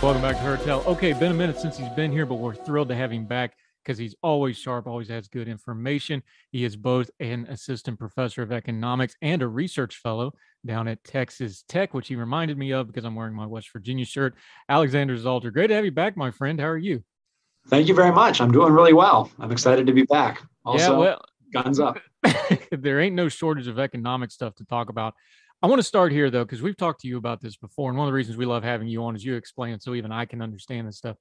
Welcome back to Heard Tell. Okay, been a minute since he's been here, but we're thrilled to have him back because he's always sharp, always has good information. He is both an assistant professor of economics and a research fellow down at Texas Tech, which he reminded me of because I'm wearing my West Virginia shirt. Alexander Salter, great to have you back, my friend. How are you? Thank you very much. I'm doing really well. I'm excited to be back. Also, yeah, well, guns up. there ain't no shortage of economic stuff to talk about. I want to start here though, because we've talked to you about this before, and one of the reasons we love having you on is you explain it so even I can understand this stuff.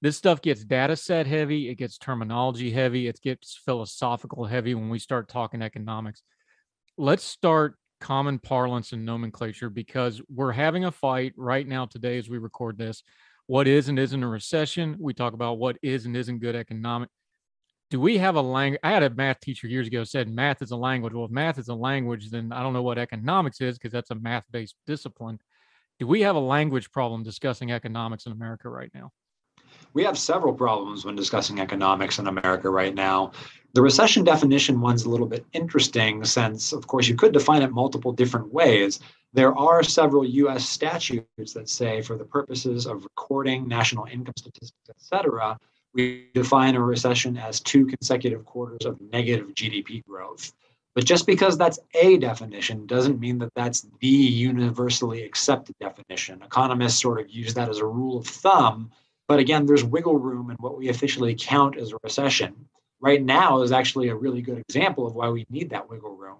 This stuff gets data set heavy, it gets terminology heavy, it gets philosophical heavy when we start talking economics. Let's start common parlance and nomenclature because we're having a fight right now today as we record this. What is and isn't a recession? We talk about what is and isn't good economic do we have a language? I had a math teacher years ago said math is a language. Well, if math is a language, then I don't know what economics is because that's a math based discipline. Do we have a language problem discussing economics in America right now? We have several problems when discussing economics in America right now. The recession definition one's a little bit interesting since, of course, you could define it multiple different ways. There are several US statutes that say, for the purposes of recording national income statistics, et cetera, we define a recession as two consecutive quarters of negative GDP growth. But just because that's a definition doesn't mean that that's the universally accepted definition. Economists sort of use that as a rule of thumb. But again, there's wiggle room in what we officially count as a recession. Right now is actually a really good example of why we need that wiggle room.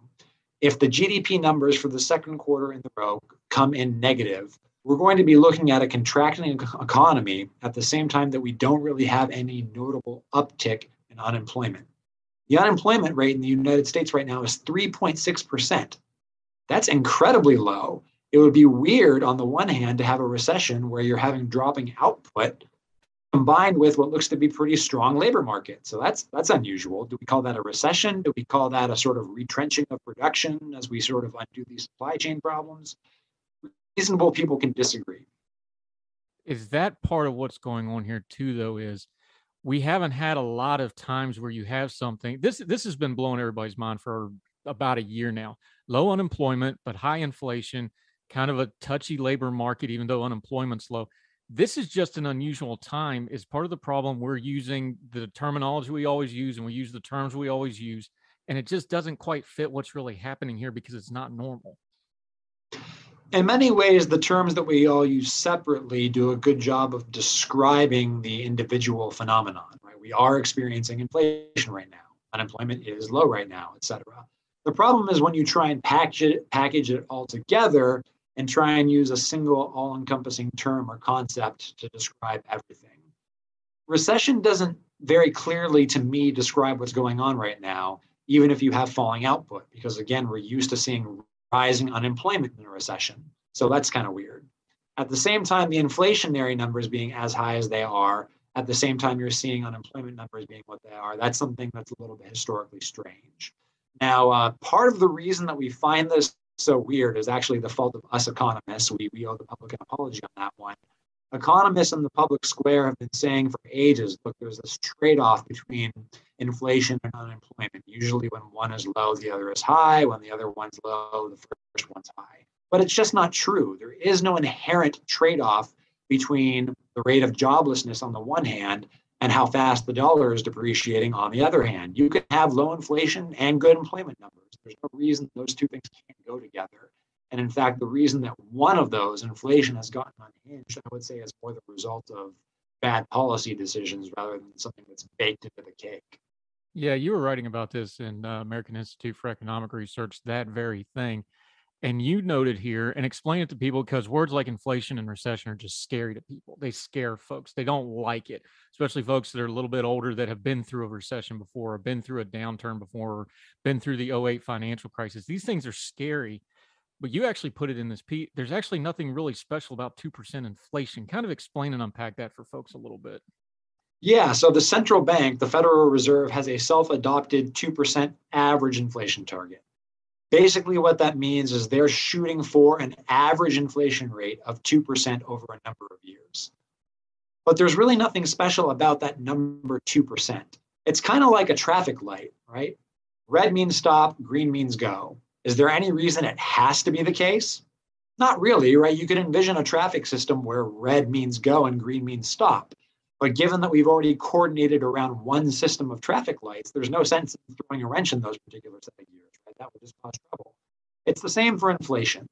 If the GDP numbers for the second quarter in the row come in negative, we're going to be looking at a contracting economy at the same time that we don't really have any notable uptick in unemployment. The unemployment rate in the United States right now is 3.6%. That's incredibly low. It would be weird, on the one hand, to have a recession where you're having dropping output combined with what looks to be pretty strong labor market. So that's that's unusual. Do we call that a recession? Do we call that a sort of retrenching of production as we sort of undo these supply chain problems? Reasonable people can disagree. Is that part of what's going on here too? Though is we haven't had a lot of times where you have something. This this has been blowing everybody's mind for about a year now. Low unemployment, but high inflation, kind of a touchy labor market, even though unemployment's low. This is just an unusual time. Is part of the problem we're using the terminology we always use and we use the terms we always use, and it just doesn't quite fit what's really happening here because it's not normal in many ways, the terms that we all use separately do a good job of describing the individual phenomenon. Right? We are experiencing inflation right now. Unemployment is low right now, et cetera. The problem is when you try and package it, package it all together and try and use a single all-encompassing term or concept to describe everything. Recession doesn't very clearly, to me, describe what's going on right now, even if you have falling output, because again, we're used to seeing rising unemployment in a recession. So that's kind of weird. At the same time, the inflationary numbers being as high as they are, at the same time, you're seeing unemployment numbers being what they are. That's something that's a little bit historically strange. Now, uh, part of the reason that we find this so weird is actually the fault of us economists. We, we owe the public an apology on that one. Economists in the public square have been saying for ages look, there's this trade off between inflation and unemployment. Usually, when one is low, the other is high. When the other one's low, the first one's high. But it's just not true. There is no inherent trade off between the rate of joblessness on the one hand and how fast the dollar is depreciating on the other hand. You can have low inflation and good employment numbers. There's no reason those two things can't go together. And in fact, the reason that one of those, inflation, has gotten unhinged, I would say is more the result of bad policy decisions rather than something that's baked into the cake. Yeah, you were writing about this in uh, American Institute for Economic Research, that very thing. And you noted here and explain it to people because words like inflation and recession are just scary to people. They scare folks. They don't like it, especially folks that are a little bit older that have been through a recession before, or been through a downturn before, or been through the 08 financial crisis. These things are scary. But you actually put it in this piece. There's actually nothing really special about 2% inflation. Kind of explain and unpack that for folks a little bit. Yeah, so the central bank, the Federal Reserve, has a self adopted 2% average inflation target. Basically, what that means is they're shooting for an average inflation rate of 2% over a number of years. But there's really nothing special about that number 2%. It's kind of like a traffic light, right? Red means stop, green means go. Is there any reason it has to be the case? Not really, right? You could envision a traffic system where red means go and green means stop. But given that we've already coordinated around one system of traffic lights, there's no sense in throwing a wrench in those particular set of gears that would just cause trouble. It's the same for inflation.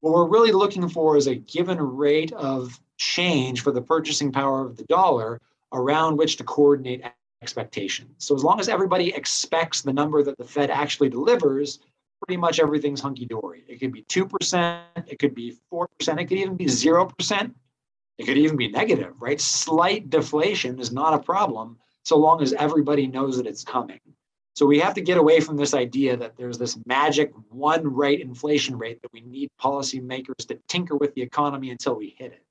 What we're really looking for is a given rate of change for the purchasing power of the dollar around which to coordinate expectations. So as long as everybody expects the number that the Fed actually delivers, pretty much everything's hunky dory. It could be 2%, it could be 4%, it could even be 0%. It could even be negative, right? Slight deflation is not a problem so long as everybody knows that it's coming. So we have to get away from this idea that there's this magic one rate inflation rate that we need policymakers to tinker with the economy until we hit it.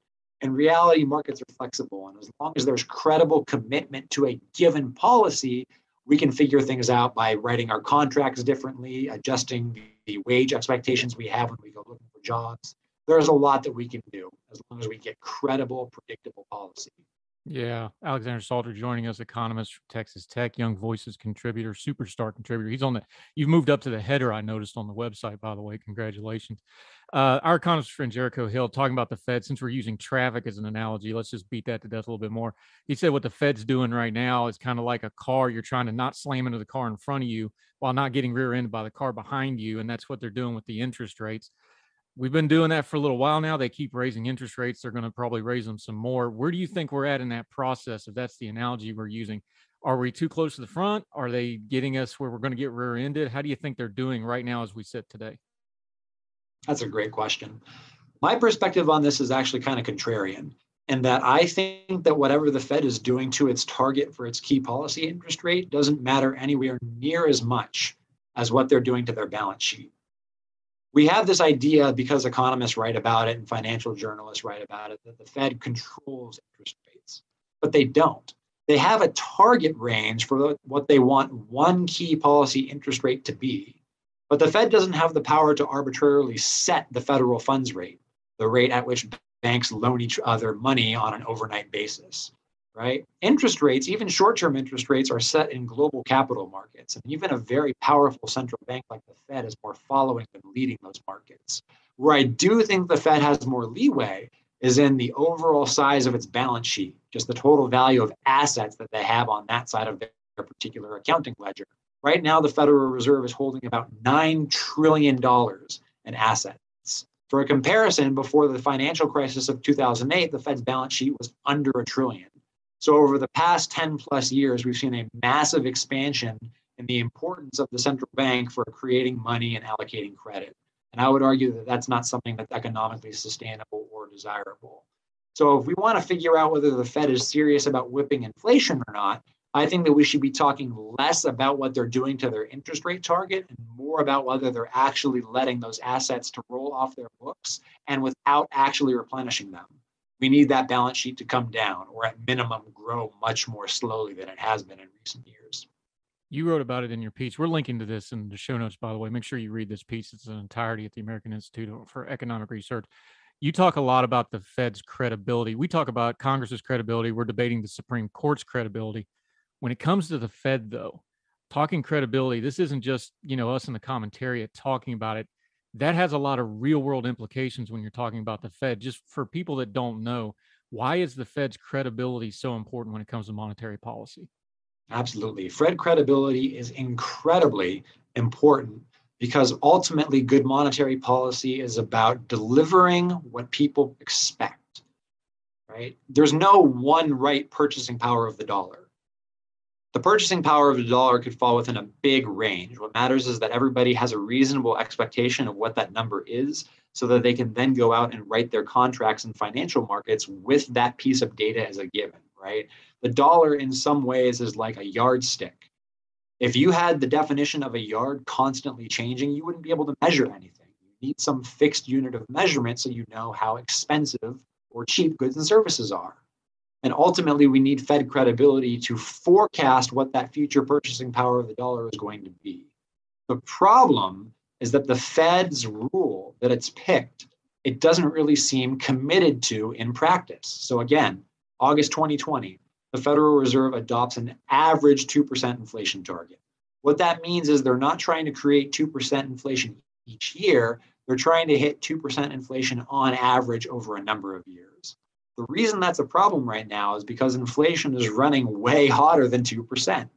In reality, markets are flexible. And as long as there's credible commitment to a given policy, we can figure things out by writing our contracts differently, adjusting the wage expectations we have when we go looking for jobs. There's a lot that we can do as long as we get credible, predictable policy. Yeah, Alexander Salter joining us, economist from Texas Tech, Young Voices contributor, superstar contributor. He's on the. You've moved up to the header. I noticed on the website, by the way. Congratulations. Uh, our economist friend Jericho Hill talking about the Fed. Since we're using traffic as an analogy, let's just beat that to death a little bit more. He said what the Fed's doing right now is kind of like a car. You're trying to not slam into the car in front of you while not getting rear-ended by the car behind you, and that's what they're doing with the interest rates we've been doing that for a little while now. They keep raising interest rates. They're going to probably raise them some more. Where do you think we're at in that process? If that's the analogy we're using, are we too close to the front? Are they getting us where we're going to get rear ended? How do you think they're doing right now as we sit today? That's a great question. My perspective on this is actually kind of contrarian in that I think that whatever the Fed is doing to its target for its key policy interest rate doesn't matter anywhere near as much as what they're doing to their balance sheet we have this idea because economists write about it and financial journalists write about it that the Fed controls interest rates, but they don't. They have a target range for what they want one key policy interest rate to be, but the Fed doesn't have the power to arbitrarily set the federal funds rate, the rate at which banks loan each other money on an overnight basis right? Interest rates, even short term interest rates, are set in global capital markets. And even a very powerful central bank like the Fed is more following than leading those markets. Where I do think the Fed has more leeway is in the overall size of its balance sheet, just the total value of assets that they have on that side of their particular accounting ledger. Right now, the Federal Reserve is holding about $9 trillion in assets. For a comparison, before the financial crisis of 2008, the Fed's balance sheet was under a trillion. So over the past 10 plus years, we've seen a massive expansion in the importance of the central bank for creating money and allocating credit. And I would argue that that's not something that's economically sustainable or desirable. So if we want to figure out whether the Fed is serious about whipping inflation or not, I think that we should be talking less about what they're doing to their interest rate target and more about whether they're actually letting those assets to roll off their books and without actually replenishing them we need that balance sheet to come down or at minimum grow much more slowly than it has been in recent years. You wrote about it in your piece. We're linking to this in the show notes, by the way. Make sure you read this piece. It's an entirety at the American Institute for Economic Research. You talk a lot about the Fed's credibility. We talk about Congress's credibility. We're debating the Supreme Court's credibility. When it comes to the Fed, though, talking credibility, this isn't just you know us in the commentary talking about it that has a lot of real world implications when you're talking about the Fed. Just for people that don't know, why is the Fed's credibility so important when it comes to monetary policy? Absolutely. Fed credibility is incredibly important because ultimately good monetary policy is about delivering what people expect right there's no one right purchasing power of the dollar the purchasing power of the dollar could fall within a big range what matters is that everybody has a reasonable expectation of what that number is so that they can then go out and write their contracts in financial markets with that piece of data as a given right the dollar in some ways is like a yardstick if you had the definition of a yard constantly changing, you wouldn't be able to measure anything. You need some fixed unit of measurement so you know how expensive or cheap goods and services are. And ultimately, we need Fed credibility to forecast what that future purchasing power of the dollar is going to be. The problem is that the Fed's rule that it's picked, it doesn't really seem committed to in practice. So again, August 2020, the Federal Reserve adopts an average 2% inflation target. What that means is they're not trying to create 2% inflation each year, they're trying to hit 2% inflation on average over a number of years. The reason that's a problem right now is because inflation is running way hotter than 2%.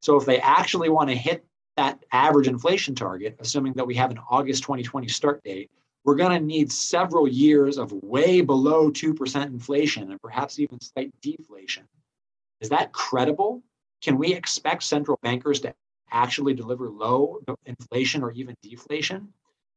So if they actually want to hit that average inflation target, assuming that we have an August 2020 start date, we're going to need several years of way below 2% inflation and perhaps even slight deflation is that credible? Can we expect central bankers to actually deliver low inflation or even deflation?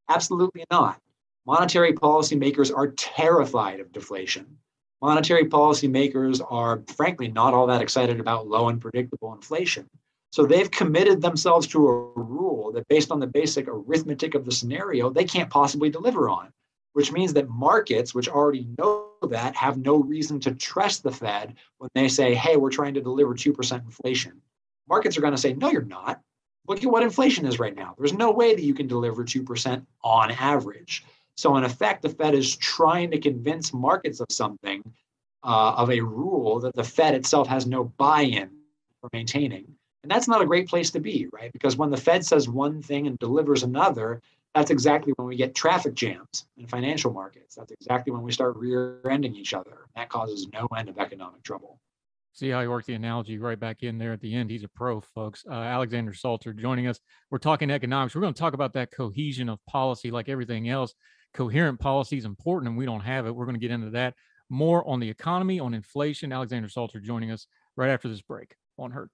Absolutely not. Monetary policymakers are terrified of deflation. Monetary policymakers are, frankly, not all that excited about low and predictable inflation. So they've committed themselves to a rule that, based on the basic arithmetic of the scenario, they can't possibly deliver on which means that markets, which already know that, have no reason to trust the Fed when they say, hey, we're trying to deliver 2% inflation. Markets are going to say, no, you're not. Look at what inflation is right now. There's no way that you can deliver 2% on average. So, in effect, the Fed is trying to convince markets of something, uh, of a rule that the Fed itself has no buy in for maintaining. And that's not a great place to be, right? Because when the Fed says one thing and delivers another, that's exactly when we get traffic jams in financial markets. That's exactly when we start rear ending each other. That causes no end of economic trouble. See how he worked the analogy right back in there at the end. He's a pro, folks. Uh, Alexander Salter joining us. We're talking economics. We're going to talk about that cohesion of policy, like everything else. Coherent policy is important, and we don't have it. We're going to get into that more on the economy, on inflation. Alexander Salter joining us right after this break on Heard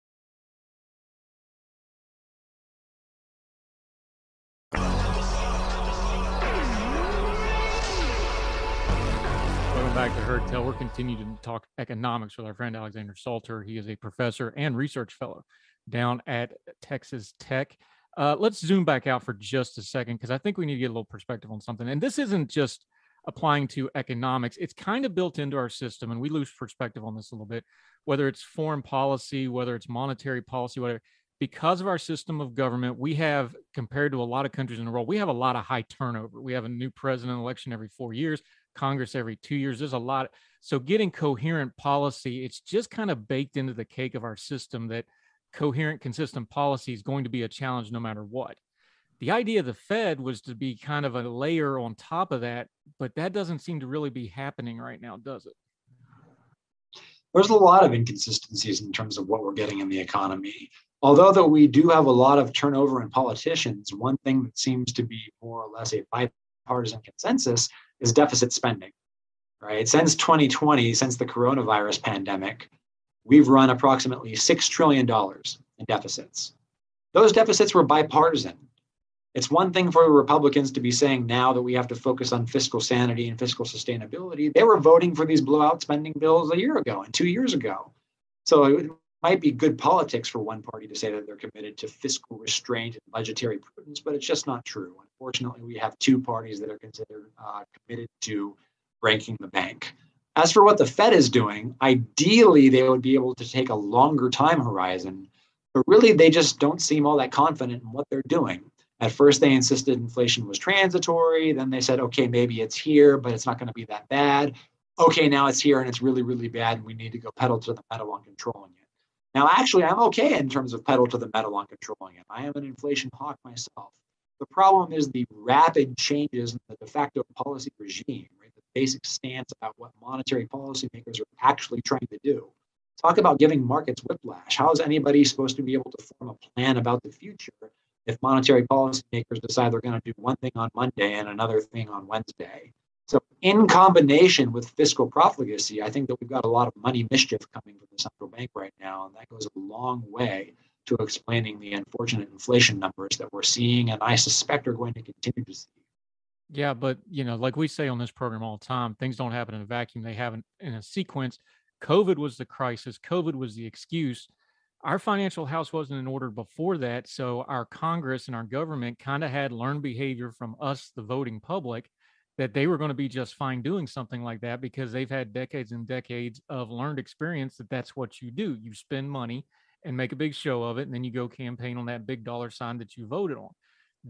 Welcome back to Heard Tell. We're continuing to talk economics with our friend Alexander Salter. He is a professor and research fellow down at Texas Tech. Uh, let's zoom back out for just a second because I think we need to get a little perspective on something. And this isn't just applying to economics, it's kind of built into our system, and we lose perspective on this a little bit, whether it's foreign policy, whether it's monetary policy, whatever. Because of our system of government, we have, compared to a lot of countries in the world, we have a lot of high turnover. We have a new president election every four years, Congress every two years. There's a lot. So getting coherent policy, it's just kind of baked into the cake of our system that coherent, consistent policy is going to be a challenge no matter what. The idea of the Fed was to be kind of a layer on top of that, but that doesn't seem to really be happening right now, does it? There's a lot of inconsistencies in terms of what we're getting in the economy. Although that we do have a lot of turnover in politicians, one thing that seems to be more or less a bipartisan consensus is deficit spending. Right? Since 2020, since the coronavirus pandemic, we've run approximately $6 trillion in deficits. Those deficits were bipartisan. It's one thing for the Republicans to be saying now that we have to focus on fiscal sanity and fiscal sustainability. They were voting for these blowout spending bills a year ago and two years ago. So might be good politics for one party to say that they're committed to fiscal restraint and budgetary prudence, but it's just not true. Unfortunately, we have two parties that are considered uh, committed to breaking the bank. As for what the Fed is doing, ideally they would be able to take a longer time horizon, but really they just don't seem all that confident in what they're doing. At first, they insisted inflation was transitory. Then they said, okay, maybe it's here, but it's not going to be that bad. Okay, now it's here and it's really, really bad, and we need to go pedal to the metal on controlling it. Now, actually, I'm okay in terms of pedal to the metal on controlling it. I am an inflation hawk myself. The problem is the rapid changes in the de facto policy regime, right? The basic stance about what monetary policymakers are actually trying to do. Talk about giving markets whiplash. How is anybody supposed to be able to form a plan about the future if monetary policymakers decide they're going to do one thing on Monday and another thing on Wednesday. So, in combination with fiscal profligacy, I think that we've got a lot of money mischief coming from the central bank right now, and that goes a long way to explaining the unfortunate inflation numbers that we're seeing, and I suspect are going to continue to see. Yeah, but you know, like we say on this program all the time, things don't happen in a vacuum; they happen in a sequence. COVID was the crisis. COVID was the excuse our financial house wasn't in order before that. So our Congress and our government kind of had learned behavior from us, the voting public, that they were going to be just fine doing something like that because they've had decades and decades of learned experience that that's what you do. You spend money and make a big show of it, and then you go campaign on that big dollar sign that you voted on.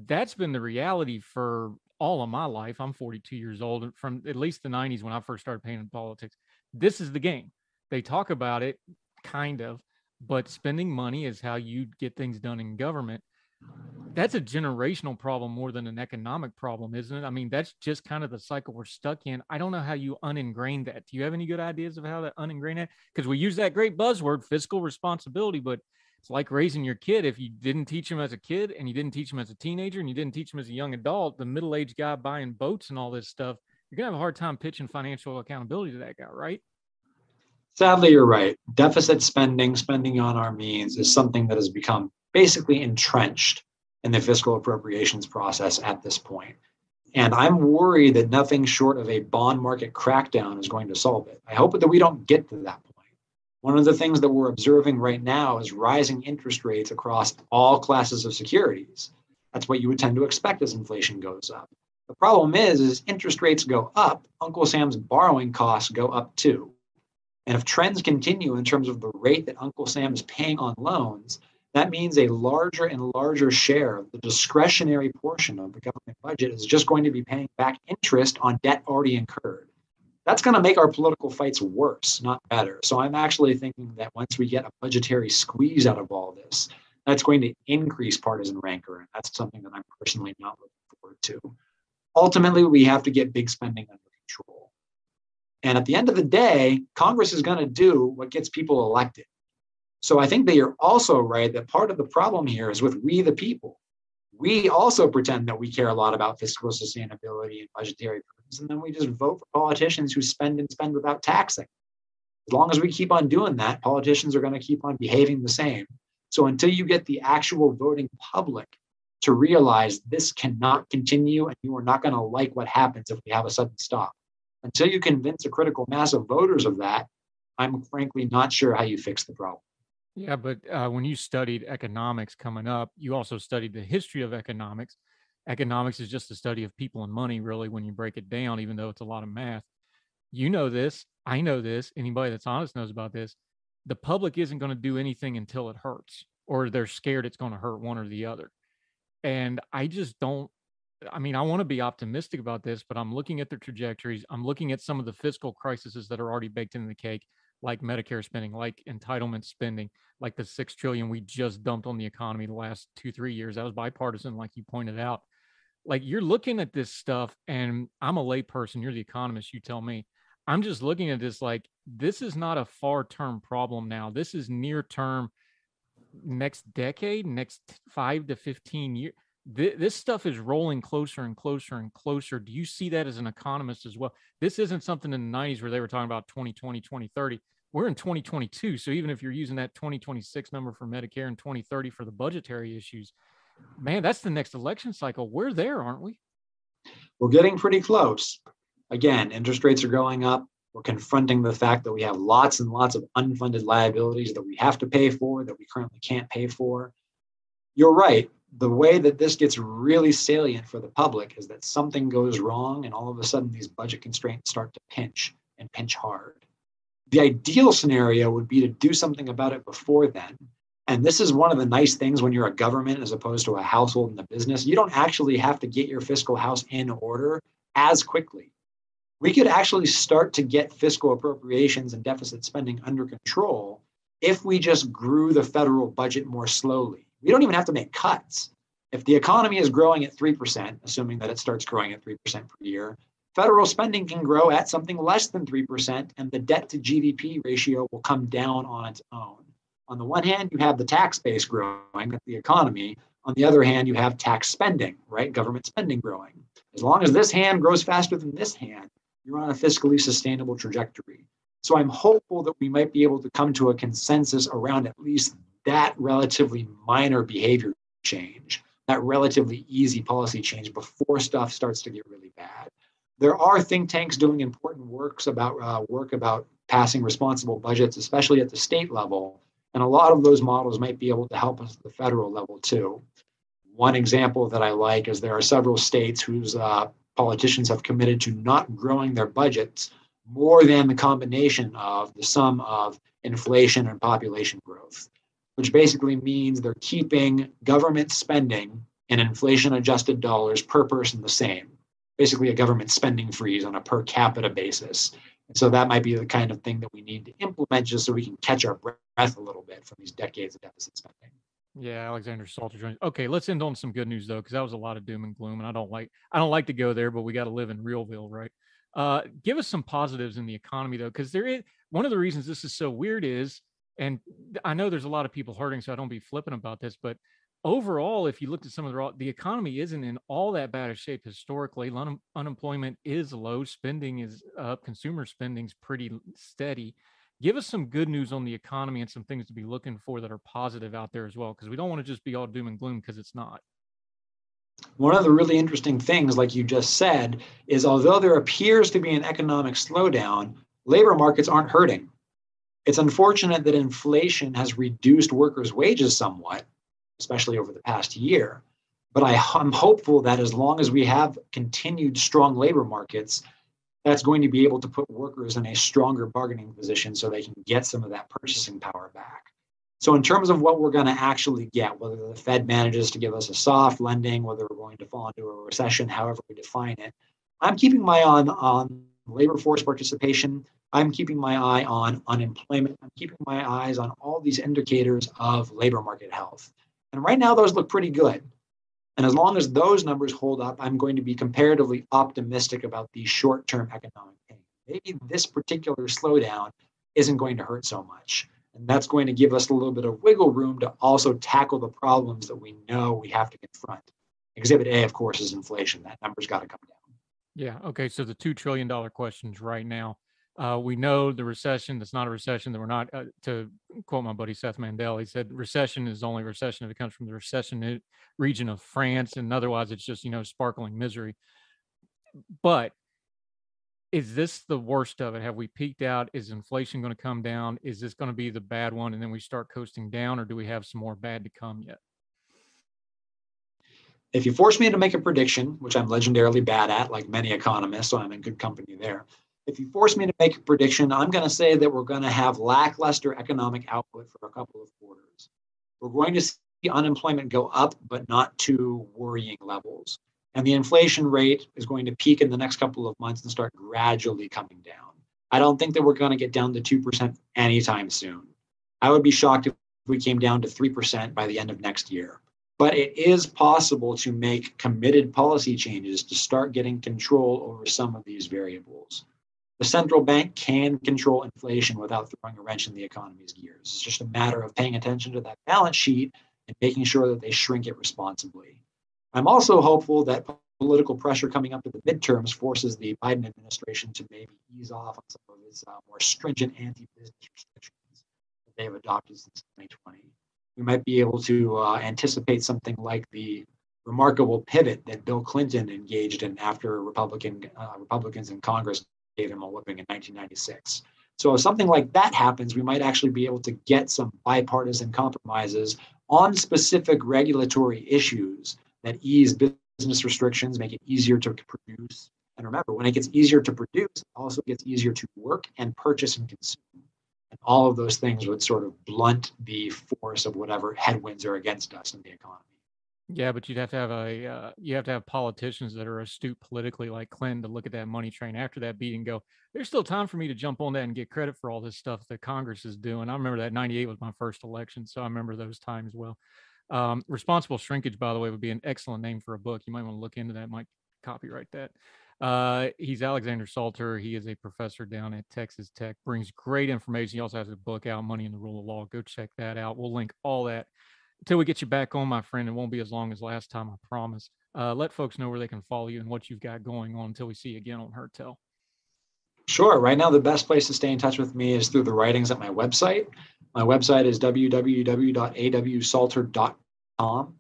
That's been the reality for all of my life. I'm 42 years old, from at least the 90s when I first started paying in politics. This is the game. They talk about it, kind of but spending money is how you get things done in government. That's a generational problem more than an economic problem, isn't it? I mean, that's just kind of the cycle we're stuck in. I don't know how you uningrain that. Do you have any good ideas of how to uningrain that? Because we use that great buzzword, fiscal responsibility, but it's like raising your kid. If you didn't teach him as a kid and you didn't teach him as a teenager and you didn't teach him as a young adult, the middle aged guy buying boats and all this stuff, you're going to have a hard time pitching financial accountability to that guy, right? Sadly, you're right. Deficit spending, spending on our means, is something that has become basically entrenched in the fiscal appropriations process at this point. And I'm worried that nothing short of a bond market crackdown is going to solve it. I hope that we don't get to that point. One of the things that we're observing right now is rising interest rates across all classes of securities. That's what you would tend to expect as inflation goes up. The problem is, is interest rates go up, Uncle Sam's borrowing costs go up too. And if trends continue in terms of the rate that Uncle Sam is paying on loans, that means a larger and larger share of the discretionary portion of the government budget is just going to be paying back interest on debt already incurred. That's going to make our political fights worse, not better. So I'm actually thinking that once we get a budgetary squeeze out of all this, that's going to increase partisan rancor. And that's something that I'm personally not looking forward to. Ultimately, we have to get big spending under control. And at the end of the day, Congress is going to do what gets people elected. So I think that you're also right that part of the problem here is with we the people. We also pretend that we care a lot about fiscal sustainability and budgetary prudence, and then we just vote for politicians who spend and spend without taxing. As long as we keep on doing that, politicians are going to keep on behaving the same. So until you get the actual voting public to realize this cannot continue and you are not going to like what happens if we have a sudden stop, until you convince a critical mass of voters of that, I'm frankly not sure how you fix the problem. Yeah, but uh, when you studied economics coming up, you also studied the history of economics. Economics is just the study of people and money, really, when you break it down, even though it's a lot of math. You know this. I know this. Anybody that's honest knows about this. The public isn't going to do anything until it hurts, or they're scared it's going to hurt one or the other. And I just don't I mean, I want to be optimistic about this, but I'm looking at the trajectories. I'm looking at some of the fiscal crises that are already baked into the cake, like Medicare spending, like entitlement spending, like the six trillion we just dumped on the economy the last two, three years. That was bipartisan, like you pointed out. Like you're looking at this stuff, and I'm a layperson. You're the economist. You tell me. I'm just looking at this like this is not a far term problem now. This is near term, next decade, next five to 15 years th- this stuff is rolling closer and closer and closer. Do you see that as an economist as well? This isn't something in the 90s where they were talking about 2020, 2030. We're in 2022. So even if you're using that 2026 number for Medicare and 2030 for the budgetary issues, Man, that's the next election cycle. We're there, aren't we? We're getting pretty close. Again, interest rates are going up. We're confronting the fact that we have lots and lots of unfunded liabilities that we have to pay for that we currently can't pay for. You're right. The way that this gets really salient for the public is that something goes wrong, and all of a sudden, these budget constraints start to pinch and pinch hard. The ideal scenario would be to do something about it before then. And this is one of the nice things when you're a government as opposed to a household and a business. You don't actually have to get your fiscal house in order as quickly we could actually start to get fiscal appropriations and deficit spending under control if we just grew the federal budget more slowly. We don't even have to make cuts. If the economy is growing at 3%, assuming that it starts growing at 3% per year, federal spending can grow at something less than 3%, and the debt to GDP ratio will come down on its own. On the one hand, you have the tax base growing, the economy. On the other hand, you have tax spending, right? Government spending growing. As long as this hand grows faster than this hand, you're on a fiscally sustainable trajectory. So I'm hopeful that we might be able to come to a consensus around at least that relatively minor behavior change, that relatively easy policy change before stuff starts to get really bad. There are think tanks doing important works about uh, work about passing responsible budgets, especially at the state level, and a lot of those models might be able to help us at the federal level too. One example that I like is there are several states whose uh, politicians have committed to not growing their budgets more than the combination of the sum of inflation and population growth, which basically means they're keeping government spending in inflation adjusted dollars per person the same. Basically, a government spending freeze on a per capita basis. And so that might be the kind of thing that we need to implement just so we can catch our breath a little bit from these decades of deficit spending. Yeah, Alexander Salter joins. Okay, let's end on some good news though, because that was a lot of doom and gloom, and I don't like I don't like to go there, but we got to live in Realville, right? Uh, give us some positives in the economy though, because there is one of the reasons this is so weird is, and I know there's a lot of people hurting, so I don't be flippant about this, but overall, if you looked at some of the the economy isn't in all that bad a shape historically. Un- unemployment is low, spending is up, consumer spending's pretty steady. Give us some good news on the economy and some things to be looking for that are positive out there as well because we don't want to just be all doom and gloom because it's not. One of the really interesting things like you just said is although there appears to be an economic slowdown labor markets aren't hurting it's unfortunate that inflation has reduced workers wages somewhat especially over the past year but I, i'm hopeful that as long as we have continued strong labor markets that's going to be able to put workers in a stronger bargaining position so they can get some of that purchasing power back. So, in terms of what we're going to actually get, whether the Fed manages to give us a soft lending, whether we're going to fall into a recession, however we define it, I'm keeping my eye on, on labor force participation. I'm keeping my eye on unemployment. I'm keeping my eyes on all these indicators of labor market health. And right now, those look pretty good. And as long as those numbers hold up, I'm going to be comparatively optimistic about the short term economic pain. Maybe this particular slowdown isn't going to hurt so much. And that's going to give us a little bit of wiggle room to also tackle the problems that we know we have to confront. Exhibit A, of course, is inflation. That number's got to come down. Yeah. Okay. So the $2 trillion questions right now uh, we know the recession that's not a recession that we're not uh, to quote my buddy seth mandel he said recession is only recession if it comes from the recession region of france and otherwise it's just you know sparkling misery. But is this the worst of it? Have we peaked out? Is inflation going to come down? Is this going to be the bad one and then we start coasting down or do we have some more bad to come yet? If you force me to make a prediction which i'm legendarily bad at like many economists so i'm in good company there if you force me to make a prediction, I'm going to say that we're going to have lackluster economic output for a couple of quarters. We're going to see unemployment go up, but not to worrying levels. And the inflation rate is going to peak in the next couple of months and start gradually coming down. I don't think that we're going to get down to 2% anytime soon. I would be shocked if we came down to 3% by the end of next year. But it is possible to make committed policy changes to start getting control over some of these variables. The central bank can control inflation without throwing a wrench in the economy's gears. It's just a matter of paying attention to that balance sheet and making sure that they shrink it responsibly. I'm also hopeful that political pressure coming up to the midterms forces the Biden administration to maybe ease off on some of its uh, more stringent anti business restrictions that they have adopted since 2020. We might be able to uh, anticipate something like the remarkable pivot that Bill Clinton engaged in after Republican uh, Republicans in Congress gave him a whipping in 1996. So if something like that happens, we might actually be able to get some bipartisan compromises on specific regulatory issues that ease business restrictions, make it easier to produce. And remember, when it gets easier to produce, it also gets easier to work and purchase and consume. And all of those things would sort of blunt the force of whatever headwinds are against us in the economy. Yeah, but you'd have to have a uh, you have to have politicians that are astute politically, like Clinton, to look at that money train after that beat and go, "There's still time for me to jump on that and get credit for all this stuff that Congress is doing." I remember that '98 was my first election, so I remember those times well. Um, responsible shrinkage, by the way, would be an excellent name for a book. You might want to look into that. Might copyright that. Uh, he's Alexander Salter. He is a professor down at Texas Tech. Brings great information. He also has a book out, Money and the Rule of Law. Go check that out. We'll link all that until we get you back on, my friend. It won't be as long as last time, I promise. Uh, let folks know where they can follow you and what you've got going on until we see you again on Heard Tell. Sure. Right now, the best place to stay in touch with me is through the writings at my website. My website is www.awsalter.com.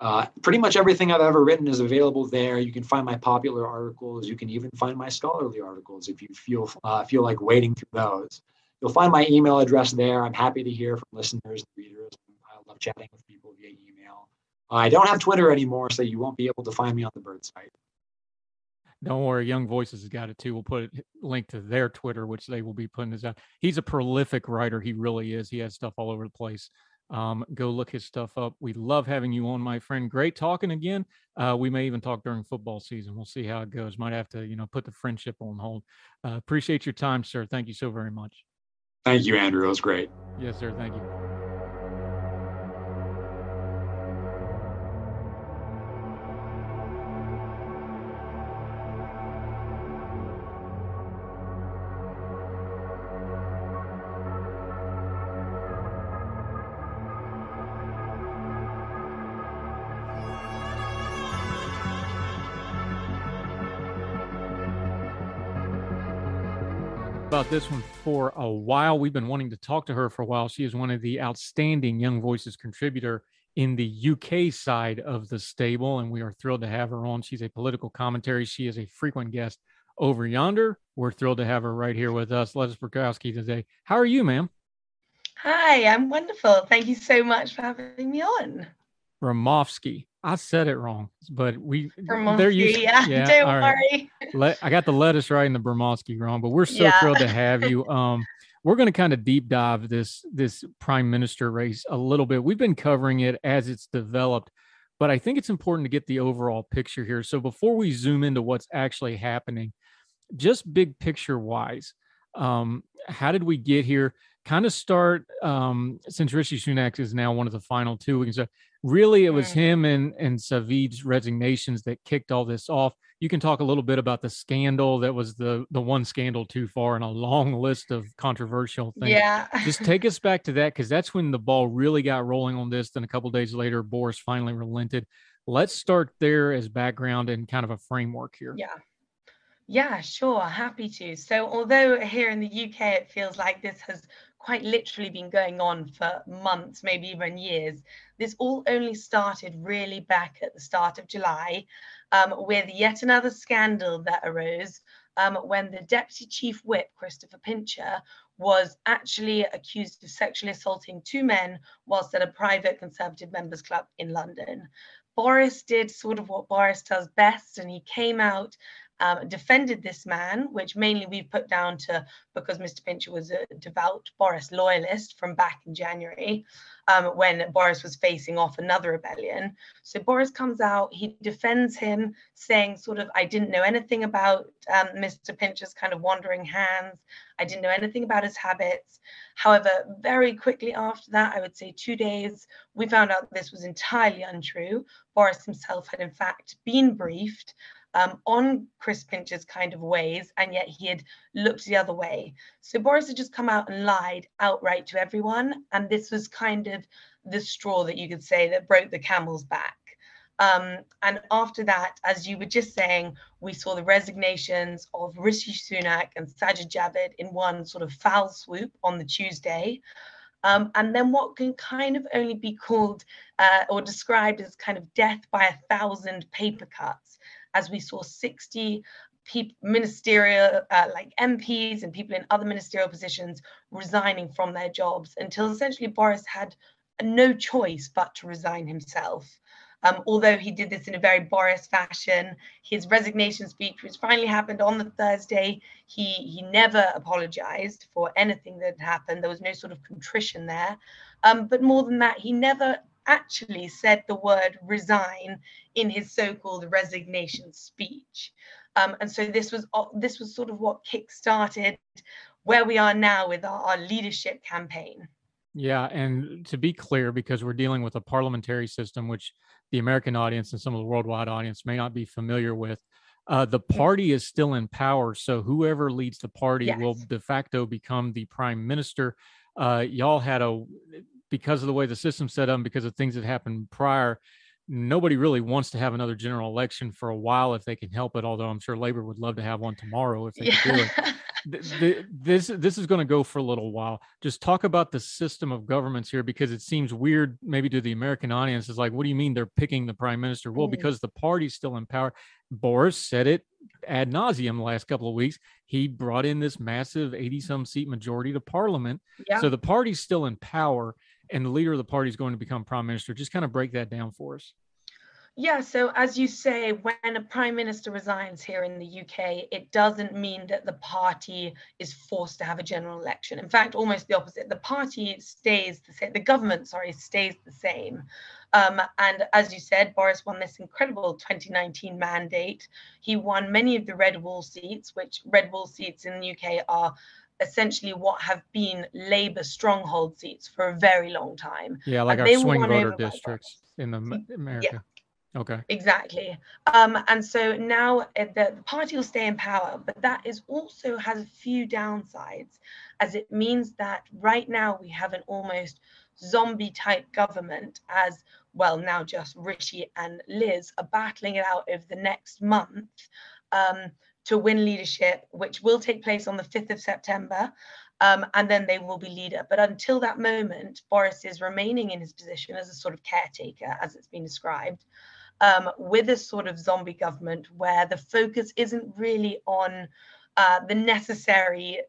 Uh, pretty much everything I've ever written is available there. You can find my popular articles. You can even find my scholarly articles if you feel uh, feel like wading through those. You'll find my email address there. I'm happy to hear from listeners and readers love chatting with people via email. I don't have Twitter anymore, so you won't be able to find me on the Bird site. Don't worry, Young Voices has got it too. We'll put a link to their Twitter, which they will be putting this out. He's a prolific writer. He really is. He has stuff all over the place. Um, go look his stuff up. We love having you on, my friend. Great talking again. Uh, we may even talk during football season. We'll see how it goes. Might have to, you know, put the friendship on hold. Uh, appreciate your time, sir. Thank you so very much. Thank you, Andrew. It was great. Yes, sir. Thank you. About this one for a while. We've been wanting to talk to her for a while. She is one of the outstanding Young Voices contributor in the UK side of the stable, and we are thrilled to have her on. She's a political commentary. She is a frequent guest over yonder. We're thrilled to have her right here with us, Lettuce Burkowski today. How are you, ma'am? Hi, I'm wonderful. Thank you so much for having me on. Ramovsky. I said it wrong, but we they're used. Yeah, yeah don't worry. Let, I got the lettuce right and the Bermonsky wrong, but we're so yeah. thrilled to have you. Um, we're going to kind of deep dive this this prime minister race a little bit. We've been covering it as it's developed, but I think it's important to get the overall picture here. So before we zoom into what's actually happening, just big picture wise, um, how did we get here? Kind of start um, since Rishi Sunak is now one of the final two. We can say really it was mm. him and and Javid's resignations that kicked all this off. You can talk a little bit about the scandal that was the the one scandal too far in a long list of controversial things. Yeah. Just take us back to that because that's when the ball really got rolling on this. Then a couple days later, Boris finally relented. Let's start there as background and kind of a framework here. Yeah. Yeah, sure. Happy to. So, although here in the UK it feels like this has quite literally been going on for months, maybe even years. This all only started really back at the start of July um, with yet another scandal that arose um, when the Deputy Chief Whip, Christopher Pincher, was actually accused of sexually assaulting two men whilst at a private Conservative members club in London. Boris did sort of what Boris does best, and he came out um, defended this man, which mainly we've put down to because Mr. Pincher was a devout Boris loyalist from back in January um, when Boris was facing off another rebellion. So Boris comes out, he defends him, saying, sort of, I didn't know anything about um, Mr. Pincher's kind of wandering hands. I didn't know anything about his habits. However, very quickly after that, I would say two days, we found out this was entirely untrue. Boris himself had, in fact, been briefed um, on Chris Pincher's kind of ways, and yet he had looked the other way. So Boris had just come out and lied outright to everyone, and this was kind of the straw that you could say that broke the camel's back. Um, and after that, as you were just saying, we saw the resignations of Rishi Sunak and Sajid Javid in one sort of foul swoop on the Tuesday. Um, and then what can kind of only be called uh, or described as kind of death by a thousand paper cuts, as we saw 60 people, ministerial, uh, like MPs and people in other ministerial positions resigning from their jobs until essentially Boris had no choice but to resign himself. Um, although he did this in a very Boris fashion, his resignation speech, which finally happened on the Thursday, he he never apologized for anything that had happened. There was no sort of contrition there. Um, but more than that, he never actually said the word resign in his so-called resignation speech. Um, and so this was uh, this was sort of what kick-started where we are now with our, our leadership campaign. Yeah, and to be clear, because we're dealing with a parliamentary system, which the American audience and some of the worldwide audience may not be familiar with. Uh, the party is still in power, so whoever leads the party yes. will de facto become the prime minister. Uh, y'all had a because of the way the system's set up, because of things that happened prior. Nobody really wants to have another general election for a while if they can help it. Although I'm sure Labour would love to have one tomorrow if they yeah. could do it. this this is going to go for a little while. Just talk about the system of governments here because it seems weird, maybe to the American audience. Is like, what do you mean they're picking the prime minister? Well, mm. because the party's still in power. Boris said it ad nauseum the last couple of weeks. He brought in this massive 80 some seat majority to parliament. Yeah. So the party's still in power, and the leader of the party is going to become prime minister. Just kind of break that down for us. Yeah, so as you say, when a prime minister resigns here in the UK, it doesn't mean that the party is forced to have a general election. In fact, almost the opposite. The party stays the same, the government, sorry, stays the same. Um, and as you said, Boris won this incredible 2019 mandate. He won many of the red wall seats, which red wall seats in the UK are essentially what have been Labour stronghold seats for a very long time. Yeah, like and our swing voter districts in the America. Yeah. Okay. Exactly. Um, and so now the, the party will stay in power, but that is also has a few downsides, as it means that right now we have an almost zombie type government, as well, now just Rishi and Liz are battling it out over the next month um, to win leadership, which will take place on the 5th of September. Um, and then they will be leader. But until that moment, Boris is remaining in his position as a sort of caretaker, as it's been described um, with a sort of zombie government where the focus isn't really on uh, the necessary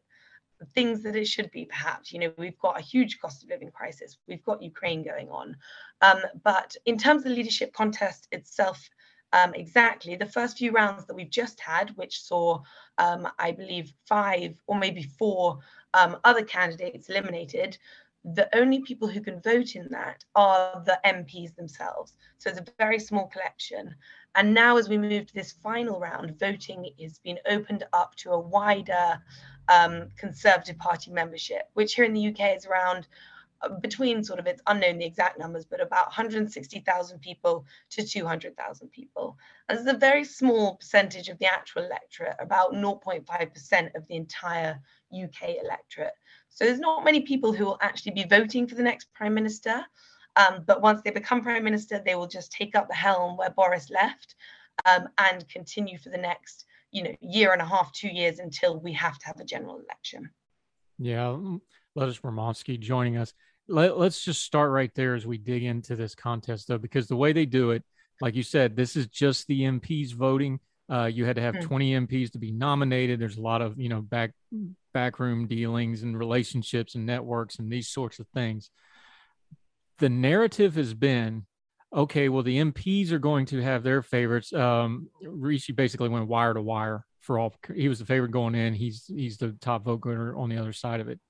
things that it should be perhaps you know we've got a huge cost of living crisis we've got ukraine going on um, but in terms of the leadership contest itself um, exactly the first few rounds that we've just had which saw um, i believe five or maybe four um, other candidates eliminated the only people who can vote in that are the MPs themselves. So it's a very small collection. And now, as we move to this final round, voting is being opened up to a wider um, Conservative Party membership, which here in the UK is around between sort of it's unknown the exact numbers, but about 160,000 people to 200,000 people. And it's a very small percentage of the actual electorate, about 0.5% of the entire UK electorate. So there's not many people who will actually be voting for the next prime minister. Um, but once they become prime minister, they will just take up the helm where Boris left um, and continue for the next, you know, year and a half, two years until we have to have a general election. Yeah, Lettuce Romansky joining us. Let, let's just start right there as we dig into this contest, though, because the way they do it, like you said, this is just the MPs voting. Uh, you had to have mm-hmm. 20 MPs to be nominated. There's a lot of, you know, back backroom dealings and relationships and networks and these sorts of things. The narrative has been okay, well, the MPs are going to have their favorites. Um, Rishi basically went wire to wire for all. He was the favorite going in. He's he's the top vote getter on the other side of it.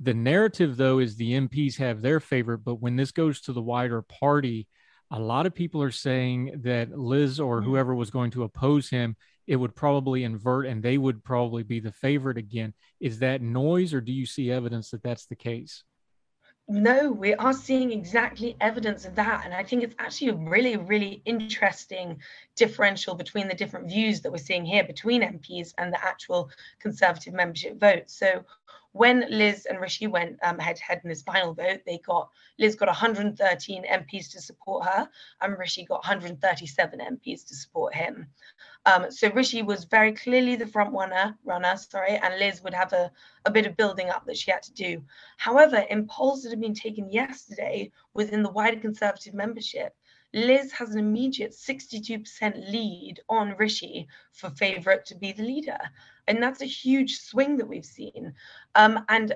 The narrative, though, is the MPs have their favorite, but when this goes to the wider party, a lot of people are saying that Liz or mm-hmm. whoever was going to oppose him it would probably invert and they would probably be the favorite again. Is that noise or do you see evidence that that's the case? No, we are seeing exactly evidence of that. And I think it's actually a really, really interesting differential between the different views that we're seeing here between MPs and the actual Conservative membership vote. So, when Liz and Rishi went um, head to head in this final vote, they got Liz got 113 MPs to support her, and Rishi got 137 MPs to support him. Um, so Rishi was very clearly the front runner, runner, sorry, and Liz would have a, a bit of building up that she had to do. However, in polls that have been taken yesterday within the wider Conservative membership, Liz has an immediate 62% lead on Rishi for favourite to be the leader. And that's a huge swing that we've seen. Um, and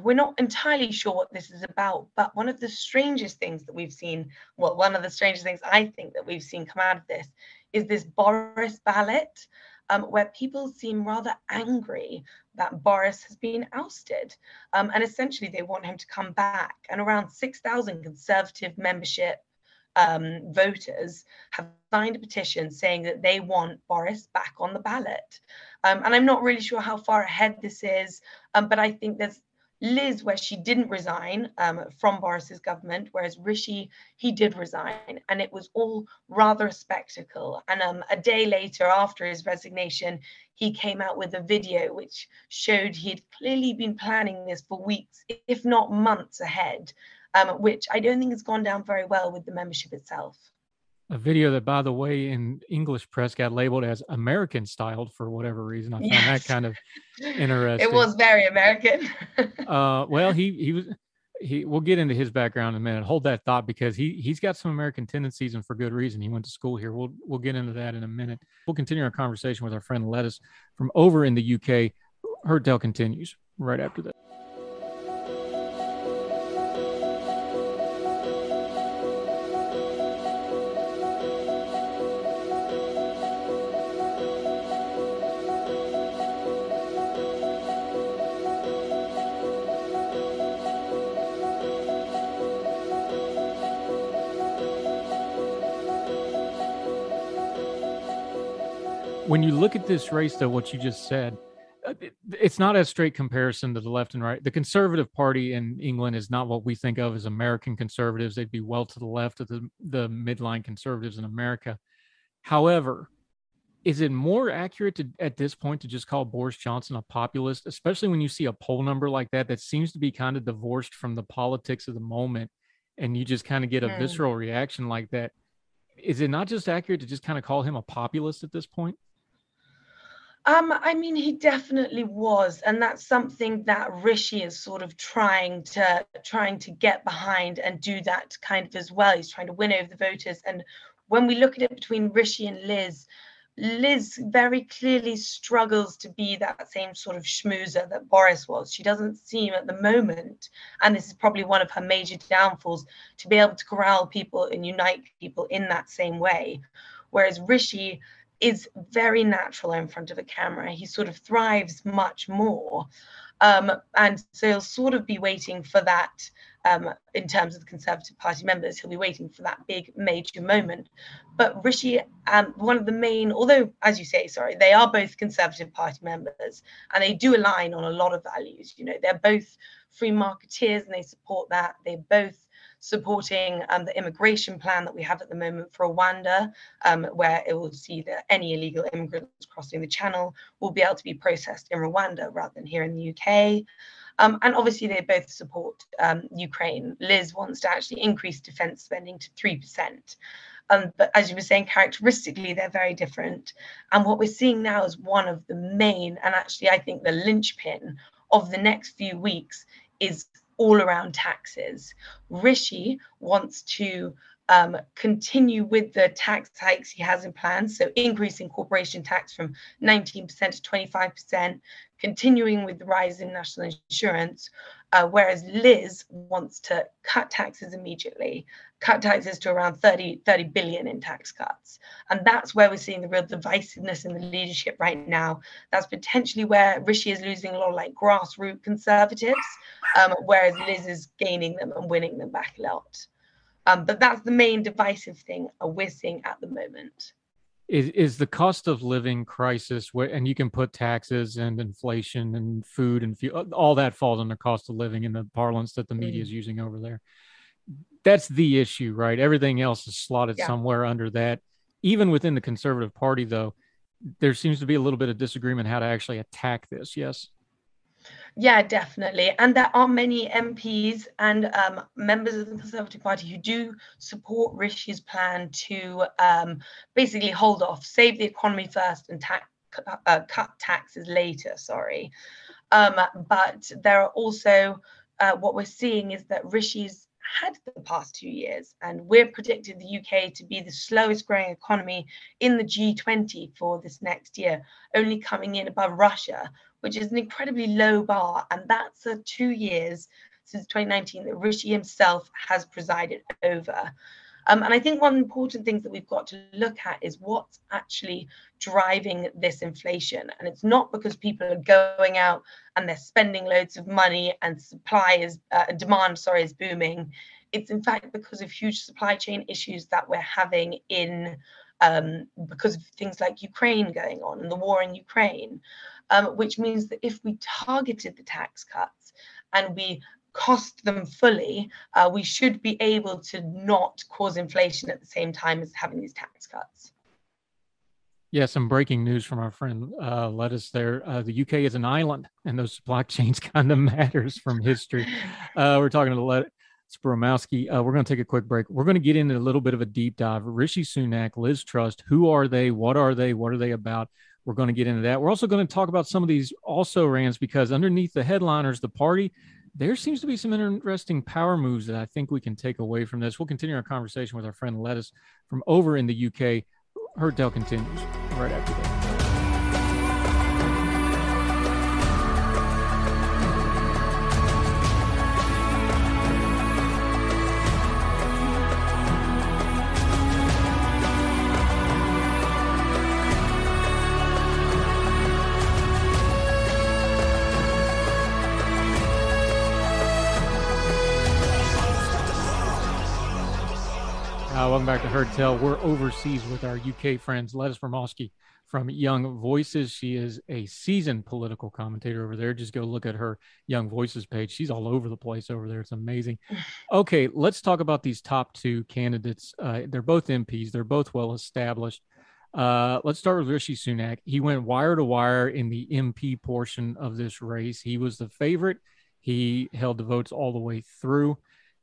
we're not entirely sure what this is about, but one of the strangest things that we've seen, well, one of the strangest things I think that we've seen come out of this is this Boris ballot. Um, where people seem rather angry that Boris has been ousted. Um, and essentially, they want him to come back. And around 6,000 Conservative membership um, voters have signed a petition saying that they want Boris back on the ballot. Um, and I'm not really sure how far ahead this is, um, but I think there's Liz, where she didn't resign um, from Boris's government, whereas Rishi, he did resign, and it was all rather a spectacle. And um, a day later, after his resignation, he came out with a video which showed he'd clearly been planning this for weeks, if not months ahead um, which I don't think has gone down very well with the membership itself. A video that, by the way, in English press got labeled as American styled for whatever reason. I found yes. that kind of interesting. it was very American. uh, well, he he was he. We'll get into his background in a minute. Hold that thought because he he's got some American tendencies and for good reason. He went to school here. We'll we'll get into that in a minute. We'll continue our conversation with our friend Lettuce from over in the UK. Her tale continues right after that. You look at this race, though, what you just said, uh, it's not a straight comparison to the left and right. The Conservative Party in England is not what we think of as American conservatives. They'd be well to the left of the, the midline conservatives in America. However, is it more accurate to, at this point to just call Boris Johnson a populist, especially when you see a poll number like that that seems to be kind of divorced from the politics of the moment and you just kind of get a mm. visceral reaction like that? Is it not just accurate to just kind of call him a populist at this point? Um, I mean, he definitely was, and that's something that Rishi is sort of trying to trying to get behind and do that kind of as well. He's trying to win over the voters. And when we look at it between Rishi and Liz, Liz very clearly struggles to be that same sort of schmoozer that Boris was. She doesn't seem at the moment, and this is probably one of her major downfalls, to be able to corral people and unite people in that same way. Whereas Rishi is very natural in front of a camera. He sort of thrives much more. Um, and so he'll sort of be waiting for that um, in terms of the Conservative Party members. He'll be waiting for that big major moment. But Rishi, um, one of the main, although, as you say, sorry, they are both Conservative Party members and they do align on a lot of values. You know, they're both free marketeers and they support that. They're both supporting um, the immigration plan that we have at the moment for Rwanda, um, where it will see that any illegal immigrants crossing the channel will be able to be processed in Rwanda rather than here in the UK. Um, and obviously, they both support um, Ukraine. Liz wants to actually increase defense spending to 3%. Um, but as you were saying, characteristically, they're very different. And what we're seeing now is one of the main, and actually, I think the linchpin of the next few weeks is all around taxes. Rishi wants to um, continue with the tax hikes he has in plan, so increasing corporation tax from 19% to 25%, continuing with the rise in national insurance, uh, whereas Liz wants to cut taxes immediately, cut taxes to around 30, 30 billion in tax cuts. And that's where we're seeing the real divisiveness in the leadership right now. That's potentially where Rishi is losing a lot of like grassroots conservatives, um, whereas Liz is gaining them and winning them back a lot. Um, but that's the main divisive thing we're seeing at the moment is is the cost of living crisis where and you can put taxes and inflation and food and fuel, all that falls under cost of living in the parlance that the media is mm. using over there that's the issue right everything else is slotted yeah. somewhere under that even within the conservative party though there seems to be a little bit of disagreement how to actually attack this yes Yeah, definitely. And there are many MPs and um, members of the Conservative Party who do support Rishi's plan to um, basically hold off, save the economy first and uh, cut taxes later. Sorry. Um, but there are also, uh, what we're seeing is that Rishi's had the past two years, and we're predicting the UK to be the slowest growing economy in the G20 for this next year, only coming in above Russia, which is an incredibly low bar. And that's uh, two years since 2019 that Rishi himself has presided over. Um, and I think one important thing that we've got to look at is what's actually driving this inflation. And it's not because people are going out and they're spending loads of money and supply is uh, demand, sorry, is booming. It's in fact because of huge supply chain issues that we're having in um, because of things like Ukraine going on and the war in Ukraine um, which means that if we targeted the tax cuts and we cost them fully, uh, we should be able to not cause inflation at the same time as having these tax cuts. Yeah, some breaking news from our friend uh, Lettuce there. Uh, the UK is an island, and those supply chains kind of matters from history. Uh, we're talking to Let- Sporomowski. Uh, we're going to take a quick break. We're going to get into a little bit of a deep dive. Rishi Sunak, Liz Truss, who are they? What are they? What are they about? We're going to get into that. We're also going to talk about some of these also rans because underneath the headliners, the party, there seems to be some interesting power moves that I think we can take away from this. We'll continue our conversation with our friend Lettuce from over in the UK. Her Tell continues right after that. Welcome back to Heard Tell. We're overseas with our UK friends, Lettuce Sporomowski from Young Voices. She is a seasoned political commentator over there. Just go look at her Young Voices page. She's all over the place over there. It's amazing. Okay, let's talk about these top two candidates. Uh, they're both MPs. They're both well established. Uh, let's start with Rishi Sunak. He went wire to wire in the MP portion of this race. He was the favorite. He held the votes all the way through.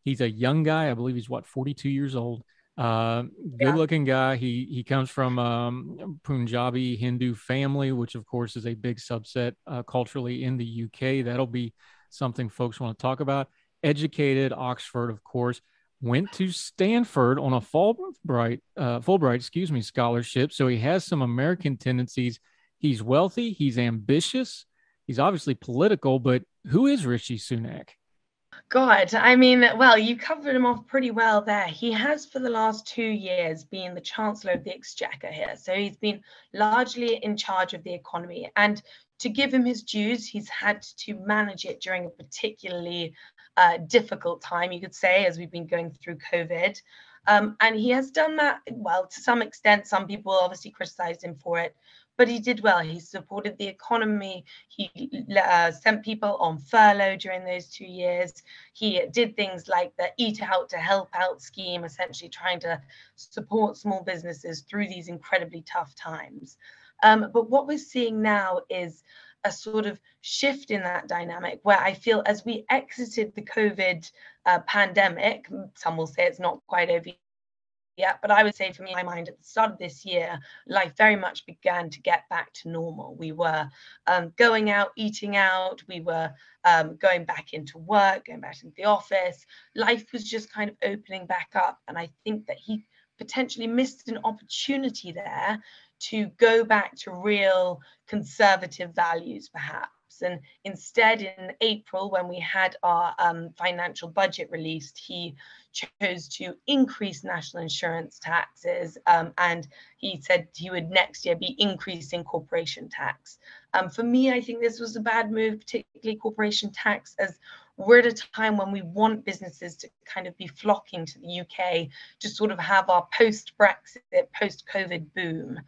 He's a young guy. I believe he's what 42 years old. Uh, good looking guy. He he comes from um, Punjabi Hindu family, which of course is a big subset uh, culturally in the UK. That'll be something folks want to talk about. Educated, Oxford, of course. Went to Stanford on a Fulbright, uh, Fulbright, excuse me, scholarship. So he has some American tendencies. He's wealthy. He's ambitious. He's obviously political. But who is Rishi Sunak? God, I mean, well, you covered him off pretty well there. He has, for the last two years, been the Chancellor of the Exchequer here. So he's been largely in charge of the economy. And to give him his dues, he's had to manage it during a particularly uh, difficult time, you could say, as we've been going through COVID. Um, and he has done that, well, to some extent. Some people obviously criticized him for it but he did well. He supported the economy. He uh, sent people on furlough during those two years. He did things like the Eat Out to Help Out scheme, essentially trying to support small businesses through these incredibly tough times. Um, but what we're seeing now is a sort of shift in that dynamic where I feel as we exited the COVID uh, pandemic, some will say it's not quite over yeah, but I would say for me, my mind, at the start of this year, life very much began to get back to normal. We were um, going out, eating out, we were um, going back into work, going back into the office. Life was just kind of opening back up. And I think that he potentially missed an opportunity there to go back to real conservative values, perhaps. And instead, in April, when we had our um, financial budget released, he chose to increase national insurance taxes. Um, and he said he would next year be increasing corporation tax. Um, for me, I think this was a bad move, particularly corporation tax, as we're at a time when we want businesses to kind of be flocking to the UK to sort of have our post Brexit, post COVID boom.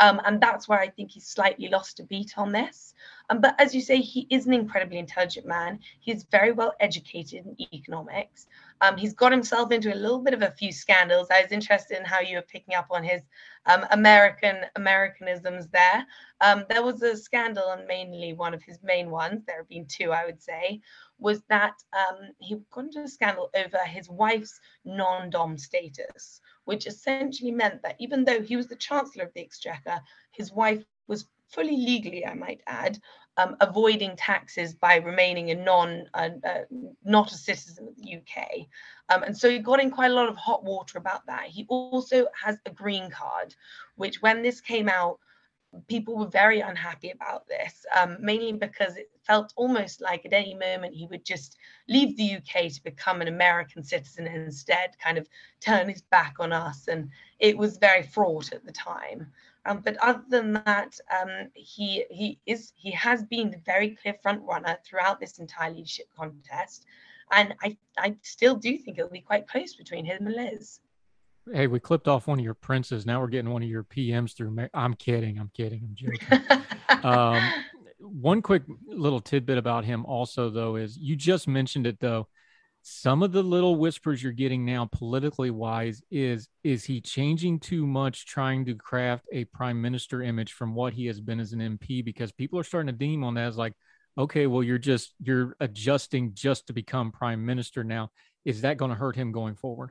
Um, and that's where I think he's slightly lost a beat on this. Um, but as you say, he is an incredibly intelligent man. He's very well educated in economics. Um, he's got himself into a little bit of a few scandals. I was interested in how you were picking up on his um, American Americanisms there. Um, there was a scandal, and mainly one of his main ones. There have been two, I would say, was that um, he got into a scandal over his wife's non-dom status, which essentially meant that even though he was the Chancellor of the Exchequer, his wife was fully legally, I might add, um, avoiding taxes by remaining a non, uh, uh, not a citizen of the UK. Um, and so he got in quite a lot of hot water about that. He also has a green card, which when this came out, people were very unhappy about this, um, mainly because it felt almost like at any moment he would just leave the UK to become an American citizen and instead kind of turn his back on us. And it was very fraught at the time. Um, but other than that, um, he he is he has been the very clear front runner throughout this entire leadership contest, and I I still do think it'll be quite close between him and Liz. Hey, we clipped off one of your princes. Now we're getting one of your PMs through. I'm kidding. I'm kidding. I'm joking. um, one quick little tidbit about him also though is you just mentioned it though some of the little whispers you're getting now politically wise is is he changing too much trying to craft a prime minister image from what he has been as an mp because people are starting to deem on that as like okay well you're just you're adjusting just to become prime minister now. Is that going to hurt him going forward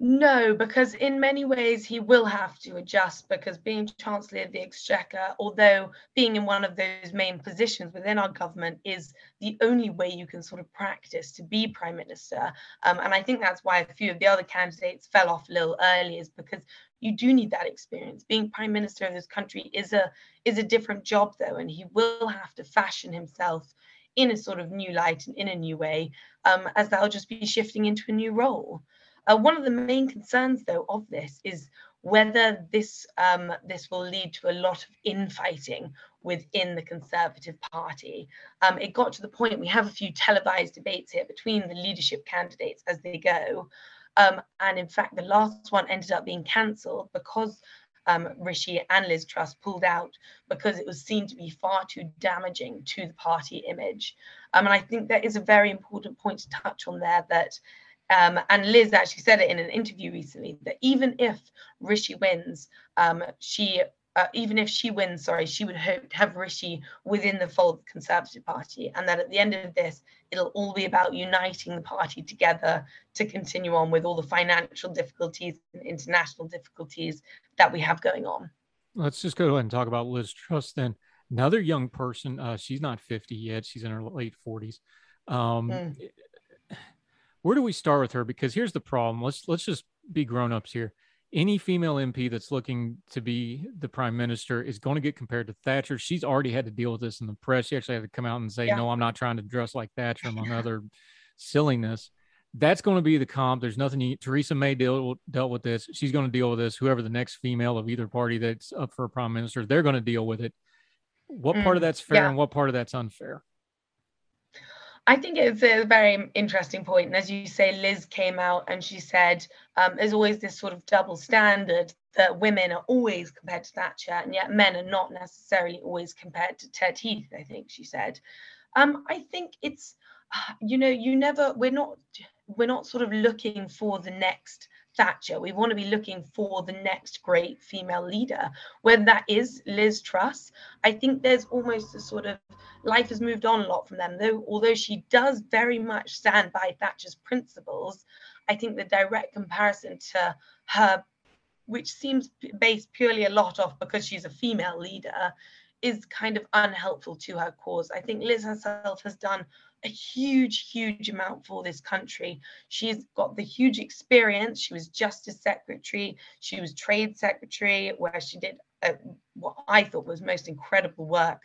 no, because in many ways he will have to adjust because being Chancellor of the Exchequer, although being in one of those main positions within our government is the only way you can sort of practice to be Prime Minister. Um, and I think that's why a few of the other candidates fell off a little early, is because you do need that experience. Being Prime Minister of this country is a is a different job though, and he will have to fashion himself in a sort of new light and in a new way, um, as that'll just be shifting into a new role. Uh, one of the main concerns, though, of this is whether this um, this will lead to a lot of infighting within the Conservative Party. Um, it got to the point we have a few televised debates here between the leadership candidates as they go. Um, and in fact, the last one ended up being cancelled because um, Rishi and Liz Truss pulled out because it was seen to be far too damaging to the party image. Um, and I think that is a very important point to touch on there that um, and Liz actually said it in an interview recently that even if Rishi wins, um, she uh, even if she wins, sorry, she would hope to have Rishi within the fold of the Conservative Party, and that at the end of this, it'll all be about uniting the party together to continue on with all the financial difficulties and international difficulties that we have going on. Let's just go ahead and talk about Liz Truss then. Another young person, uh, she's not 50 yet; she's in her late 40s. Um, mm where do we start with her? Because here's the problem. Let's let's just be grown-ups here. Any female MP that's looking to be the prime minister is going to get compared to Thatcher. She's already had to deal with this in the press. She actually had to come out and say, yeah. "No, I'm not trying to dress like Thatcher," among other silliness. That's going to be the comp. There's nothing. You, Theresa May deal, dealt with this. She's going to deal with this. Whoever the next female of either party that's up for a prime minister, they're going to deal with it. What mm, part of mm, that's fair yeah. and what part of that's unfair? I think it's a very interesting point. And as you say, Liz came out and she said um, there's always this sort of double standard that women are always compared to Thatcher, and yet men are not necessarily always compared to Ted Heath, I think she said. Um, I think it's, you know, you never, we're not, we're not sort of looking for the next Thatcher. We want to be looking for the next great female leader. Whether that is Liz Truss, I think there's almost a sort of life has moved on a lot from them. Though, although she does very much stand by Thatcher's principles, I think the direct comparison to her, which seems based purely a lot off because she's a female leader, is kind of unhelpful to her cause. I think Liz herself has done a huge, huge amount for this country. She's got the huge experience. She was Justice Secretary, she was Trade Secretary, where she did a, what I thought was most incredible work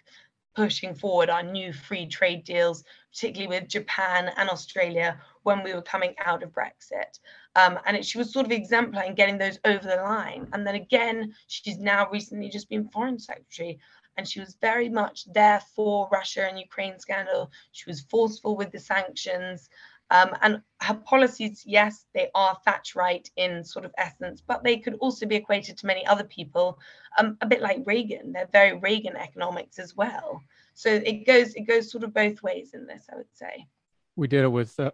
pushing forward our new free trade deals, particularly with Japan and Australia when we were coming out of Brexit. Um, and it, she was sort of exemplary in getting those over the line. And then again, she's now recently just been foreign secretary and she was very much there for Russia and Ukraine scandal. She was forceful with the sanctions. Um, and her policies, yes, they are Thatcherite in sort of essence, but they could also be equated to many other people, um, a bit like Reagan. They're very Reagan economics as well. So it goes it goes sort of both ways in this, I would say. We did it with, uh,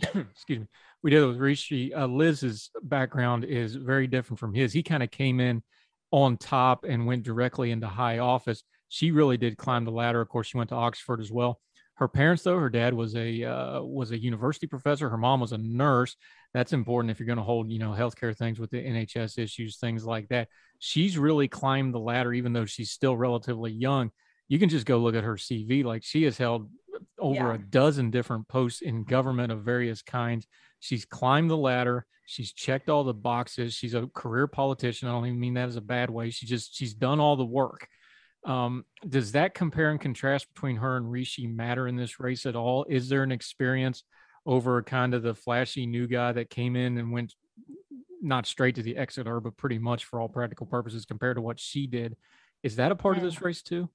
excuse me, we did it with Rishi. Uh, Liz's background is very different from his. He kind of came in on top and went directly into high office. She really did climb the ladder. Of course, she went to Oxford as well. Her parents, though, her dad was a uh, was a university professor. Her mom was a nurse. That's important if you're going to hold, you know, healthcare things with the NHS issues, things like that. She's really climbed the ladder, even though she's still relatively young. You can just go look at her CV. Like she has held over yeah. a dozen different posts in government of various kinds. She's climbed the ladder. She's checked all the boxes. She's a career politician. I don't even mean that as a bad way. She just she's done all the work. Um, does that compare and contrast between her and Rishi matter in this race at all? Is there an experience over kind of the flashy new guy that came in and went not straight to the exit, Exeter, but pretty much for all practical purposes compared to what she did? Is that a part yeah. of this race too?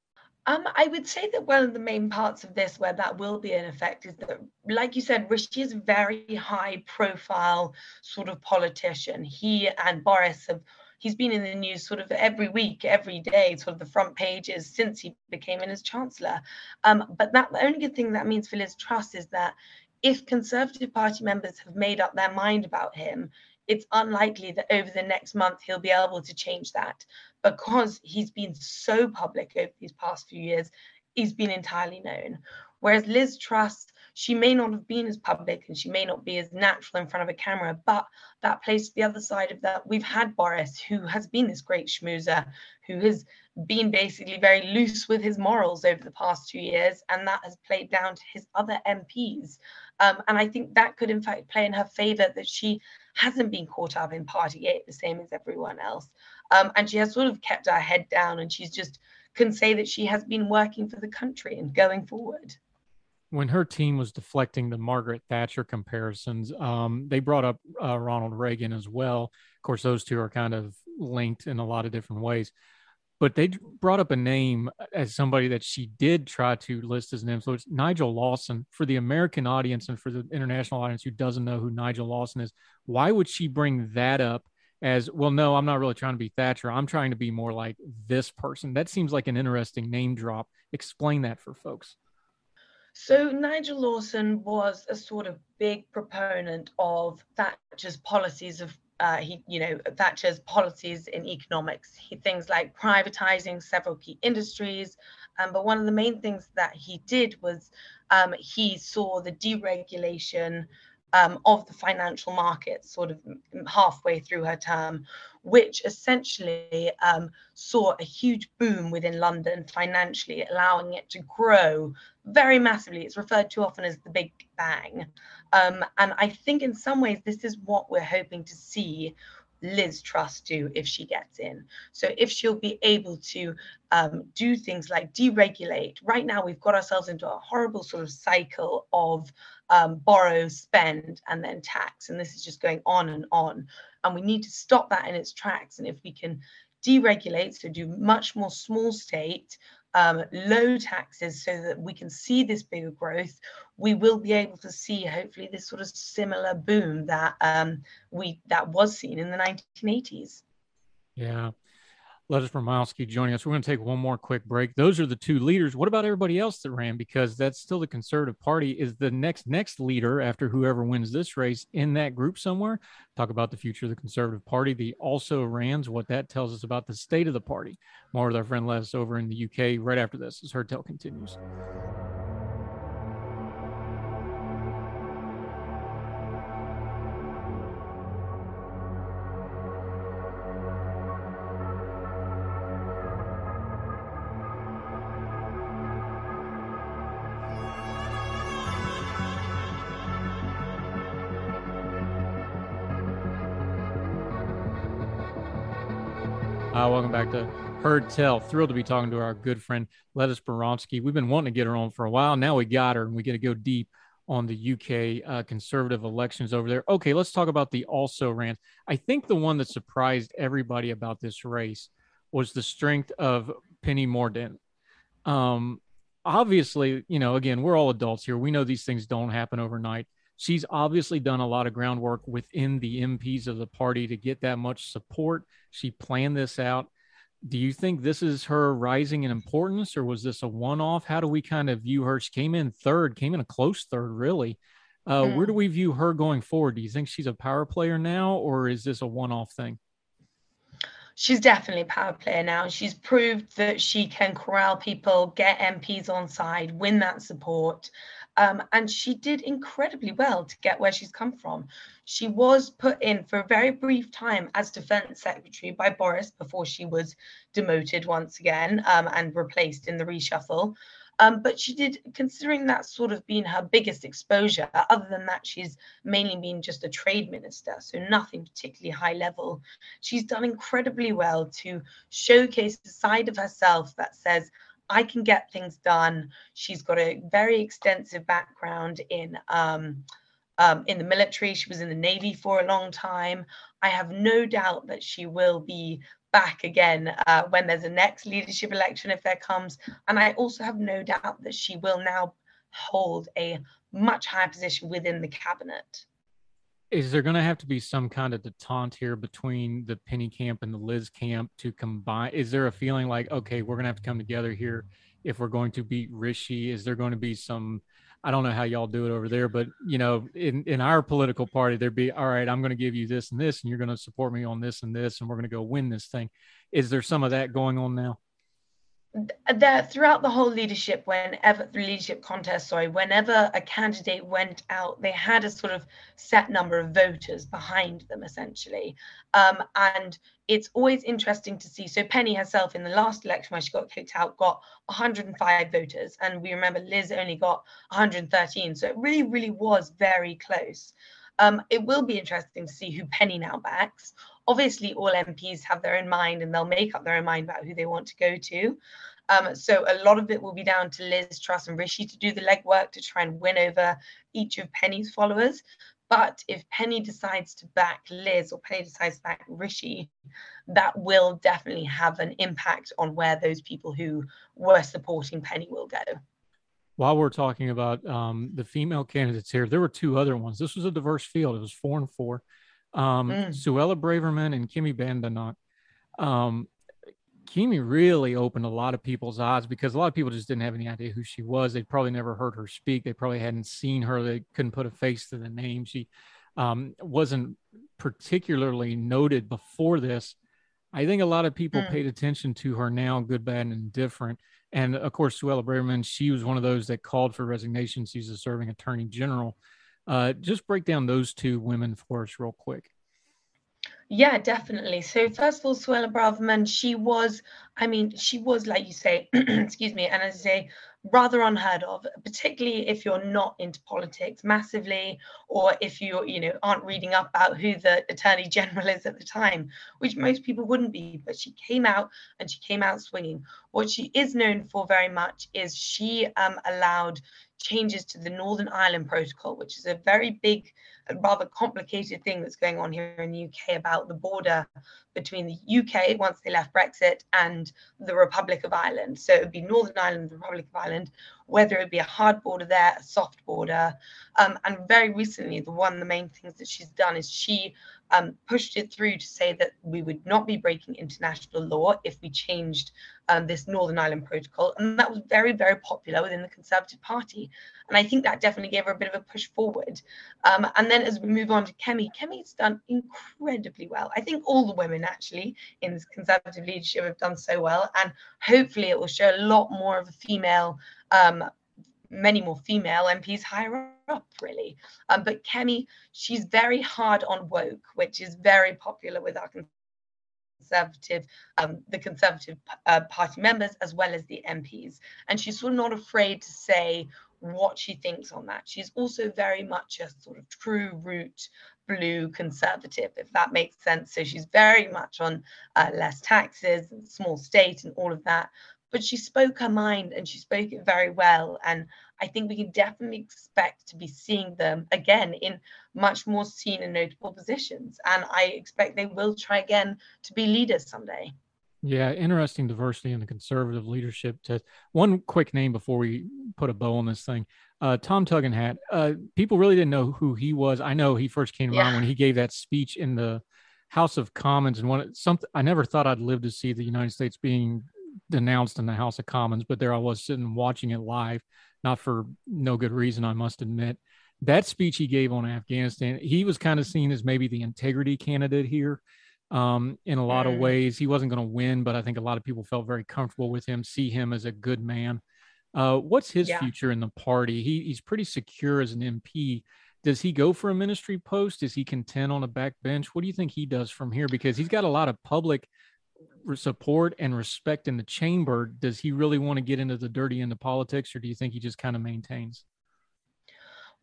Um, I would say that one of the main parts of this where that will be an effect is that, like you said, Rishi is a very high profile sort of politician. He and Boris have he's been in the news sort of every week, every day, sort of the front pages since he became in as chancellor. Um, but that the only good thing that means for Liz Truss is that if Conservative Party members have made up their mind about him, it's unlikely that over the next month he'll be able to change that because he's been so public over these past few years, he's been entirely known. Whereas Liz Truss, she may not have been as public and she may not be as natural in front of a camera, but that plays to the other side of that. We've had Boris, who has been this great schmoozer, who has been basically very loose with his morals over the past two years, and that has played down to his other MPs. Um, and I think that could, in fact, play in her favor that she hasn't been caught up in Partygate the same as everyone else. Um, and she has sort of kept her head down and she's just can say that she has been working for the country and going forward. When her team was deflecting the Margaret Thatcher comparisons, um, they brought up uh, Ronald Reagan as well. Of course, those two are kind of linked in a lot of different ways but they brought up a name as somebody that she did try to list as an influence nigel lawson for the american audience and for the international audience who doesn't know who nigel lawson is why would she bring that up as well no i'm not really trying to be thatcher. I'm trying to be more like this person. That seems like an interesting name drop. Explain that for folks. So Nigel Lawson was a sort of big proponent of Thatcher's policies of uh, he, you know, Thatcher's policies in economics, he, things like privatizing several key industries. Um, but one of the main things that he did was um, he saw the deregulation um, of the financial markets sort of halfway through her term, which essentially um, saw a huge boom within London financially, allowing it to grow very massively. It's referred to often as the Big Bang. Um, and I think in some ways, this is what we're hoping to see Liz Truss do if she gets in. So if she'll be able to um, do things like deregulate. Right now, we've got ourselves into a horrible sort of cycle of um, borrow, spend, and then tax. And this is just going on and on. And we need to stop that in its tracks. And if we can deregulate, so do much more small state, um, low taxes so that we can see this bigger growth, we will be able to see hopefully this sort of similar boom that um, we that was seen in the 1980s. Yeah. Lettuce Bromowski joining us. We're going to take one more quick break. Those are the two leaders. What about everybody else that ran? Because that's still the Conservative Party. Is the next next leader after whoever wins this race in that group somewhere? Talk about the future of the Conservative Party. The also rans, what that tells us about the state of the party. More with our friend Les over in the UK right after this as her tale continues. Welcome back to Heard Tell. Thrilled to be talking to our good friend Lettuce Bronsky. We've been wanting to get her on for a while. Now we got her, and we get to go deep on the UK uh, conservative elections over there. Okay, let's talk about the also rant. I think the one that surprised everybody about this race was the strength of Penny Mordaunt. Um, obviously, you know, again, we're all adults here. We know these things don't happen overnight. she's obviously done a lot of groundwork within the MPs of the party to get that much support. She planned this out. Do you think this is her rising in importance, or was this a one off? How do we kind of view her? She came in third, came in a close third, really. Uh, mm. Where do we view her going forward? Do you think she's a power player now, or is this a one off thing? she's definitely a power player now. She's proved that she can corral people, get MPs on side, win that support. Um, and she did incredibly well to get where she's come from. She was put in for a very brief time as defense secretary by Boris before she was demoted once again um, and replaced in the reshuffle. Um, but she did, considering that sort of been her biggest exposure, other than that, she's mainly been just a trade minister, so nothing particularly high level. She's done incredibly well to showcase the side of herself that says, I can get things done. She's got a very extensive background in um, um, in the military. She was in the Navy for a long time. I have no doubt that she will be back again uh, when there's a next leadership election, if there comes. And I also have no doubt that she will now hold a much higher position within the cabinet. Is there going to have to be some kind of detente here between the Penny camp and the Liz camp to combine? Is there a feeling like, okay, we're going to have to come together here if we're going to beat Rishi? Is there going to be some I don't know how y'all do it over there, but you know, in, in our political party, there'd be, all right, I'm going to give you this and this, and you're going to support me on this and this, and we're going to go win this thing. Is there some of that going on now? That throughout the whole leadership, whenever the leadership contest, sorry, whenever a candidate went out, they had a sort of set number of voters behind them, essentially. Um, and it's always interesting to see. So Penny herself, in the last election where she got kicked out, got 105 voters, and we remember Liz only got 113. So it really, really was very close. Um, it will be interesting to see who Penny now backs obviously all MPs have their own mind and they'll make up their own mind about who they want to go to. Um, so a lot of it will be down to Liz Truss and Rishi to do the legwork to try and win over each of Penny's followers. But if Penny decides to back Liz or Penny decides to back Rishi, that will definitely have an impact on where those people who were supporting Penny will go. While we're talking about um, the female candidates here, there were two other ones. This was a diverse field. It was four and four um, mm. Suella Braverman and Kemi Badenoch. Um, Kimi really opened a lot of people's eyes because a lot of people just didn't have any idea who she was. They'd probably never heard her speak. They probably hadn't seen her. They couldn't put a face to the name. She um, wasn't particularly noted before this. I think a lot of people mm. paid attention to her now, good, bad, and indifferent. And of course, Suella Braverman, she was one of those that called for resignation. She's a serving attorney general. Uh, just break down those two women for us real quick. Yeah, definitely. So first of all, Suella Braverman, she was, I mean, she was like you say, excuse me, and as I say, rather unheard of, particularly if you're not into politics massively, or if you, you know, aren't reading up about who the Attorney General is at the time, which most people wouldn't be. But she came out and she came out swinging. What she is known for very much is she um, allowed changes to the Northern Ireland Protocol, which is a very big rather complicated thing that's going on here in the UK about the border between the UK once they left Brexit and the Republic of Ireland. So it would be Northern Ireland, the Republic of Ireland, whether it would be a hard border there, a soft border. Um, and very recently, the one of the main things that she's done is she um, pushed it through to say that we would not be breaking international law if we changed um, this Northern Ireland Protocol. And that was very, very popular within the Conservative Party. And I think that definitely gave her a bit of a push forward. Um, and then as we move on to Kemi, Kemi's done incredibly well. I think all the women actually in this Conservative leadership have done so well. And hopefully it will show a lot more of a female um, many more female MPs higher up, really. Um, but Kemi, she's very hard on woke, which is very popular with our conservative, um, the Conservative uh, Party members as well as the MPs, and she's sort of not afraid to say what she thinks on that. She's also very much a sort of true root blue conservative, if that makes sense. So she's very much on uh, less taxes, small state, and all of that but she spoke her mind and she spoke it very well. And I think we can definitely expect to be seeing them again in much more seen and notable positions. And I expect they will try again to be leaders someday. Yeah, interesting diversity in the conservative leadership test. One quick name before we put a bow on this thing. Uh, Tom Tugendhat. Uh, people really didn't know who he was. I know he first came around yeah. when he gave that speech in the House of Commons and one something. I never thought I'd live to see the United States being denounced in the House of Commons, but there I was sitting watching it live, not for no good reason, I must admit. That speech he gave on Afghanistan, he was kind of seen as maybe the integrity candidate here um, in a lot mm. of ways. He wasn't going to win, but I think a lot of people felt very comfortable with him, see him as a good man. Uh, what's his yeah. future in the party? He, he's pretty secure as an MP. Does he go for a ministry post? Is he content on a back bench? What do you think he does from here? Because he's got a lot of public support and respect in the chamber. Does he really want to get into the dirty end of politics, or do you think he just kind of maintains?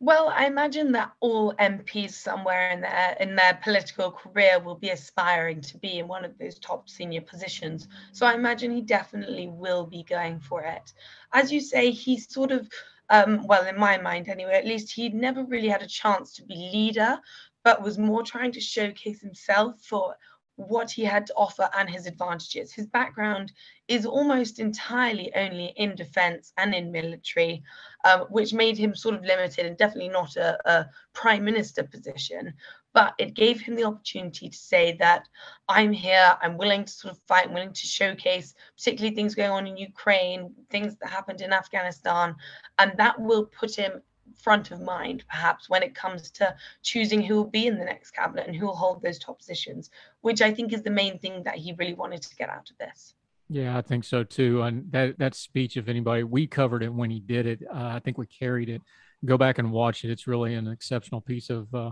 Well, I imagine that all MPs somewhere in their in their political career will be aspiring to be in one of those top senior positions. So I imagine he definitely will be going for it. As you say, he's sort of um, well, in my mind anyway, at least he'd never really had a chance to be leader, but was more trying to showcase himself for what he had to offer and his advantages. His background is almost entirely only in defense and in military, um, which made him sort of limited and definitely not a, a, prime minister position. But it gave him the opportunity to say that I'm here, I'm willing to sort of fight, I'm willing to showcase, particularly things going on in Ukraine, things that happened in Afghanistan, and that will put him front of mind, perhaps, when it comes to choosing who will be in the next cabinet and who will hold those top positions, which I think is the main thing that he really wanted to get out of this. Yeah, I think so too. And that that speech, if anybody, we covered it when he did it. Uh, I think we carried it. Go back and watch it. It's really an exceptional piece of uh,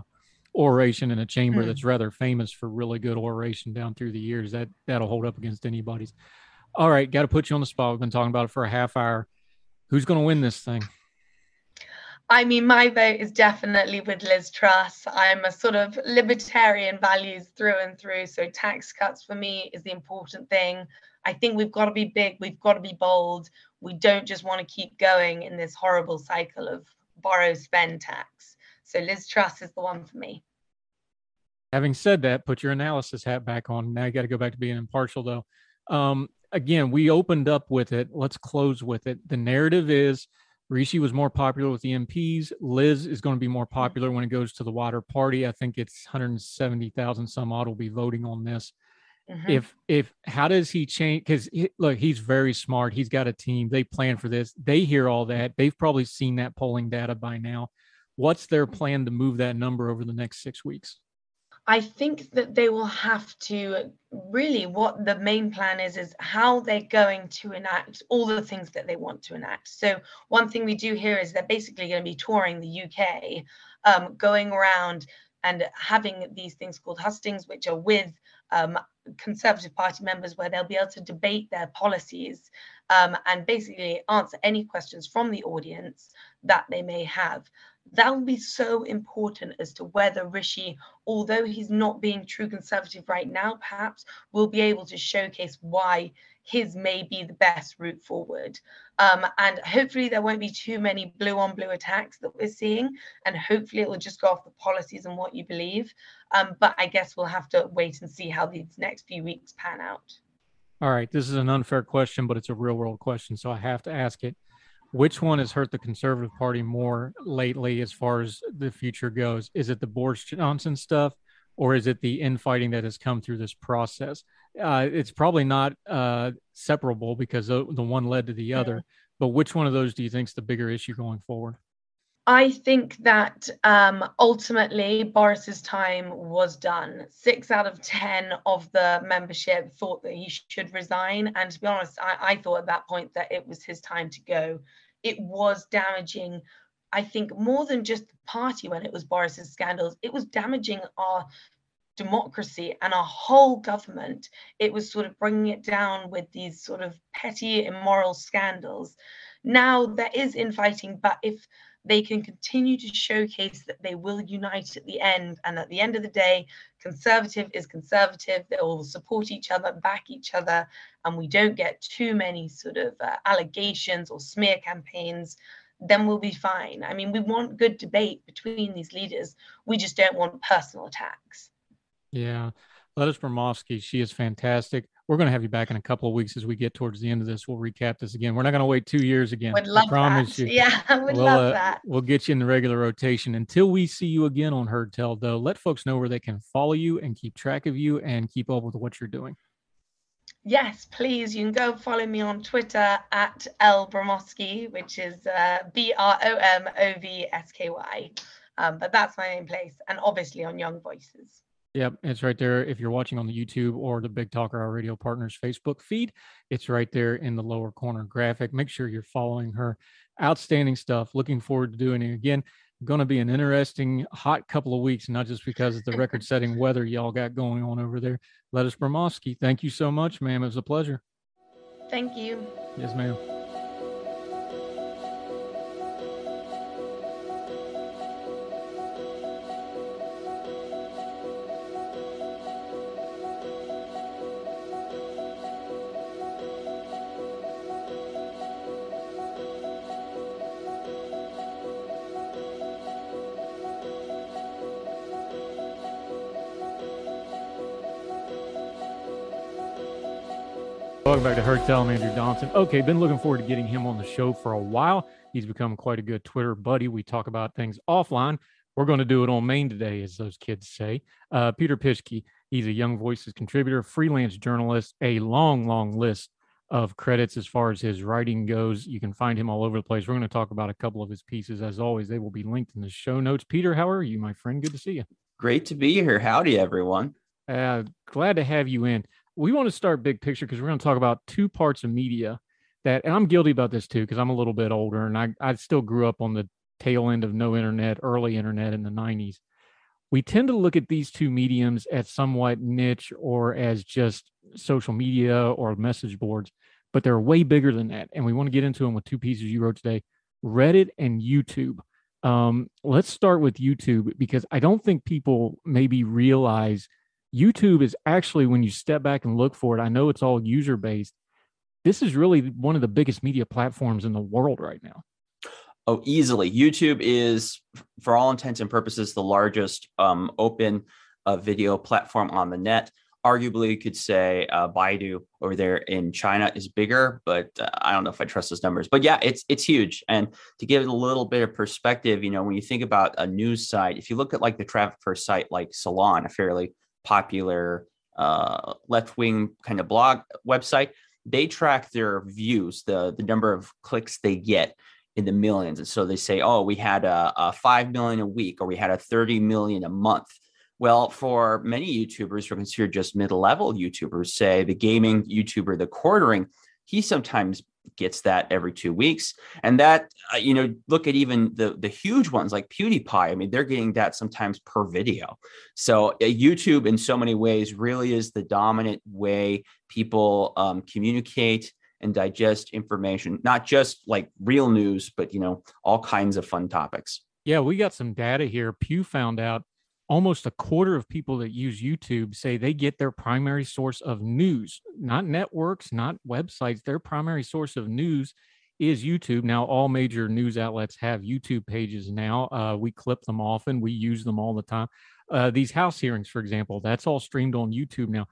oration in a chamber mm. that's rather famous for really good oration down through the years. That that'll hold up against anybody's. All right, got to put you on the spot. We've been talking about it for a half hour. Who's going to win this thing? I mean, my vote is definitely with Liz Truss. I'm a sort of libertarian values through and through. So tax cuts for me is the important thing. I think we've got to be big. We've got to be bold. We don't just want to keep going in this horrible cycle of borrow, spend tax. So Liz Truss is the one for me. Having said that, put your analysis hat back on. Now you got to go back to being impartial, though. Um, again, we opened up with it. Let's close with it. The narrative is Rishi was more popular with the MPs. Liz is going to be more mm-hmm. popular when it goes to the wider party. I think it's 170,000 some odd will be voting on this. Mm-hmm. If if how does he change? Because he, look, he's very smart. He's got a team. They plan for this. They hear all that. They've probably seen that polling data by now. What's their mm-hmm. plan to move that number over the next six weeks? I think that they will have to really what the main plan is is how they're going to enact all the things that they want to enact. So one thing we do here is they're basically going to be touring the UK, um, going around and having these things called hustings, which are with um, Conservative Party members, where they'll be able to debate their policies um, and basically answer any questions from the audience that they may have that will be so important as to whether Rishi, although he's not being true conservative right now, perhaps will be able to showcase why his may be the best route forward. Um, and hopefully there won't be too many blue on blue attacks that we're seeing. And hopefully it will just go off the policies and what you believe. Um, but I guess we'll have to wait and see how these next few weeks pan out. All right. This is an unfair question, but it's a real world question. So I have to ask it which one has hurt the Conservative Party more lately as far as the future goes? Is it the Boris Johnson stuff or is it the infighting that has come through this process? Uh, it's probably not uh, separable because the, the, one led to the other. But which one of those do you think is the bigger issue going forward? I think that um, ultimately Boris's time was done. Six out of 10 of the membership thought that he should resign. And to be honest, I, I thought at that point that it was his time to go it was damaging I think more than just the party when it was Boris's scandals, it was damaging our democracy and our whole government. It was sort of bringing it down with these sort of petty, immoral scandals. Now there is infighting, but if they can continue to showcase that they will unite at the end, and at the end of the day, conservative is conservative, they will support each other, back each other, and we don't get too many sort of uh, allegations or smear campaigns, then we'll be fine. I mean, we want good debate between these leaders. We just don't want personal attacks. Yeah. Lettice Bromovsky, she is fantastic. We're going to have you back in a couple of weeks as we get towards the end of this. We'll recap this again. We're not going to wait two years again. Would love I promise that. you. Yeah, would we'll, love uh, that. We'll get you in the regular rotation until we see you again on Heard Tell, though. Let folks know where they can follow you and keep track of you and keep up with what you're doing. Yes, please. You can go follow me on Twitter at L Bromovsky, which is uh, B R O M O V S K Y. Um, but that's my main place, and obviously on Young Voices. Yep, it's right there. If you're watching on the YouTube or the Big Talker Our Radio Partners Facebook feed, it's right there in the lower corner graphic. Make sure you're following her. Outstanding stuff. Looking forward to doing it again. Going to be an interesting, hot couple of weeks, not just because of the record setting weather y'all got going on over there. Lettice Bromovsky, thank you so much, ma'am. It was a pleasure. Thank you. Yes, ma'am. Back to Heard Tell. I'm Andrew Donaldson. Okay, been looking forward to getting him on the show for a while. He's become quite a good Twitter buddy. We talk about things offline. We're going to do it on main today, as those kids say. Uh, Peter Pischke, he's a Young Voices contributor, freelance journalist, a long, long list of credits as far as his writing goes. You can find him all over the place. We're going to talk about a couple of his pieces. As always, they will be linked in the show notes. Peter, how are you, my friend? Good to see you. Great to be here. Howdy, everyone. Uh, glad to have you in. We want to start big picture because we're going to talk about two parts of media that, and I'm guilty about this too because I'm a little bit older and I, I still grew up on the tail end of no internet, early internet in the 90s. We tend to look at these two mediums as somewhat niche or as just social media or message boards, but they're way bigger than that. And we want to get into them with two pieces you wrote today Reddit and YouTube. Um, let's start with YouTube because I don't think people maybe realize YouTube is actually, when you step back and look for it, I know it's all user based. This is really one of the biggest media platforms in the world right now. Oh, easily. YouTube is, for all intents and purposes, the largest um, open uh, video platform on the net. Arguably, you could say uh, Baidu over there in China is bigger, but uh, I don't know if I trust those numbers. But yeah, it's it's huge. And to give it a little bit of perspective, you know, when you think about a news site, if you look at like the traffic a site like Salon, a fairly popular uh, left wing kind of blog website, they track their views, the the number of clicks they get in the millions. And so they say, oh, we had a, a 5 million a week or we had a 30 million a month. Well, for many YouTubers who are considered just mid level YouTubers, say the gaming YouTuber, the quartering, he sometimes gets that every two weeks. And that, uh, you know, look at even the, the huge ones like PewDiePie. I mean, they're getting that sometimes per video. So uh, YouTube, in so many ways, really is the dominant way people um, communicate and digest information, not just like real news, but you know, all kinds of fun topics. Yeah, we got some data here. Pew found out almost a quarter of people that use YouTube say they get their primary source of news, not networks, not websites. Their primary source of news is YouTube. Now, all major news outlets have YouTube pages now. Uh, we clip them often, we use them all the time. Uh, these House hearings, for example, that's all streamed on YouTube now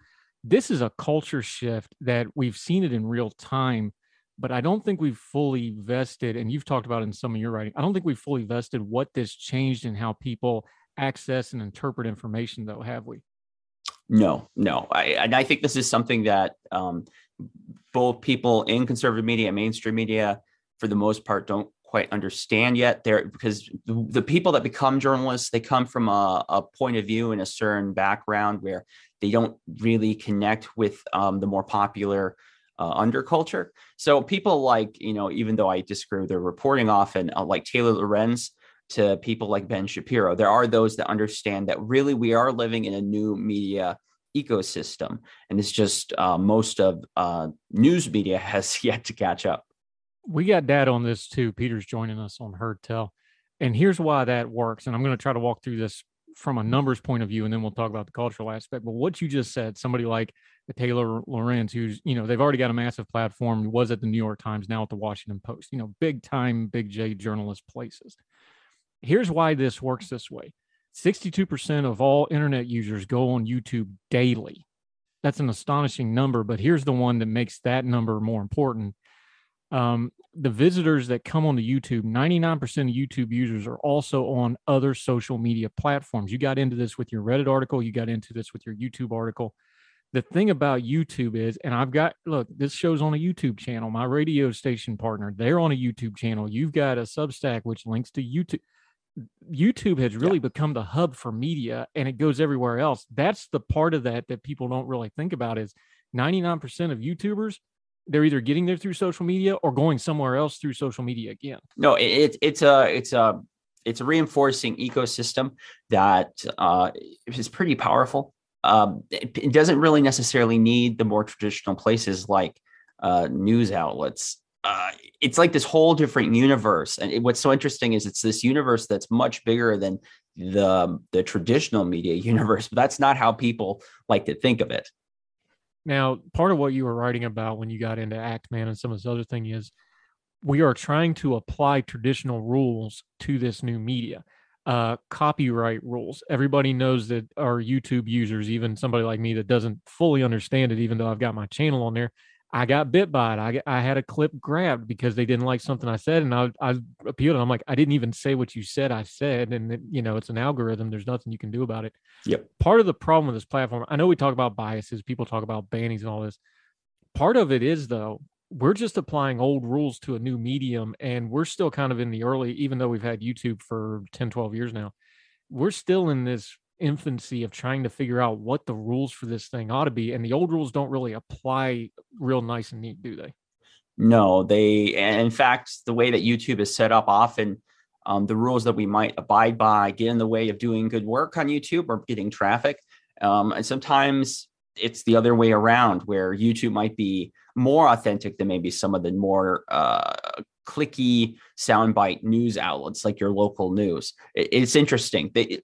this is a culture shift that we've seen it in real time but i don't think we've fully vested and you've talked about in some of your writing i don't think we've fully vested what this changed in how people access and interpret information though have we? No no. I, and i think this is something that um, both people in conservative media and mainstream media for the most part don't quite understand yet. There because the, the people that become journalists they come from a, a point of view and a certain background where they don't really connect with um, the more popular uh, underculture. So people like, you know, even though I disagree with their reporting often, uh, like Taylor Lorenz to people like Ben Shapiro, there are those that understand that really we are living in a new media ecosystem. And it's just uh, most of uh, news media has yet to catch up. We got data on this too. Peter's joining us on Heard Tell. And here's why that works. And I'm going to try to walk through this from a numbers point of view, and then we'll talk about the cultural aspect. But what you just said, somebody like Taylor Lorenz, who's you know they've already got a massive platform, was at the New York Times, now at the Washington Post, you know, big time, big J journalist places. Here's why this works this way. 62% of all internet users go on YouTube daily. That's an astonishing number, but here's the one that makes that number more important. Um, the visitors that come onto YouTube, 99% of YouTube users are also on other social media platforms. You got into this with your Reddit article, you got into this with your YouTube article. The thing about YouTube is, and I've got, look, this show's on a YouTube channel. My radio station partner, they're on a YouTube channel. You've got a Substack, which links to YouTube. YouTube has really yeah. become the hub for media and it goes everywhere else. That's the part of that that people don't really think about is 99% of YouTubers they're either getting there through social media or going somewhere else through social media again. No, it, it's a it's a it's a reinforcing ecosystem that uh, is pretty powerful. Um, it, it, doesn't really necessarily need the more traditional places like uh, news outlets uh, it's like this whole different universe. And it, what's so interesting is it's this universe that's much bigger than the the traditional media universe. But that's not how people like to think of it. Now, part of what you were writing about when you got into Act Man and some of this other thing is we are trying to apply traditional rules to this new media. Uh, copyright rules. Everybody knows that our YouTube users, even somebody like me that doesn't fully understand it, even though I've got my channel on there, I got bit by it. I, I had a clip grabbed because they didn't like something I said, and I, I appealed. And I'm like, I didn't even say what you said. I said, and it, you know, it's an algorithm. There's nothing you can do about it. Yep. Part of the problem with this platform, I know we talk about biases. People talk about bannings and all this. Part of it is though, we're just applying old rules to a new medium, and we're still kind of in the early. Even though we've had YouTube for 10, 12 years now, we're still in this infancy of trying to figure out what the rules for this thing ought to be and the old rules don't really apply real nice and neat do they? No they and in fact the way that youtube is set up often um, the rules that we might abide by get in the way of doing good work on youtube or getting traffic um, and sometimes it's the other way around where youtube might be more authentic than maybe some of the more uh, clicky soundbite news outlets like your local news. It's interesting. They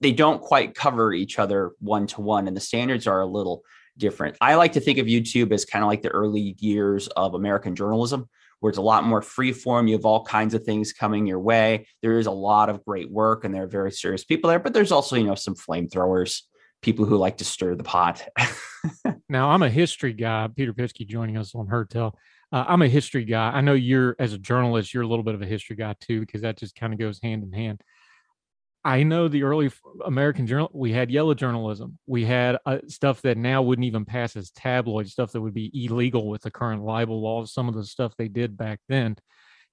they don't quite cover each other one to one, and the standards are a little different. I like to think of YouTube as kind of like the early years of American journalism, where it's a lot more free form. You have all kinds of things coming your way. There is a lot of great work, and there are very serious people there. But there's also you know some flamethrowers. People who like to stir the pot. now, I'm a history guy. Peter Pischke joining us on Heard Tell. Uh, I'm a history guy. I know you're, as a journalist, you're a little bit of a history guy too, because that just kind of goes hand in hand. I know the early American journal, we had yellow journalism. We had uh, stuff that now wouldn't even pass as tabloid, stuff that would be illegal with the current libel laws, some of the stuff they did back then.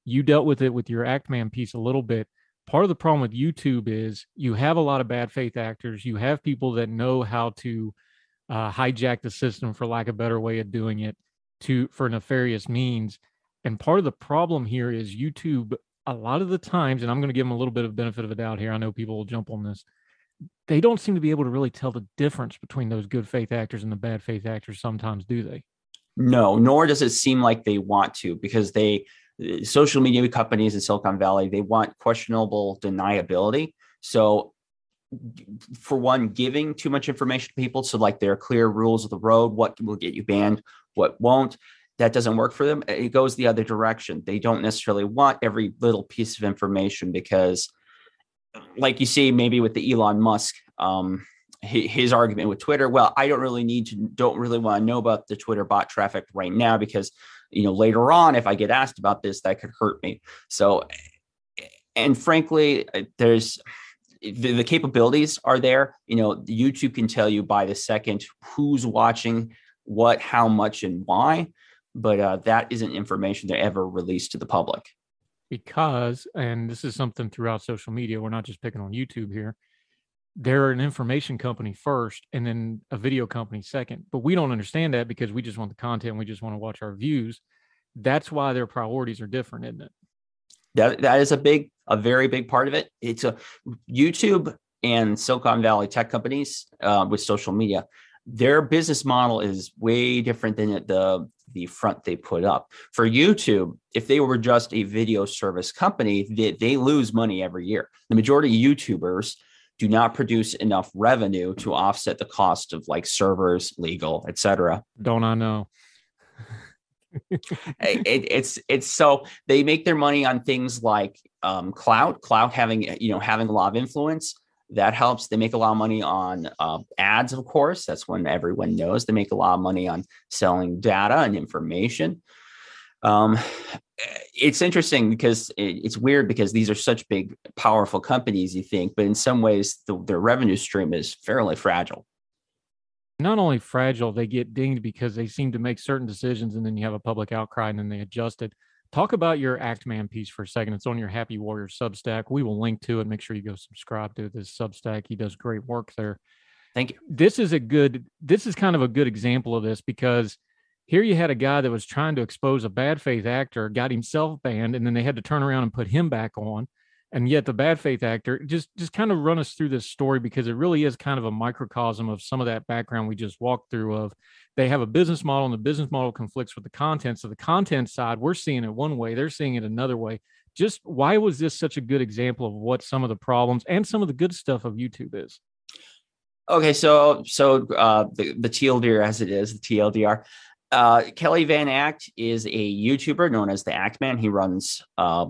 You dealt with it with your ActMan piece a little bit. Part of the problem with YouTube is you have a lot of bad faith actors. You have people that know how to uh, hijack the system, for lack of a better way of doing it to for nefarious means. And part of the problem here is YouTube, a lot of the times, and I'm going to give them a little bit of benefit of a doubt here. I know people will jump on this. They don't seem to be able to really tell the difference between those good faith actors and the bad faith actors sometimes, do they? No, nor does it seem like they want to because they, social media companies in Silicon Valley, they want questionable deniability. So for one, giving too much information to people. So, like, there are clear rules of the road, what will get you banned, what won't. That doesn't work for them. It goes the other direction. They don't necessarily want every little piece of information because, like you see, maybe with the Elon Musk, um, his argument with Twitter, well, I don't really need to, don't really want to know about the Twitter bot traffic right now because, you know, later on, if I get asked about this, that could hurt me. So, and frankly, there's, the, the, capabilities are there. You know, YouTube can tell you by the second who's watching, what, how much, and why. But uh, that isn't information they ever released to the public. Because, and this is something throughout social media, we're not just picking on YouTube here. They're an information company first and then a video company second. But we don't understand that because we just want the content. We just want to watch our views. That's why their priorities are different, isn't it? That that is a big, a very big part of it. It's a YouTube and Silicon Valley tech companies uh, with social media. Their business model is way different than the the front they put up. For YouTube, if they were just a video service company, they, they lose money every year. The majority of YouTubers do not produce enough revenue to offset the cost of like servers, legal, etc. Don't I know? it, it's it's so they make their money on things like um, clout, clout having you know having a lot of influence. That helps. They make a lot of money on uh, ads, of course. That's when everyone knows they make a lot of money on selling data and information. Um, it's interesting because it's weird because these are such big, powerful companies, you think, but in some ways, the, their revenue stream is fairly fragile. Not only fragile, they get dinged because they seem to make certain decisions and then you have a public outcry and then they adjust it. Talk about your Actman piece for a second. It's on your Happy Warrior Substack. We will link to it. Make sure you go subscribe to this Substack. He does great work there. Thank you. This is a good, this is kind of a good example of this because here you had a guy that was trying to expose a bad faith actor, got himself banned, and then they had to turn around and put him back on. And yet the bad faith actor just just kind of run us through this story because it really is kind of a microcosm of some of that background we just walked through of they have a business model and the business model conflicts with the content. So the content side, we're seeing it one way, they're seeing it another way. Just why was this such a good example of what some of the problems and some of the good stuff of YouTube is? Okay, so so uh, the the TLDR as it is the TLDR. Uh, Kelly Van Act is a YouTuber known as the Act Man. He runs uh,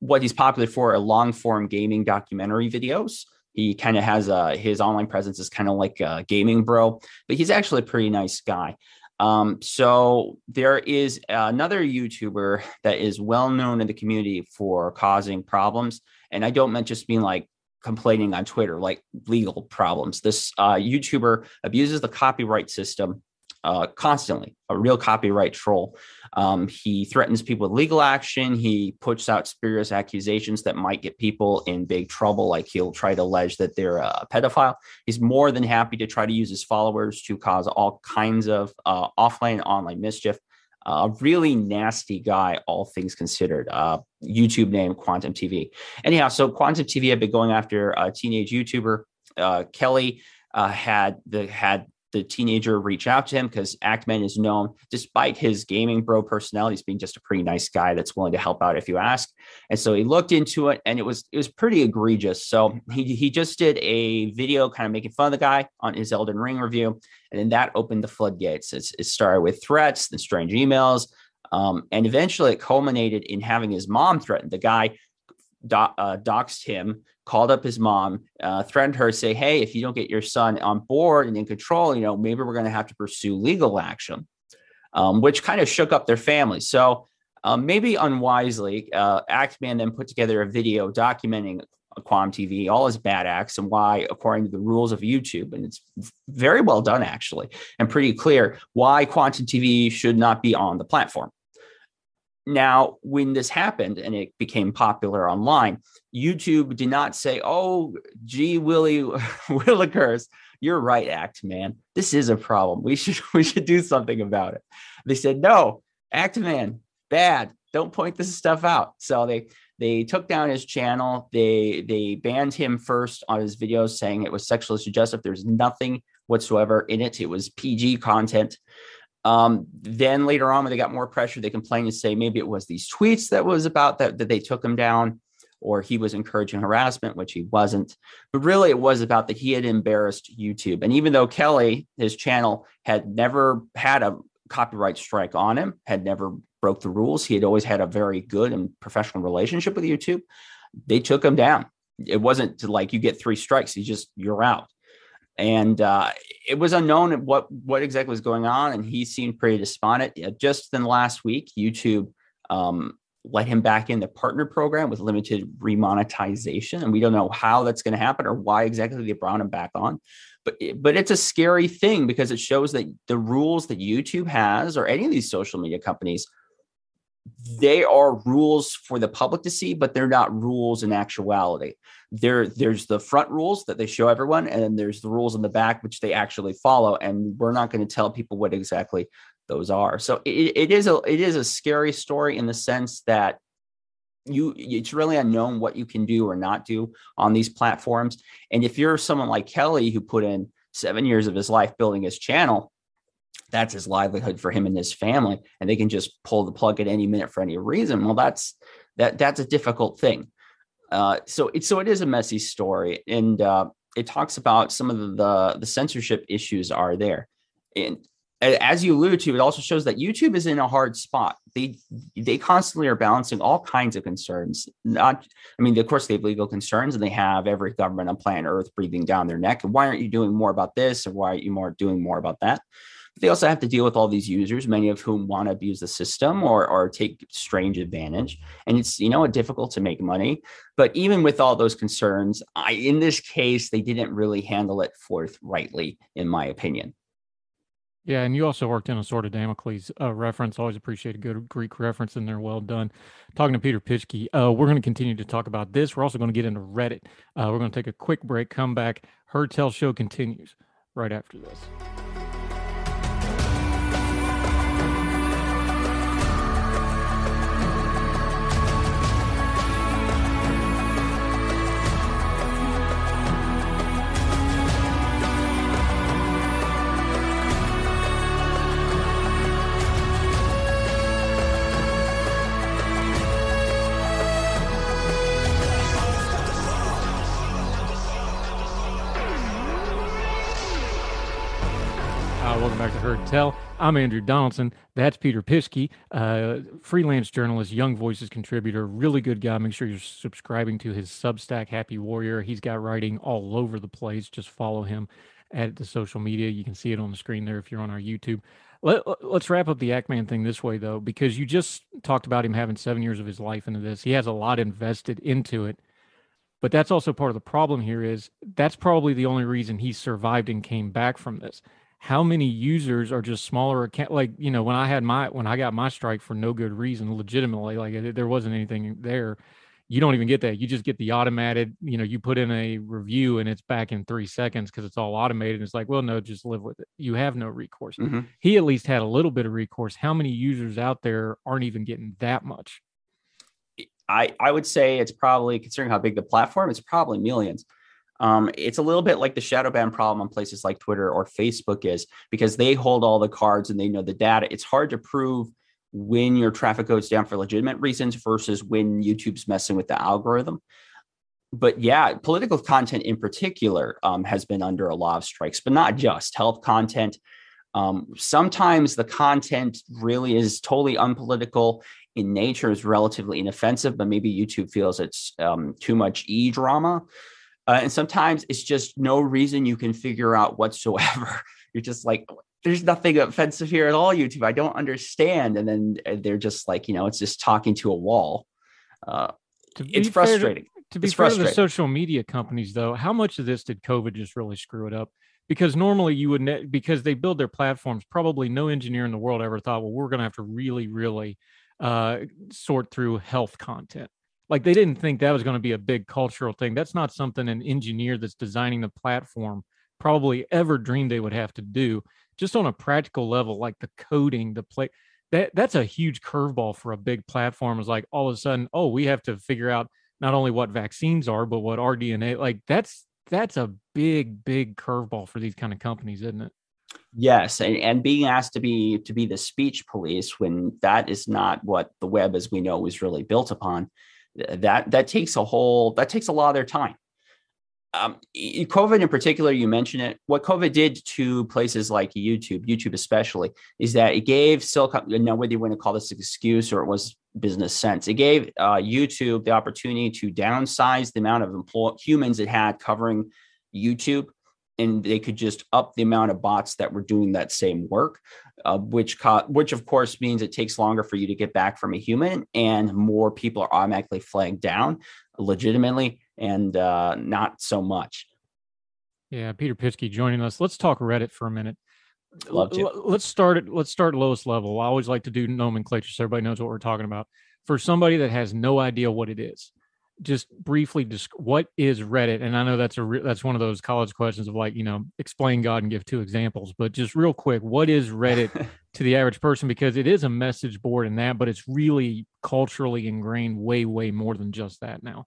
what he's popular for are long form gaming documentary videos. He kind of has a his online presence is kind of like a gaming bro, but he's actually a pretty nice guy. Um, so there is another YouTuber that is well known in the community for causing problems, and I don't mean just being like complaining on Twitter, like legal problems. This uh, YouTuber abuses the copyright system uh, constantly, a real copyright troll. Um, he threatens people with legal action. He puts out spurious accusations that might get people in big trouble, like he'll try to allege that they're a pedophile. He's more than happy to try to use his followers to cause all kinds of uh, offline and online mischief. A uh, really nasty guy, all things considered. Uh, YouTube name Quantum TV. Anyhow, so Quantum TV had been going after a teenage YouTuber. Uh, Kelly uh, had the had the teenager reach out to him because Actman is known, despite his gaming bro personality, as being just a pretty nice guy that's willing to help out if you ask. And so he looked into it, and it was it was pretty egregious. So he he just did a video kind of making fun of the guy on his Elden Ring review, and then that opened the floodgates. It's, it started with threats, then strange emails, um, and eventually it culminated in having his mom threatened. The guy do, uh, doxed him called up his mom, uh, threatened her, say, "Hey, if you don't get your son on board and in control, you know, maybe we're going to have to pursue legal action," um, which kind of shook up their family. So um, maybe unwisely, uh, Actman then put together a video documenting Quantum TV, all his bad acts, and why, according to the rules of YouTube, and it's very well done actually, and pretty clear why Quantum TV should not be on the platform. Now, when this happened and it became popular online, YouTube did not say, "Oh, gee, Willie Willikers, you're right, Act Man. This is a problem. We should we should do something about it." They said, "No, Act Man, bad. Don't point this stuff out." So they they took down his channel. They they banned him first on his videos, saying it was sexually suggestive. There's nothing whatsoever in it. It was PG content. Um, then later on, when they got more pressure, they complained and say maybe it was these tweets that was about that that they took him down, or he was encouraging harassment, which he wasn't. But really, it was about that he had embarrassed YouTube. And even though Kelly, his channel, had never had a copyright strike on him, had never broke the rules, he had always had a very good and professional relationship with YouTube. They took him down. It wasn't like you get three strikes, you just you're out and uh, it was unknown what what exactly was going on, and he seemed pretty despondent. Just in the last week, YouTube um, let him back in the partner program with limited remonetization, and we don't know how that's going to happen or why exactly they brought him back on. But but it's a scary thing because it shows that the rules that YouTube has or any of these social media companies they are rules for the public to see, but they're not rules in actuality. There, there's the front rules that they show everyone, and then there's the rules in the back which they actually follow. And we're not going to tell people what exactly those are. So it, it is a it is a scary story in the sense that you it's really unknown what you can do or not do on these platforms. And if you're someone like Kelly who put in seven years of his life building his channel, that's his livelihood for him and his family and they can just pull the plug at any minute for any reason well that's that that's a difficult thing uh, so it so it is a messy story and uh, it talks about some of the, the censorship issues are there and as you alluded to, it also shows that YouTube is in a hard spot. They they constantly are balancing all kinds of concerns. Not, I mean, of course, they have legal concerns, and they have every government on planet Earth breathing down their neck. And why aren't you doing more about this, or why aren't you more doing more about that? But they also have to deal with all these users, many of whom want to abuse the system or or take strange advantage. And it's you know difficult to make money. But even with all those concerns, I in this case they didn't really handle it forthrightly, in my opinion. Yeah, and you also worked in a sort of Damocles uh, reference. Always appreciate a good Greek reference in there. Well done. Talking to Peter Pischke, uh, we're going to continue to talk about this. We're also going to get into Reddit. Uh, we're going to take a quick break, come back. Heard Tell Show continues right after this. Heard Tell. I'm Andrew Donaldson. That's Peter Pischke, uh, freelance journalist, Young Voices contributor, really good guy. Make sure you're subscribing to his Substack, Happy Warrior. He's got writing all over the place. Just follow him at the social media. You can see it on the screen there if you're on our YouTube. Let, us wrap up the Actman thing this way, though, because you just talked about him having seven years of his life into this. He has a lot invested into it. But that's also part of the problem here is that's probably the only reason he survived and came back from this how many users are just smaller account like you know when i had my when i got my strike for no good reason legitimately like it, there wasn't anything there. You don't even get that. You just get the automated you know you put in a review and it's back in three seconds because it's all automated it's like well no just live with it. You have no recourse. Mm-hmm. he at least had a little bit of recourse. How many users out there aren't even getting that much? I i would say it's probably considering how big the platform it's probably millions um, it's a little bit like the shadow ban problem on places like Twitter or Facebook is because they hold all the cards and they know the data. It's hard to prove when your traffic goes down for legitimate reasons versus when YouTube's messing with the algorithm. But yeah, political content in particular um, has been under a lot of strikes, but not just health content. Um, sometimes the content really is totally unpolitical in nature, is relatively inoffensive, but maybe YouTube feels it's um, too much e drama. Uh, and sometimes it's just no reason you can figure out whatsoever. You're just like, there's nothing offensive here at all, YouTube. I don't understand. And then uh, they're just like, you know, it's just talking to a wall. Uh, it's frustrating. To, to be it's fair to the social media companies, though, how much of this did COVID just really screw it up? Because normally you would, ne- because they build their platforms, probably no engineer in the world ever thought, well, we're going to have to really, really uh, sort through health content like they didn't think that was going to be a big cultural thing. That's not something an engineer that's designing the platform probably ever dreamed they would have to do. Just on a practical level, like the coding, the play that that's a huge curveball for a big platform. Is like all of a sudden, oh, we have to figure out not only what vaccines are, but what rDNA. Like that's that's a big, big curveball for these kind of companies, isn't it? Yes, and, and being asked to be to be the speech police when that is not what the web as we know was really built upon that that takes a whole that takes a lot of their time um, COVID in particular, you mentioned it. What COVID did to places like YouTube, YouTube especially, is that it gave Silicon. Now, whether you want to call this an excuse or it was business sense, it gave uh, YouTube the opportunity to downsize the amount of employ- humans it had covering YouTube and they could just up the amount of bots that were doing that same work, uh, which co- which of course means it takes longer for you to get back from a human, and more people are automatically flagged down legitimately, and uh, not so much. Yeah, Peter Pischke joining us. Let's talk Reddit for a minute. Love to. Let's start at let's start lowest level. I always like to do nomenclature so everybody knows what we're talking about. For somebody that has no idea what it is, just briefly describe what is Reddit? And I know that's a re- that's one of those college questions of like you know explain God and give two examples, but just real quick, what is Reddit to the average person? Because it is a message board and that, but it's really culturally ingrained way way more than just that now.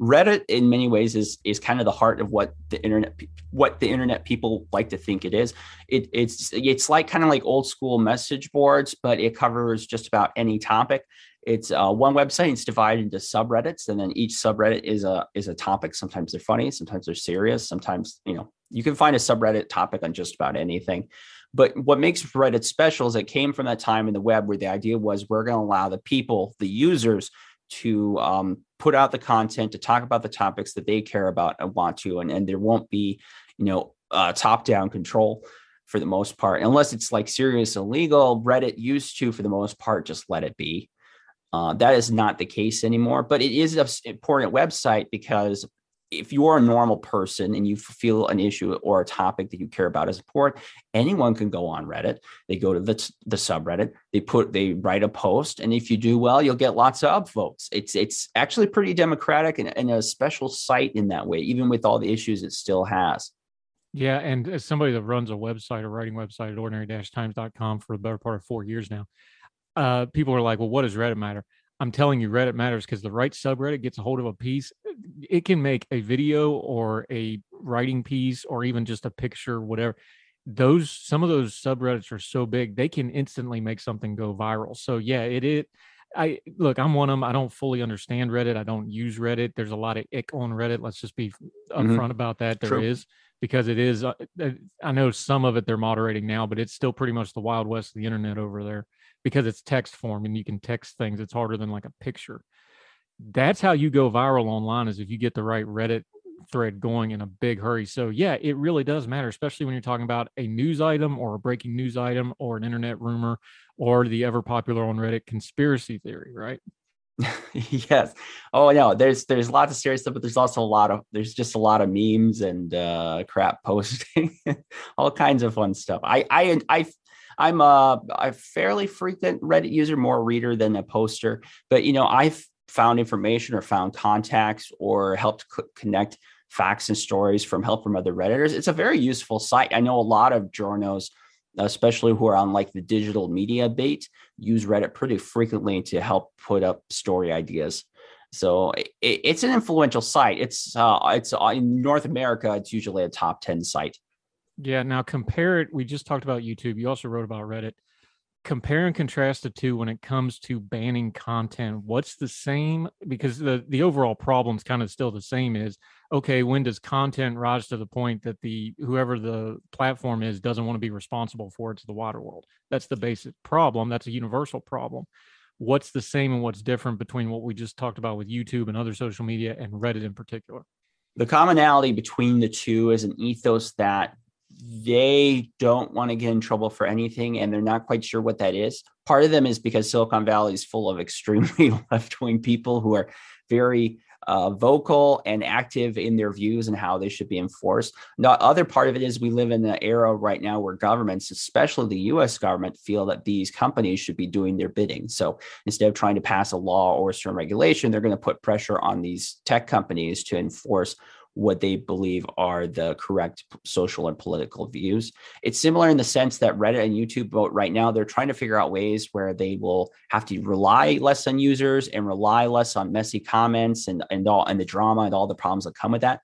Reddit, in many ways, is is kind of the heart of what the internet what the internet people like to think it is. It, it's it's like kind of like old school message boards, but it covers just about any topic it's uh, one website. It's divided into subreddits, and then each subreddit is a is a topic. Sometimes they're funny, sometimes they're serious. Sometimes you know you can find a subreddit topic on just about anything. But what makes Reddit special is it came from that time in the web where the idea was we're going to allow the people, the users, to um, put out the content to talk about the topics that they care about and want to, and, and there won't be, you know, uh, top down control for the most part, unless it's like serious illegal. Reddit used to, for the most part, just let it be. Uh, that is not the case anymore, but it is an important website because if you're a normal person and you feel an issue or a topic that you care about as important, anyone can go on Reddit. They go to the, the subreddit, they put they write a post, and if you do well, you'll get lots of upvotes. It's it's actually pretty democratic and, and a special site in that way, even with all the issues it still has. Yeah, and as somebody that runs a website, a writing website at ordinary-times.com for the better part of four years now, uh, people are like, "Well, what does Reddit matter?" I'm telling you, Reddit matters because the right subreddit gets a hold of a piece. It can make a video or a writing piece or even just a picture, whatever. Those some of those subreddits are so big they can instantly make something go viral. So yeah, it it I look, I'm one of them. I don't fully understand Reddit. I don't use Reddit. There's a lot of ick on Reddit. Let's just be upfront mm-hmm. about that. There True. is because it is. Uh, I know some of it they're moderating now, but it's still pretty much the wild west of the internet over there because it's text form and you can text things. It's harder than like a picture. That's how you go viral online is if you get the right Reddit thread going in a big hurry. So yeah, it really does matter, especially when you're talking about a news item or a breaking news item or an internet rumor or the ever popular on Reddit conspiracy theory, right? yes. Oh no, there's there's lots of serious stuff, but there's also a lot of there's just a lot of memes and uh crap posting, all kinds of fun stuff. I I I I'm a, a fairly frequent Reddit user, more reader than a poster, but you know, I've found information or found contacts or helped co- connect facts and stories from help from other redditors. It's a very useful site. I know a lot of journos especially who are on like the digital media bait use reddit pretty frequently to help put up story ideas. So it, it's an influential site. It's uh, it's uh, in north america it's usually a top 10 site yeah. Now compare it. We just talked about YouTube. You also wrote about Reddit. Compare and contrast the two when it comes to banning content. What's the same? Because the the overall problem's kind of still the same. Is okay. When does content rise to the point that the whoever the platform is doesn't want to be responsible for it to the water world? That's the basic problem. That's a universal problem. What's the same and what's different between what we just talked about with YouTube and other social media and Reddit in particular? The commonality between the two is an ethos that they don't want to get in trouble for anything and they're not quite sure what that is. Part of them is because Silicon Valley is full of extremely left wing people who are very uh, vocal and active in their views and how they should be enforced. The other part of it is we live in an era right now where governments, especially the US government, feel that these companies should be doing their bidding. So instead of trying to pass a law or a certain regulation, they're going to put pressure on these tech companies to enforce what they believe are the correct social and political views. It's similar in the sense that Reddit and YouTube both right now they're trying to figure out ways where they will have to rely less on users and rely less on messy comments and and all and the drama and all the problems that come with that.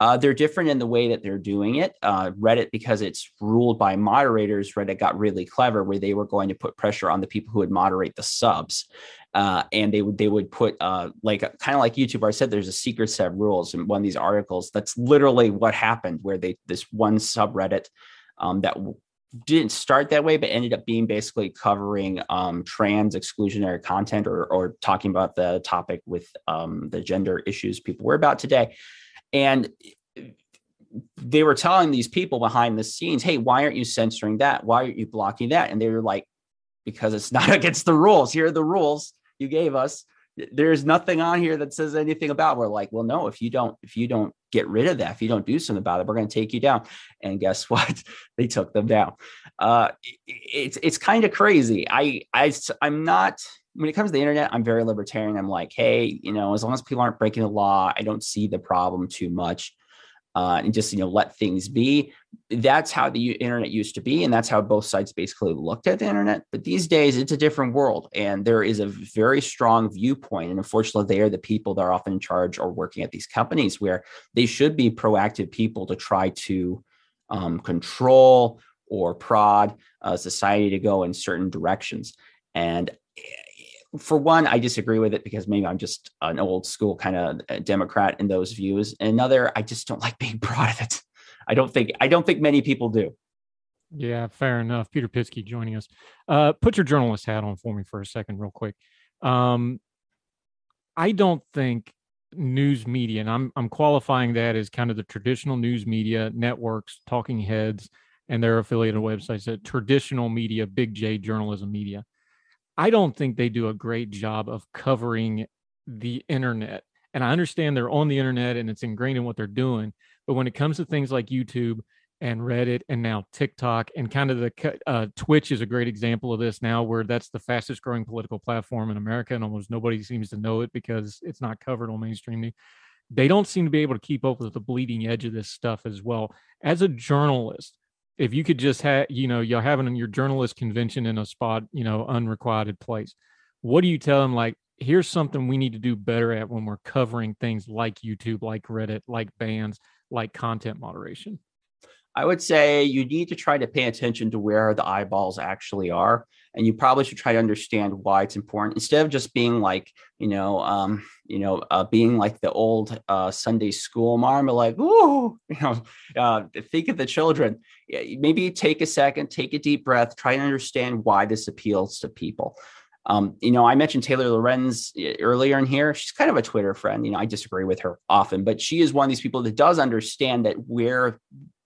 Uh, they're different in the way that they're doing it. Uh, Reddit, because it's ruled by moderators, Reddit got really clever where they were going to put pressure on the people who would moderate the subs uh, and they would they would put uh, like kind of like YouTube. I said there's a secret set of rules in one of these articles. That's literally what happened, where they this one subreddit um, that didn't start that way, but ended up being basically covering um, trans exclusionary content or or talking about the topic with um, the gender issues people were about today, and they were telling these people behind the scenes, "Hey, why aren't you censoring that? Why aren't you blocking that?" And they were like, "Because it's not against the rules. Here are the rules." You gave us there's nothing on here that says anything about we're like well no if you don't if you don't get rid of that if you don't do something about it we're going to take you down. And guess what? They took them down. Uh it's it's kind of crazy. I i i'm not when it comes to the internet i'm very libertarian. I'm like hey you know as long as people aren't breaking the law i don't see the problem too much uh, and just you know let things be. That's how the internet used to be, and that's how both sides basically looked at the internet. But these days, it's a different world, and there is a very strong viewpoint. And unfortunately, they are the people that are often in charge or working at these companies, where they should be proactive people to try to um, control or prod uh, society to go in certain directions. And for one, I disagree with it because maybe I'm just an old school kind of uh, Democrat in those views. And another, I just don't like being proud of it. I don't think I don't think many people do. Yeah, fair enough. Peter Pischke joining us. Uh, put your journalist hat on for me for a second, real quick. Um, I don't think news media, and I'm I'm qualifying that as kind of the traditional news media networks, talking heads, and their affiliated websites, that traditional media, big J journalism media. I don't think they do a great job of covering the internet. And I understand they're on the internet and it's ingrained in what they're doing. But when it comes to things like YouTube and Reddit and now TikTok and kind of the uh, Twitch is a great example of this now, where that's the fastest growing political platform in America, and almost nobody seems to know it because it's not covered on mainstream news. They don't seem to be able to keep up with the bleeding edge of this stuff as well. As a journalist, if you could just have, you know, you're having your journalist convention in a spot, you know, unrequited place, what do you tell them? Like, here's something we need to do better at when we're covering things like YouTube, like Reddit, like bans, like content moderation. I would say you need to try to pay attention to where the eyeballs actually are. And you probably should try to understand why it's important instead of just being like, you know, um, you know, uh, being like the old uh, Sunday school mom, like, ooh, you know, uh, think of the children. Maybe take a second, take a deep breath, try to understand why this appeals to people. Um, you know, I mentioned Taylor Lorenz eh, earlier in here. She's kind of a Twitter friend. You know, I disagree with her often, but she is one of these people that does understand that where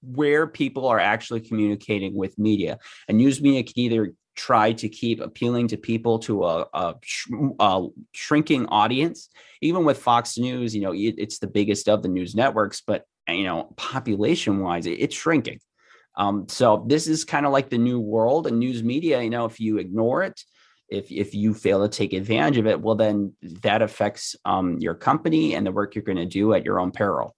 where people are actually communicating with media. And news media can either try to keep appealing to people to a, a, a, shrinking audience. Even with Fox News, you know, it, it's the biggest of the news networks, but you know, population wise, it, it's shrinking. Um, so this is kind of like the new world and news media. You know, if you ignore it, if if you fail to take advantage of it, well, then that affects um, your company and the work you're going to do at your own peril.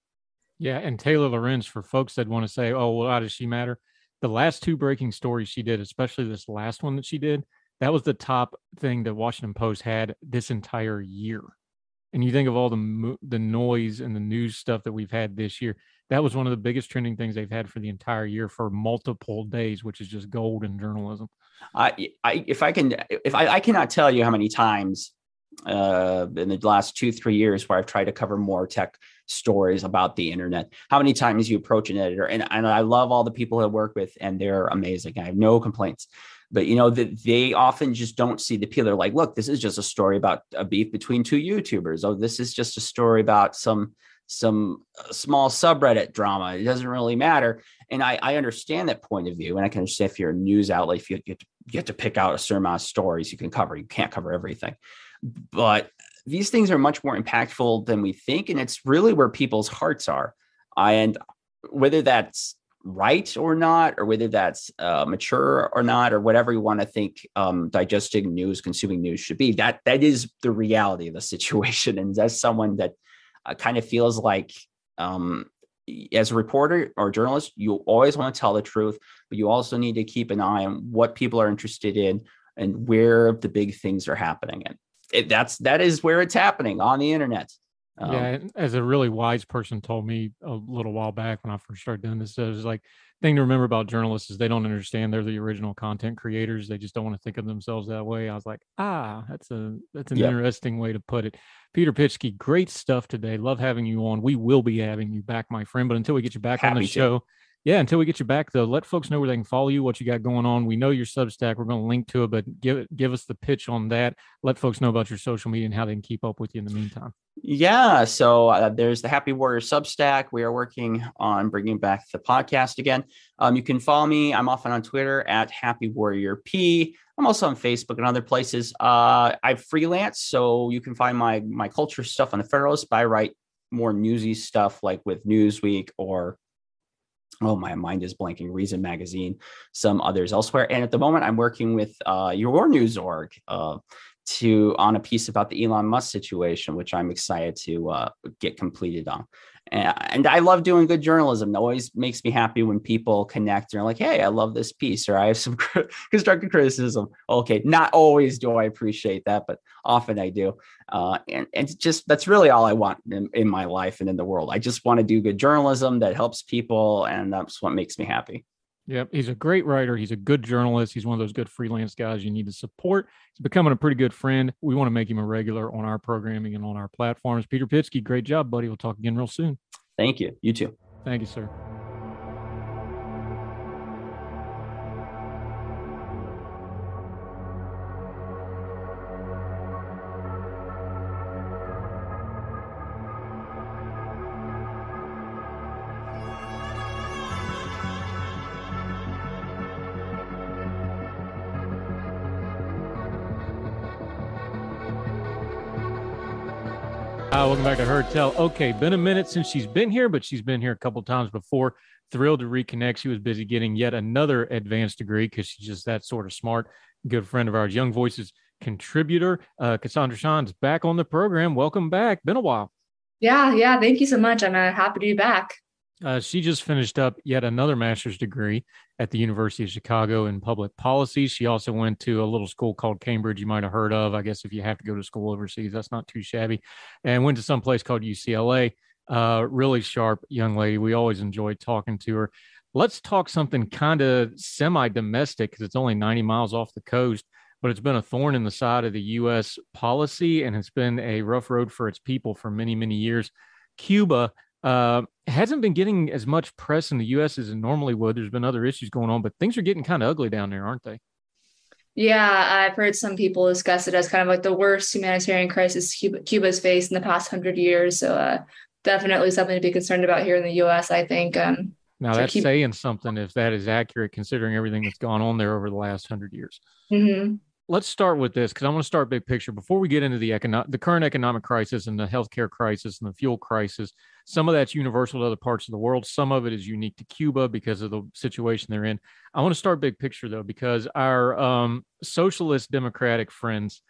Yeah, and Taylor Lorenz, for folks that want to say, "Oh, well, how does she matter?" The last two breaking stories she did, especially this last one that she did, that was the top thing that Washington Post had this entire year. And you think of all the the noise and the news stuff that we've had this year, that was one of the biggest trending things they've had for the entire year for multiple days, which is just gold in journalism. I, I if I can, if I, I cannot tell you how many times uh, in the last two three years where I've tried to cover more tech stories about the internet. How many times you approach an editor, and, and I love all the people I work with, and they're amazing. I have no complaints. But you know that they often just don't see the appeal. They're like, "Look, this is just a story about a beef between two YouTubers. Oh, this is just a story about some some uh, small subreddit drama. It doesn't really matter." And I, I understand that point of view, and I can understand if you're a news outlet, if you, have to, you have to pick out a certain amount of stories you can cover. You can't cover everything, but these things are much more impactful than we think. And it's really where people's hearts are. And whether that's right or not, or whether that's uh, mature or not, or whatever you want to think um, digesting news, consuming news should be, that that is the reality of the situation. And as someone that uh, kind of feels like, um, as a reporter or journalist, you always want to tell the truth, but you also need to keep an eye on what people are interested in and where the big things are happening. And it, that's that is where it's happening on the internet. Um, yeah, as a really wise person told me a little while back when I first started doing this, it was like thing to remember about journalists is they don't understand they're the original content creators. They just don't want to think of themselves that way. I was like, ah, that's a that's an interesting way to put it. Peter Pischke, great stuff today. Love having you on. We will be having you back, my friend. But until we get you back Happy on the show, yeah, until we get you back though, let folks know where they can follow you, what you got going on. We know your Substack. We're going to link to it, but give give us the pitch on that. Let folks know about your social media and how they can keep up with you in the meantime. Yeah, so uh, there's the Happy Warrior Substack. We are working on bringing back the podcast again. Um, you can follow me. I'm often on Twitter at Happy Warrior P. I'm also on Facebook and other places. Uh, I freelance, so you can find my my culture stuff on the Federalist. But I write more newsy stuff like with Newsweek or oh my mind is blanking reason magazine some others elsewhere and at the moment i'm working with uh, your news org uh, to on a piece about the elon musk situation which i'm excited to uh, get completed on and I love doing good journalism. It always makes me happy when people connect and are like, "Hey, I love this piece," or "I have some constructive criticism." Okay, not always do I appreciate that, but often I do. Uh, and and just that's really all I want in, in my life and in the world. I just want to do good journalism that helps people, and that's what makes me happy. Yep, he's a great writer. He's a good journalist. He's one of those good freelance guys you need to support. He's becoming a pretty good friend. We want to make him a regular on our programming and on our platforms. Peter Pischke, great job, buddy. We'll talk again real soon. Thank you. You too. Thank you, sir. Welcome back to Heard Tell. Okay, been a minute since she's been here, but she's been here a couple times before. Thrilled to reconnect. She was busy getting yet another advanced degree because she's just that sort of smart. Good friend of ours, Young Voices contributor. Uh, Cassandra Shand's back on the program. Welcome back. Been a while. Yeah, yeah. Thank you so much. I'm uh, happy to be back. Uh, she just finished up yet another master's degree at the University of Chicago in public policy. She also went to a little school called Cambridge, you might have heard of. I guess if you have to go to school overseas, that's not too shabby. And went to some place called UCLA. Uh, really sharp young lady. We always enjoyed talking to her. Let's talk something kind of semi domestic because it's only 90 miles off the coast, but it's been a thorn in the side of the U.S. policy and it's been a rough road for its people for many, many years. Cuba uh, hasn't been getting as much press in the U.S. as it normally would. There's been other issues going on, but things are getting kind of ugly down there, aren't they? Yeah, I've heard some people discuss it as kind of like the worst humanitarian crisis Cuba, Cuba's faced in the past hundred years. So, uh, definitely something to be concerned about here in the U.S. I think. Um, now that's keep... saying something if that is accurate, considering everything that's gone on there over the last hundred years. Mm-hmm let's start with this because I want to start big picture before we get into the economic, the current economic crisis and the healthcare crisis and the fuel crisis. Some of that's universal to other parts of the world. Some of it is unique to Cuba because of the situation they're in. I want to start big picture though because our um, socialist democratic friends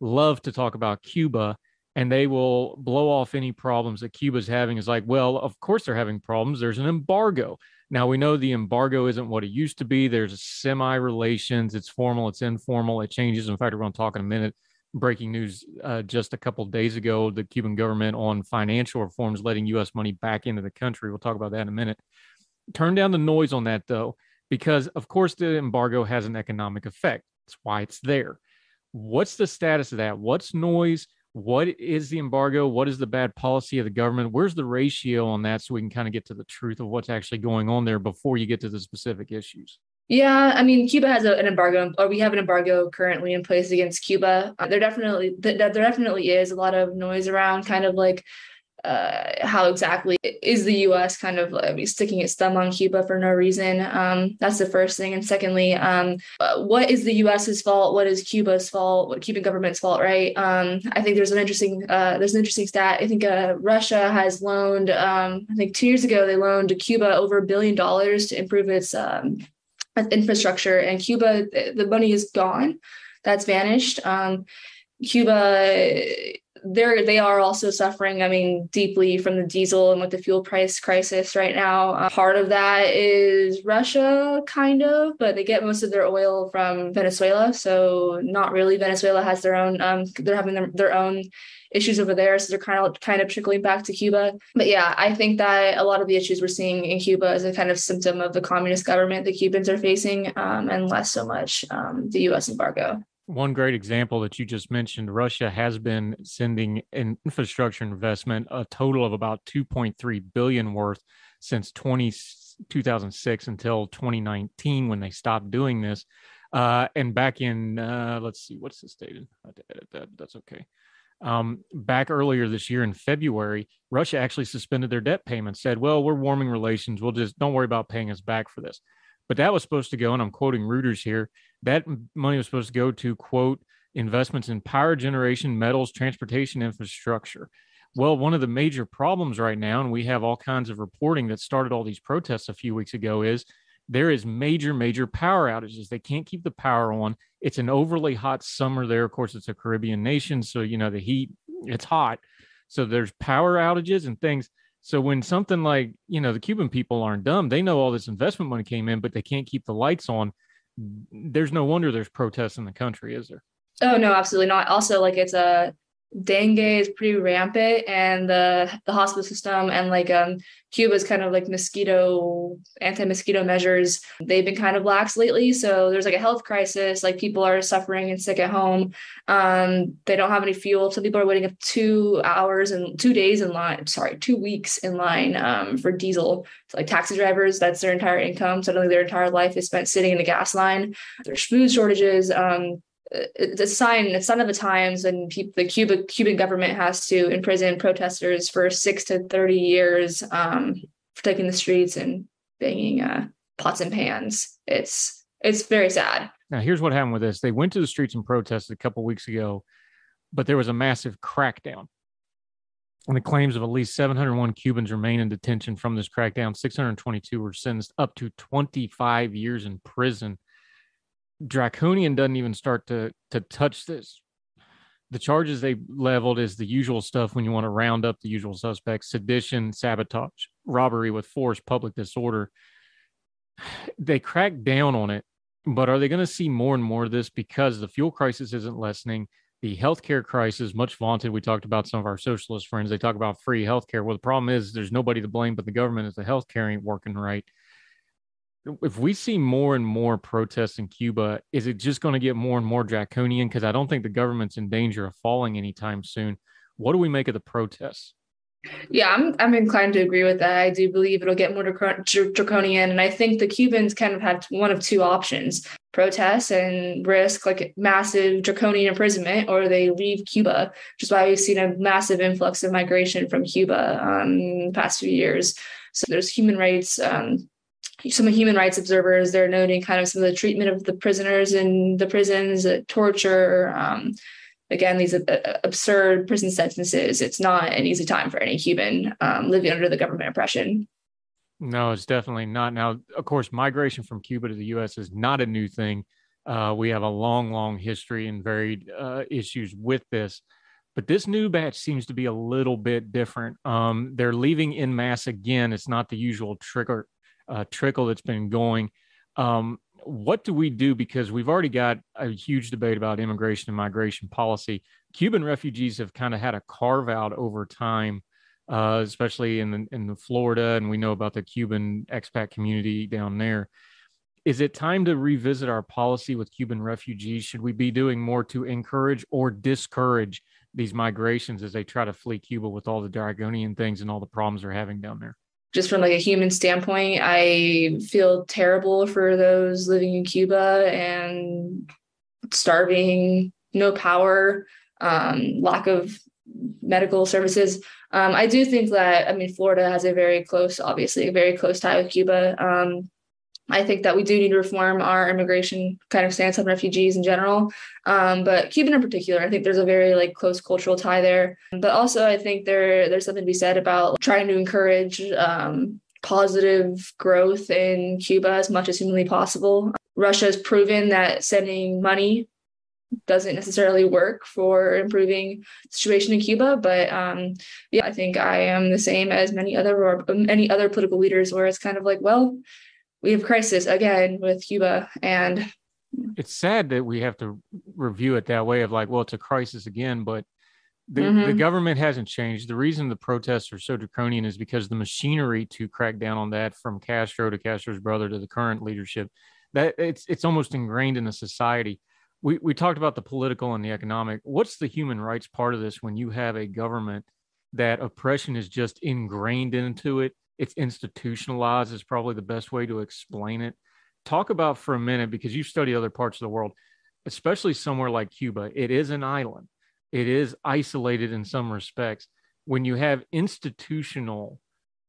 love to talk about Cuba and they will blow off any problems that Cuba's having. Is like, well, of course they're having problems. There's an embargo. Now we know the embargo isn't what it used to be. There's semi relations. It's formal. It's informal. It changes. In fact, we're going to talk in a minute. Breaking news uh, just a couple days ago: the Cuban government on financial reforms, letting U.S. money back into the country. We'll talk about that in a minute. Turn down the noise on that though, because of course the embargo has an economic effect. That's why it's there. What's the status of that? What's noise? What is the embargo? What is the bad policy of the government? Where's the ratio on that so we can kind of get to the truth of what's actually going on there before you get to the specific issues? Yeah i mean cuba has a, an embargo or we have an embargo currently in place against cuba. Uh, there definitely there definitely is a lot of noise around kind of like uh, how exactly is the U.S. kind of uh, sticking its thumb on Cuba for no reason? Um, that's the first thing. And secondly, um, uh, what is the U.S.'s fault? What is Cuba's fault? What Cuban government's fault? Right? Um, I think there's an interesting uh, there's an interesting stat. I think uh, Russia has loaned. Um, I think two years ago they loaned Cuba over a billion dollars to improve its um, infrastructure, and Cuba the money is gone. That's vanished. Um, Cuba they're they are also suffering i mean deeply from the diesel and with the fuel price crisis right now. Uh, part of that is russia kind of but they get most of their oil from venezuela so not really. Venezuela has their own um, they're having their, their own issues over there so they're kind of kind of trickling back to cuba. But yeah i think that a lot of the issues we're seeing in cuba is a kind of symptom of the communist government the cubans are facing um, and less so much um, the us embargo one great example that you just mentioned Russia has been sending an infrastructure investment, a total of about 2.3 billion worth since 20, 2006 until 2019 when they stopped doing this. Uh, and back in, uh, let's see, what's this dated? That, that's okay. Um, back earlier this year in February, Russia actually suspended their debt payments, said, well, we're warming relations. We'll just don't worry about paying us back for this. But that was supposed to go, and I'm quoting Reuters here that money was supposed to go to quote investments in power generation, metals, transportation infrastructure. Well, one of the major problems right now, and we have all kinds of reporting that started all these protests a few weeks ago, is there is major, major power outages. They can't keep the power on. It's an overly hot summer there. Of course, it's a Caribbean nation, so you know the heat. It's hot, so there's power outages and things. So when something like you know the Cuban people aren't dumb, they know all this investment money came in, but they can't keep the lights on there's no wonder there's protests in the country, is there? Oh no, absolutely not. Also, like it's a dengue is pretty rampant and the the hospital system and like um Cuba's kind of like mosquito anti-mosquito measures they've been kind of lax lately. So there's like a health crisis like people are suffering and sick at home. Um they don't have any fuel so people are waiting up two hours and two days in line sorry two weeks in line um for diesel so like taxi drivers. That's their entire income. Suddenly their entire life is spent sitting in the gas line. There's food shortages um it's a sign it's sign of the times and people, the Cuba Cuban government has to imprison protesters for six to 30 years um, for taking the streets and banging uh, pots and pans. It's it's very sad. Now here's what happened with this. They went to the streets and protested a couple weeks ago, but there was a massive crackdown. And the claims of at least 701 Cubans remain in detention from this crackdown. 622 were sentenced up to 25 years in prison draconian doesn't even start to to touch this. The charges they leveled is the usual stuff when you want to round up the usual suspects sedition sabotage robbery with force public disorder. They crack down on it but are they going to see more and more of this? Because the fuel crisis isn't lessening. The healthcare crisis much vaunted. We talked about some of our socialist friends. They talk about free healthcare. Well the problem is there's nobody to blame but the government if the healthcare ain't working right if we see more and more protests in Cuba, is it just going to get more and more draconian? Because I don't think the government's in danger of falling anytime soon. What do we make of the protests? Yeah, I'm I'm inclined to agree with that. I do believe it'll get more draconian, and I think the Cubans kind of have one of two options: protest and risk like massive draconian imprisonment, or they leave Cuba. Which is why we've seen a massive influx of migration from Cuba um, in the past few years. So there's human rights um, some human rights observers they're noting kind of some of the treatment of the prisoners in the prisons uh, torture um, again these uh, absurd prison sentences. It's not an easy time for any cuban um, living under the government oppression. No it's definitely not. Now of course migration from cuba to the us is not a new thing. Uh, we have a long long history and varied uh, issues with this. But this new batch seems to be a little bit different. Um, they're leaving in mass again. It's not the usual trigger uh, trickle that's been going. Um, what do we do? Because we've already got a huge debate about immigration and migration policy. Cuban refugees have kind of had a carve out over time, uh, especially in the, in the Florida, and we know about the Cuban expat community down there. Is it time to revisit our policy with Cuban refugees? Should we be doing more to encourage or discourage these migrations as they try to flee Cuba with all the draconian things and all the problems they're having down there? Just from like a human standpoint, I feel terrible for those living in Cuba and starving, no power, um, lack of medical services. Um, I do think that I mean Florida has a very close, obviously, a very close tie with Cuba. Um, I think that we do need to reform our immigration kind of stance on refugees in general, um, but Cuban in particular. I think there's a very like close cultural tie there. But also, I think there there's something to be said about trying to encourage um, positive growth in Cuba as much as humanly possible. Russia has proven that sending money doesn't necessarily work for improving situation in Cuba. But um, yeah, I think I am the same as many other many other political leaders, where it's kind of like, well we have crisis again with Cuba and it's sad that we have to review it that way of like, well, it's a crisis again, but the, mm-hmm. the government hasn't changed. The reason the protests are so draconian is because the machinery to crack down on that from Castro to Castro's brother to the current leadership, that it's it's almost ingrained in the society. We we talked about the political and the economic. What's the human rights part of this when you have a government that oppression is just ingrained into it it's institutionalized is probably the best way to explain it. Talk about for a minute because you study other parts of the world especially somewhere like cuba. It is an island. It is isolated in some respects. When you have institutional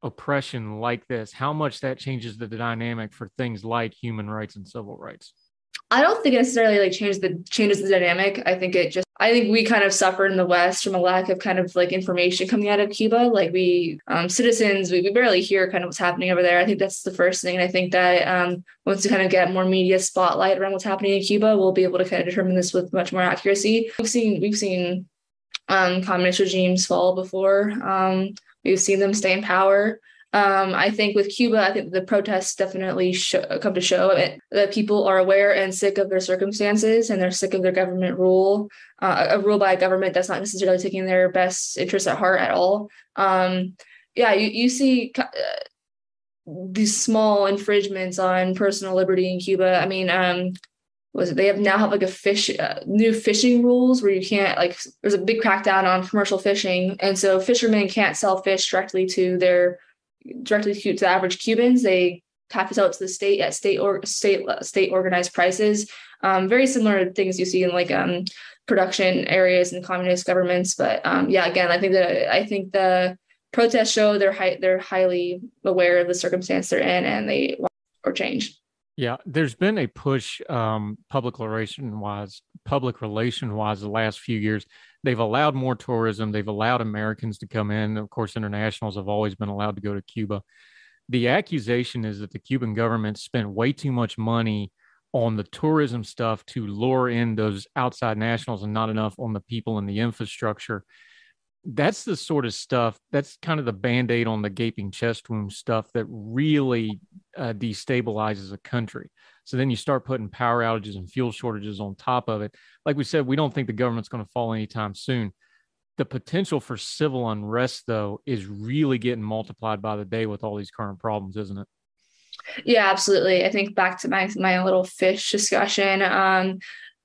oppression like this how much that changes the dynamic for things like human rights and civil rights? I don't think it necessarily like changes the changes the dynamic. I think it just I think we kind of suffered in the West from a lack of kind of like information coming out of Cuba. Like we um, citizens, we, we barely hear kind of what's happening over there. I think that's the first thing. And I think that um, once we kind of get more media spotlight around what's happening in Cuba, we'll be able to kind of determine this with much more accuracy. We've seen we've seen um, communist regimes fall before. Um, we've seen them stay in power. Um, I think with Cuba, I think the protests definitely come to show it, that people are aware and sick of their circumstances and they're sick of their government rule, uh, a rule by a government that's not necessarily taking their best interests at heart at all. Um, yeah, you, you see uh, these small infringements on personal liberty in Cuba. I mean, um, was it, they have now have like a fish uh, new fishing rules where you can't like there's a big crackdown on commercial fishing, and so fishermen can't sell fish directly to their directly to, the average Cubans. They have to sell it to the state at state or state state organized prices. Um, very similar things you see in like um, production areas in communist governments. But um, yeah, again, I think that I think the protests show they're high, they're highly aware of the circumstance they're in and they want or change. Yeah, there's been a push, um, public relation wise, public relation wise, the last few years. They've allowed more tourism. They've allowed Americans to come in. Of course, internationals have always been allowed to go to Cuba. The accusation is that the Cuban government spent way too much money on the tourism stuff to lure in those outside nationals and not enough on the people and the infrastructure that's the sort of stuff that's kind of the band-aid on the gaping chest wound stuff that really uh, destabilizes a country. So then you start putting power outages and fuel shortages on top of it. Like we said we don't think the government's going to fall anytime soon. The potential for civil unrest though is really getting multiplied by the day with all these current problems isn't it? Yeah absolutely. I think back to my my little fish discussion um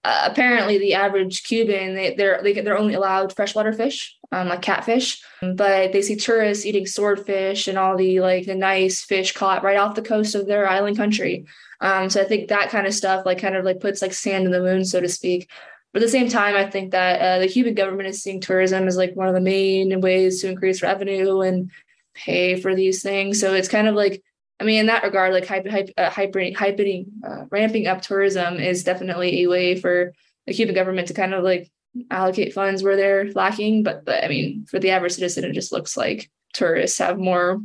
uh, apparently the average Cuban they, they're they, they're only allowed freshwater fish, um, like catfish, but they see tourists eating swordfish and all the like the nice fish caught right off the coast of their island country. Um, so I think that kind of stuff like kind of like puts like sand in the moon, so to speak. But at the same time, I think that uh, the Cuban government is seeing tourism as like one of the main ways to increase revenue and pay for these things. So it's kind of like I mean, in that regard, like hype, hype, uh, hyper, hyping, uh, ramping up tourism is definitely a way for the Cuban government to kind of like allocate funds where they're lacking. But, but I mean, for the average citizen, it just looks like tourists have more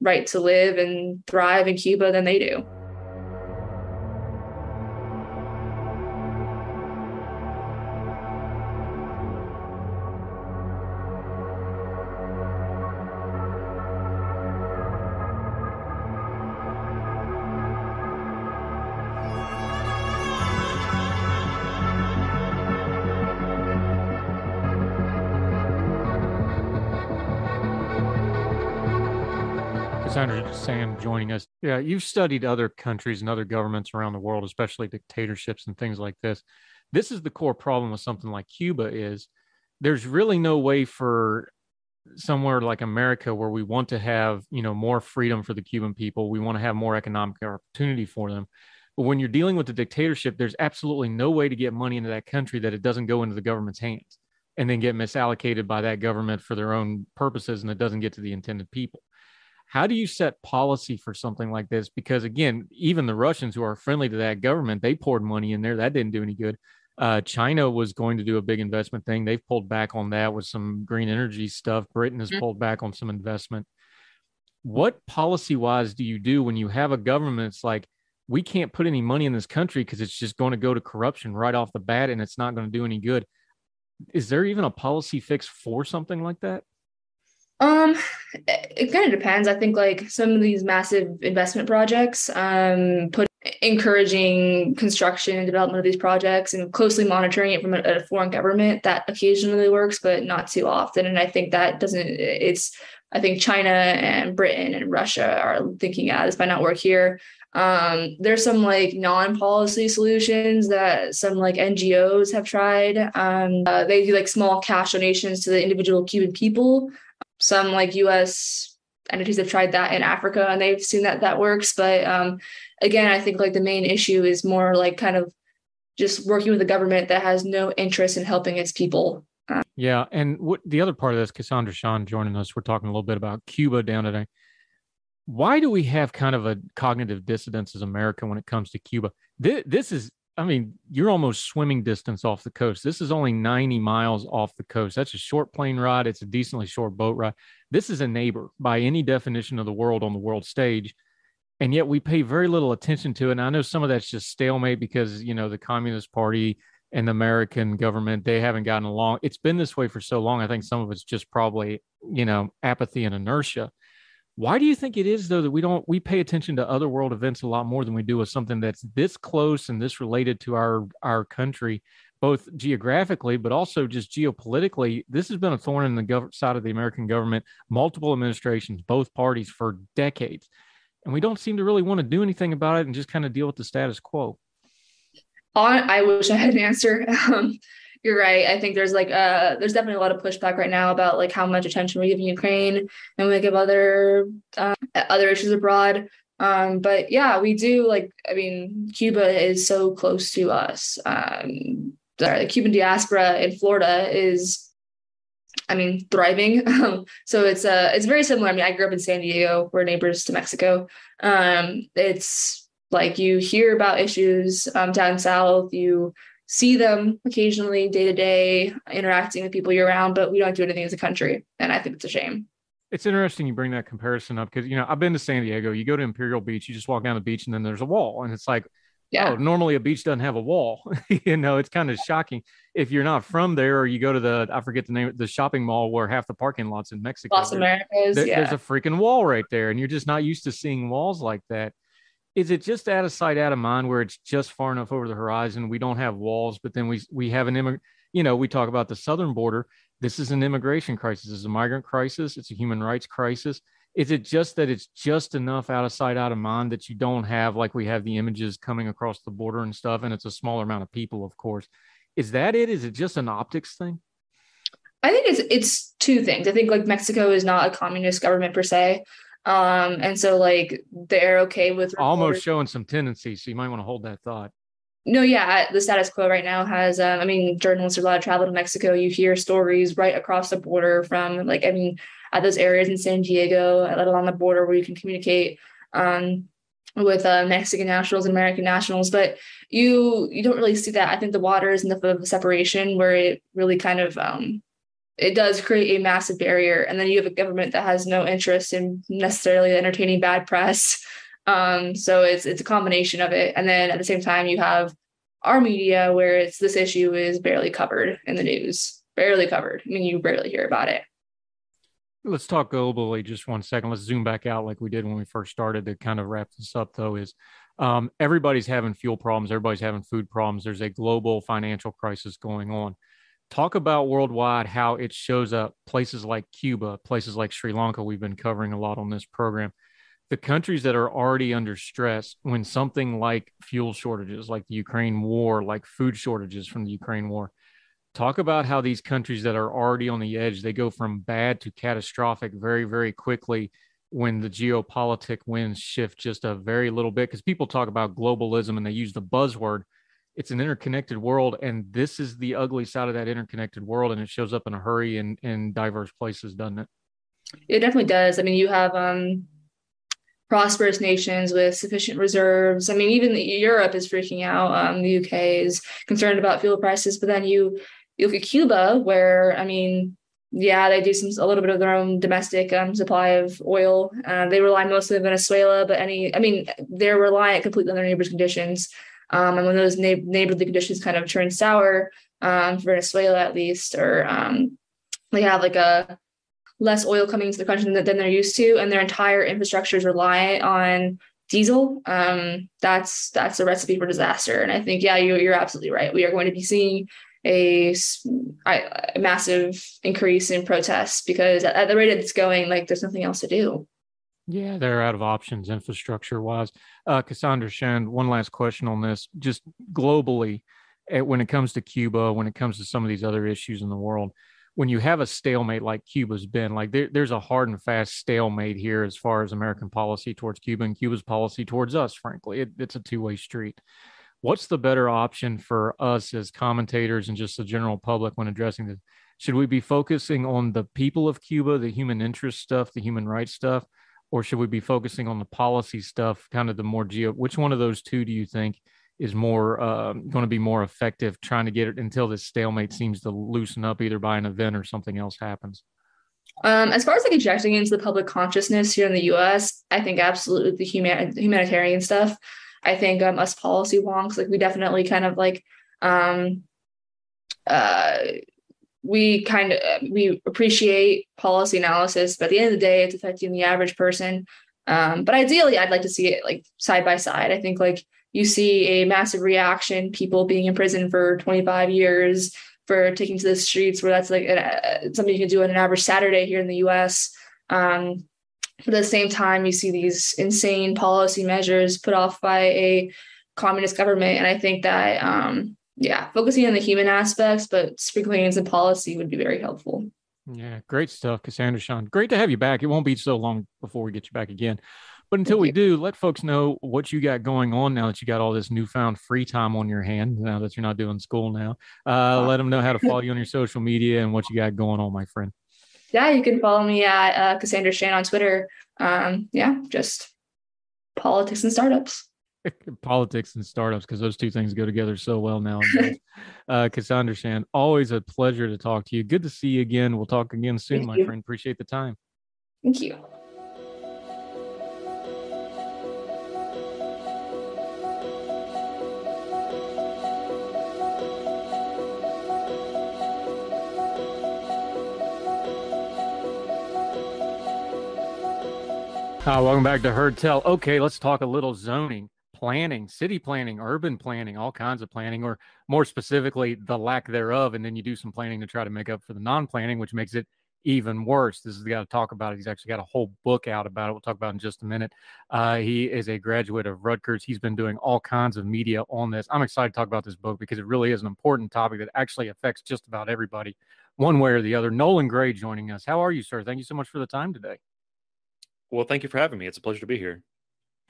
right to live and thrive in Cuba than they do. Sam joining us. Yeah, you've studied other countries and other governments around the world, especially dictatorships and things like this. This is the core problem with something like Cuba is there's really no way for somewhere like America where we want to have, you know, more freedom for the Cuban people, we want to have more economic opportunity for them. But when you're dealing with a dictatorship, there's absolutely no way to get money into that country that it doesn't go into the government's hands and then get misallocated by that government for their own purposes and it doesn't get to the intended people. How do you set policy for something like this? Because again, even the Russians who are friendly to that government, they poured money in there. That didn't do any good. Uh, China was going to do a big investment thing. They've pulled back on that with some green energy stuff. Britain has mm-hmm. pulled back on some investment. What policy wise do you do when you have a government that's like, we can't put any money in this country because it's just going to go to corruption right off the bat and it's not going to do any good? Is there even a policy fix for something like that? Um, it kind of depends. I think like some of these massive investment projects, um, put encouraging construction and development of these projects and closely monitoring it from a, a, foreign government that occasionally works, but not too often. And I think that doesn't. It's I think China and Britain and Russia are thinking, yeah, this might not work here. Um, there's some like non-policy solutions that some like NGOs have tried. Um, uh, they do like small cash donations to the individual Cuban people some like US entities have tried that in Africa and they've seen that that works. But um, again, I think like the main issue is more like kind of just working with a government that has no interest in helping its people. Yeah, and what the other part of this, Cassandra Shand joining us, we're talking a little bit about Cuba down today. Why do we have kind of a cognitive dissonance as America when it comes to Cuba? This, this is I mean, you're almost swimming distance off the coast. This is only 90 miles off the coast. That's a short plane ride. It's a decently short boat ride. This is a neighbor by any definition of the world on the world stage. And yet we pay very little attention to it. And I know some of that's just stalemate because, you know, the Communist Party and the American government, they haven't gotten along. It's been this way for so long. I think some of it's just probably, you know, apathy and inertia. Why do you think it is though that we don't we pay attention to other world events a lot more than we do with something that's this close and this related to our our country, both geographically but also just geopolitically? This has been a thorn in the gov- side of the American government, multiple administrations, both parties for decades, and we don't seem to really want to do anything about it and just kind of deal with the status quo. I wish I had an answer. Um, you're right. I think there's like uh there's definitely a lot of pushback right now about like how much attention we're giving Ukraine and we give other uh, other issues abroad. Um, but yeah, we do like I mean, Cuba is so close to us. Um, the Cuban diaspora in Florida is I mean, thriving. so it's uh it's very similar. I mean, I grew up in San Diego. We're neighbors to Mexico. Um, it's like you hear about issues um, down south. You see them occasionally day to day interacting with people year round, but we don't do anything as a country. And I think it's a shame. It's interesting you bring that comparison up because, you know, I've been to San Diego. You go to Imperial Beach, you just walk down the beach and then there's a wall. And it's like, yeah. oh, normally a beach doesn't have a wall. you know, it's kind of shocking if you're not from there or you go to the, I forget the name, the shopping mall where half the parking lots in Mexico. Las Americas. There, yeah. There's a freaking wall right there. And you're just not used to seeing walls like that is it just out of sight, out of mind, where it's just far enough over the horizon? We don't have walls, but then we we have an immigrant. you know, we talk about the southern border. This is an immigration crisis. It's a migrant crisis. It's a human rights crisis. Is it just that it's just enough out of sight, out of mind that you don't have like we have the images coming across the border and stuff, and it's a smaller amount of people, of course. Is that it? Is it just an optics thing? I think it's it's two things. I think like Mexico is not a communist government per se. Um, and so like they're okay with almost showing some tendencies. So you might want to hold that thought. No, yeah, the status quo right now has. Um, I mean, journalists are allowed to travel to Mexico. You hear stories right across the border from like I mean, at those areas in San Diego, let alone the border where you can communicate um, with uh, Mexican nationals and American nationals. But you you don't really see that. I think the water is enough of a separation where it really kind of um, it does create a massive barrier. And then you have a government that has no interest in necessarily entertaining bad press. Um, so it's it's a combination of it. And then at the same time, you have our media where it's this issue is barely covered in the news, barely covered. I mean, you barely hear about it. Let's talk globally just one second. Let's zoom back out like we did when we first started to kind of wrap this up, though, is um, everybody's having fuel problems, everybody's having food problems. There's a global financial crisis going on talk about worldwide how it shows up places like Cuba, places like Sri Lanka. We've been covering a lot on this program. The countries that are already under stress when something like fuel shortages, like the Ukraine war, like food shortages from the Ukraine war, talk about how these countries that are already on the edge, they go from bad to catastrophic very, very quickly when the geopolitic winds shift just a very little bit. Because people talk about globalism and they use the buzzword it's an interconnected world and this is the ugly side of that interconnected world and it shows up in a hurry in in diverse places doesn't it it definitely does i mean you have um prosperous nations with sufficient reserves i mean even europe is freaking out um the uk is concerned about fuel prices but then you, you look at cuba where i mean yeah, they do some a little bit of their own domestic um, supply of oil. Uh, they rely mostly on Venezuela, but any, I mean, they're reliant completely on their neighbors' conditions. Um, and when those na- neighborly conditions kind of turn sour, um, for Venezuela at least, or um, they have like a less oil coming into the country than, than they're used to, and their entire infrastructure is reliant on diesel. Um, that's that's a recipe for disaster. And I think, yeah, you, you're absolutely right. We are going to be seeing a, a massive increase in protests because at, at the rate it's going, like there's nothing else to do. Yeah, they're out of options infrastructure wise. Uh, Cassandra Shand, one last question on this. Just globally, eh, when it comes to Cuba, when it comes to some of these other issues in the world, when you have a stalemate like Cuba's been, like there, there's a hard and fast stalemate here as far as American policy towards Cuba and Cuba's policy towards us, frankly. It, it's a two way street. What's the better option for us as commentators and just the general public when addressing this? Should we be focusing on the people of Cuba, the human interest stuff, the human rights stuff? Or should we be focusing on the policy stuff, kind of the more geo? Which one of those two do you think is more uh, going to be more effective trying to get it until this stalemate seems to loosen up either by an event or something else happens? Um, as far as like injecting into the public consciousness here in the U.S., I think absolutely the human humanitarian stuff. I think um, us policy wonks, like we definitely kind of like um, uh, we kind of we appreciate policy analysis, but at the end of the day, it's affecting the average person. Um, but ideally, I'd like to see it like side by side. I think like you see a massive reaction, people being in prison for 25 years for taking to the streets, where that's like uh, something you can do on an average Saturday here in the U.S. Um, but at the same time, you see these insane policy measures put off by a communist government, and I think that um, yeah, focusing on the human aspects, but sprinkling in some policy would be very helpful. Yeah, great stuff, Cassandra Shand. Great to have you back. It won't be so long before we get you back again. But until we do, let folks know what you got going on now that you got all this newfound free time on your hand, now that you're not doing school now. Uh, let them know how to follow you on your social media and what you got going on, my friend. Yeah, you can follow me at uh, Cassandra Shand on Twitter. Um, yeah, just politics and startups. politics and startups because those two things go together so well now. uh, Cassandra Shand, always a pleasure to talk to you. Good to see you again. We'll talk again soon, Thank my you. friend. Appreciate the time. Thank you. Uh, welcome back to Heard Tell. Okay, let's talk a little zoning planning, city planning, urban planning, all kinds of planning, or more specifically, the lack thereof. And then you do some planning to try to make up for the non planning, which makes it even worse. This is the guy to talk about it. He's actually got a whole book out about it. We'll talk about in just a minute. Uh, he is a graduate of Rutgers. He's been doing all kinds of media on this. I'm excited to talk about this book because it really is an important topic that actually affects just about everybody, one way or the other. Nolan Gray joining us. How are you, sir? Thank you so much for the time today. Well, thank you for having me. It's a pleasure to be here.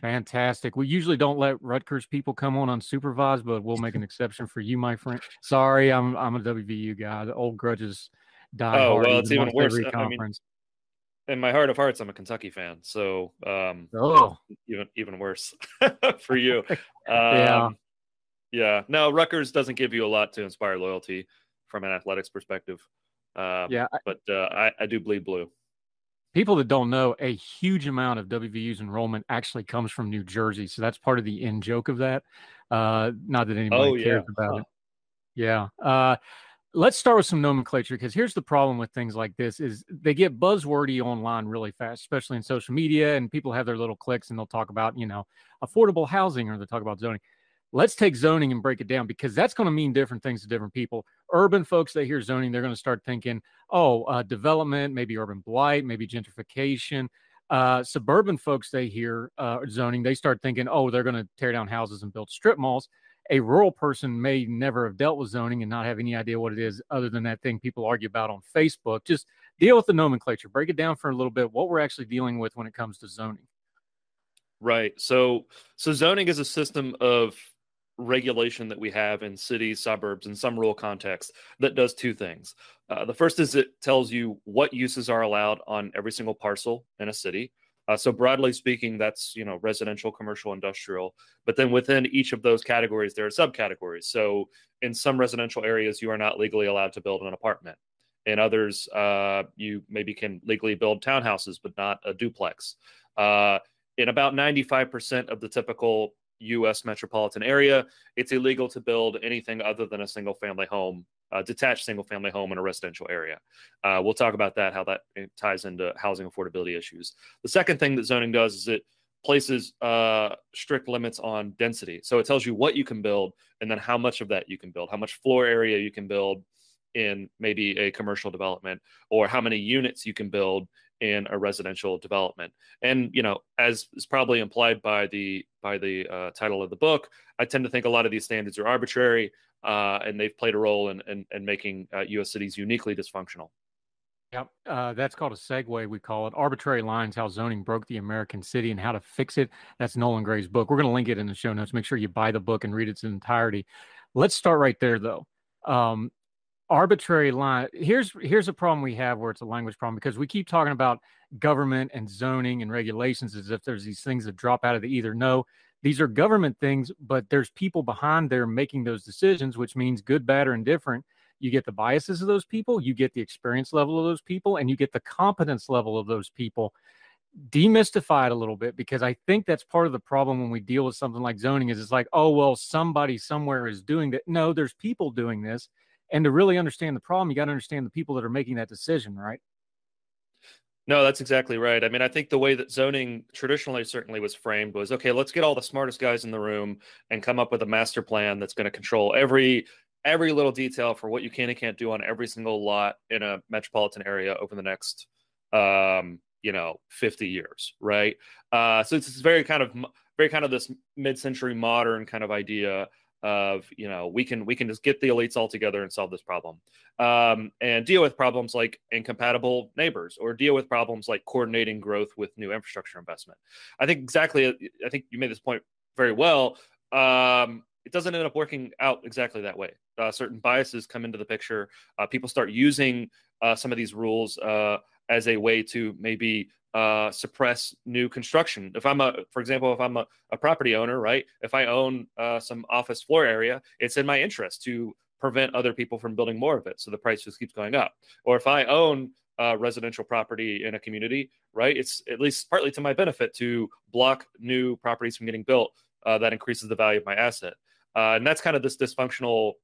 Fantastic. We usually don't let Rutgers people come on unsupervised, but we'll make an exception for you, my friend. Sorry, I'm I'm a WVU guy. The old grudges die oh, hard. well, it's even worse. I mean, in my heart of hearts, I'm a Kentucky fan, so um, oh, even even worse for you. Um, yeah, yeah. No, Rutgers doesn't give you a lot to inspire loyalty from an athletics perspective. Uh, yeah, but uh, I, I do bleed blue people that don't know, a huge amount of WVU's enrollment actually comes from New Jersey. So that's part of the in joke of that. Uh, not that anybody oh, cares yeah. about huh. it. Yeah. Uh, let's start with some nomenclature because here's the problem with things like this is they get buzzwordy online really fast especially in social media and people have their little cliques and they'll talk about you know affordable housing or they'll talk about zoning let's take zoning and break it down because that's going to mean different things to different people. Urban folks, they hear zoning, they're going to start thinking, oh, uh, development, maybe urban blight, maybe gentrification. Uh, suburban folks, they hear uh, zoning, they start thinking, oh, they're going to tear down houses and build strip malls. A rural person may never have dealt with zoning and not have any idea what it is other than that thing people argue about on Facebook. Just deal with the nomenclature, break it down for a little bit, what we're actually dealing with when it comes to zoning. Right. So so zoning is a system of regulation that we have in cities, suburbs, and some rural contexts that does two things. Uh, the first is it tells you what uses are allowed on every single parcel in a city. Uh, so broadly speaking, that's you know residential, commercial, industrial. But then within each of those categories, there are subcategories. So in some residential areas, you are not legally allowed to build an apartment. In others, uh, you maybe can legally build townhouses, but not a duplex. Uh, in about 95% of the typical U.S. metropolitan area, it's illegal to build anything other than a single family home, uh, detached single family home in a residential area. Uh, we'll talk about that, how that ties into housing affordability issues. The second thing that zoning does is it places uh, strict limits on density. So it tells you what you can build and then how much of that you can build, how much floor area you can build in maybe a commercial development, or how many units you can build in a residential development. And you know, as is probably implied by the by the uh, title of the book, I tend to think a lot of these standards are arbitrary, uh, and they've played a role in in, in making uh, U.S. cities uniquely dysfunctional. Yep, uh, that's called a segue. We call it arbitrary lines: how zoning broke the American city and how to fix it. That's Nolan Gray's book. We're going to link it in the show notes. Make sure you buy the book and read its entirety. Let's start right there, though. Um, arbitrary line here's here's a problem we have where it's a language problem because we keep talking about government and zoning and regulations as if there's these things that drop out of the either no. These are government things but there's people behind there making those decisions which means good bad or indifferent. You get the biases of those people you get the experience level of those people and you get the competence level of those people. Demystify it a little bit because i think that's part of the problem when we deal with something like zoning is it's like oh well somebody somewhere is doing that. No there's people doing this And to really understand the problem, you got to understand the people that are making that decision, right? No, that's exactly right. I mean, I think the way that zoning traditionally certainly was framed was okay, let's get all the smartest guys in the room and come up with a master plan that's going to control every every little detail for what you can and can't do on every single lot in a metropolitan area over the next um, you know, 50 years, right? Uh, so it's, it's very kind of very kind of this mid-century modern kind of idea of you know we can we can just get the elites all together and solve this problem. Um, and deal with problems like incompatible neighbors or deal with problems like coordinating growth with new infrastructure investment. I think exactly i think you made this point very well. Um, it doesn't end up working out exactly that way. Uh, certain biases come into the picture. Uh, people start using uh, some of these rules uh, as a way to maybe uh, suppress new construction. If I'm a, for example, if I'm a, a property owner, right? If I own uh, some office floor area, it's in my interest to prevent other people from building more of it, so the price just keeps going up. Or if I own uh, residential property in a community, right? It's at least partly to my benefit to block new properties from getting built. Uh, that increases the value of my asset, uh, and that's kind of this dysfunctional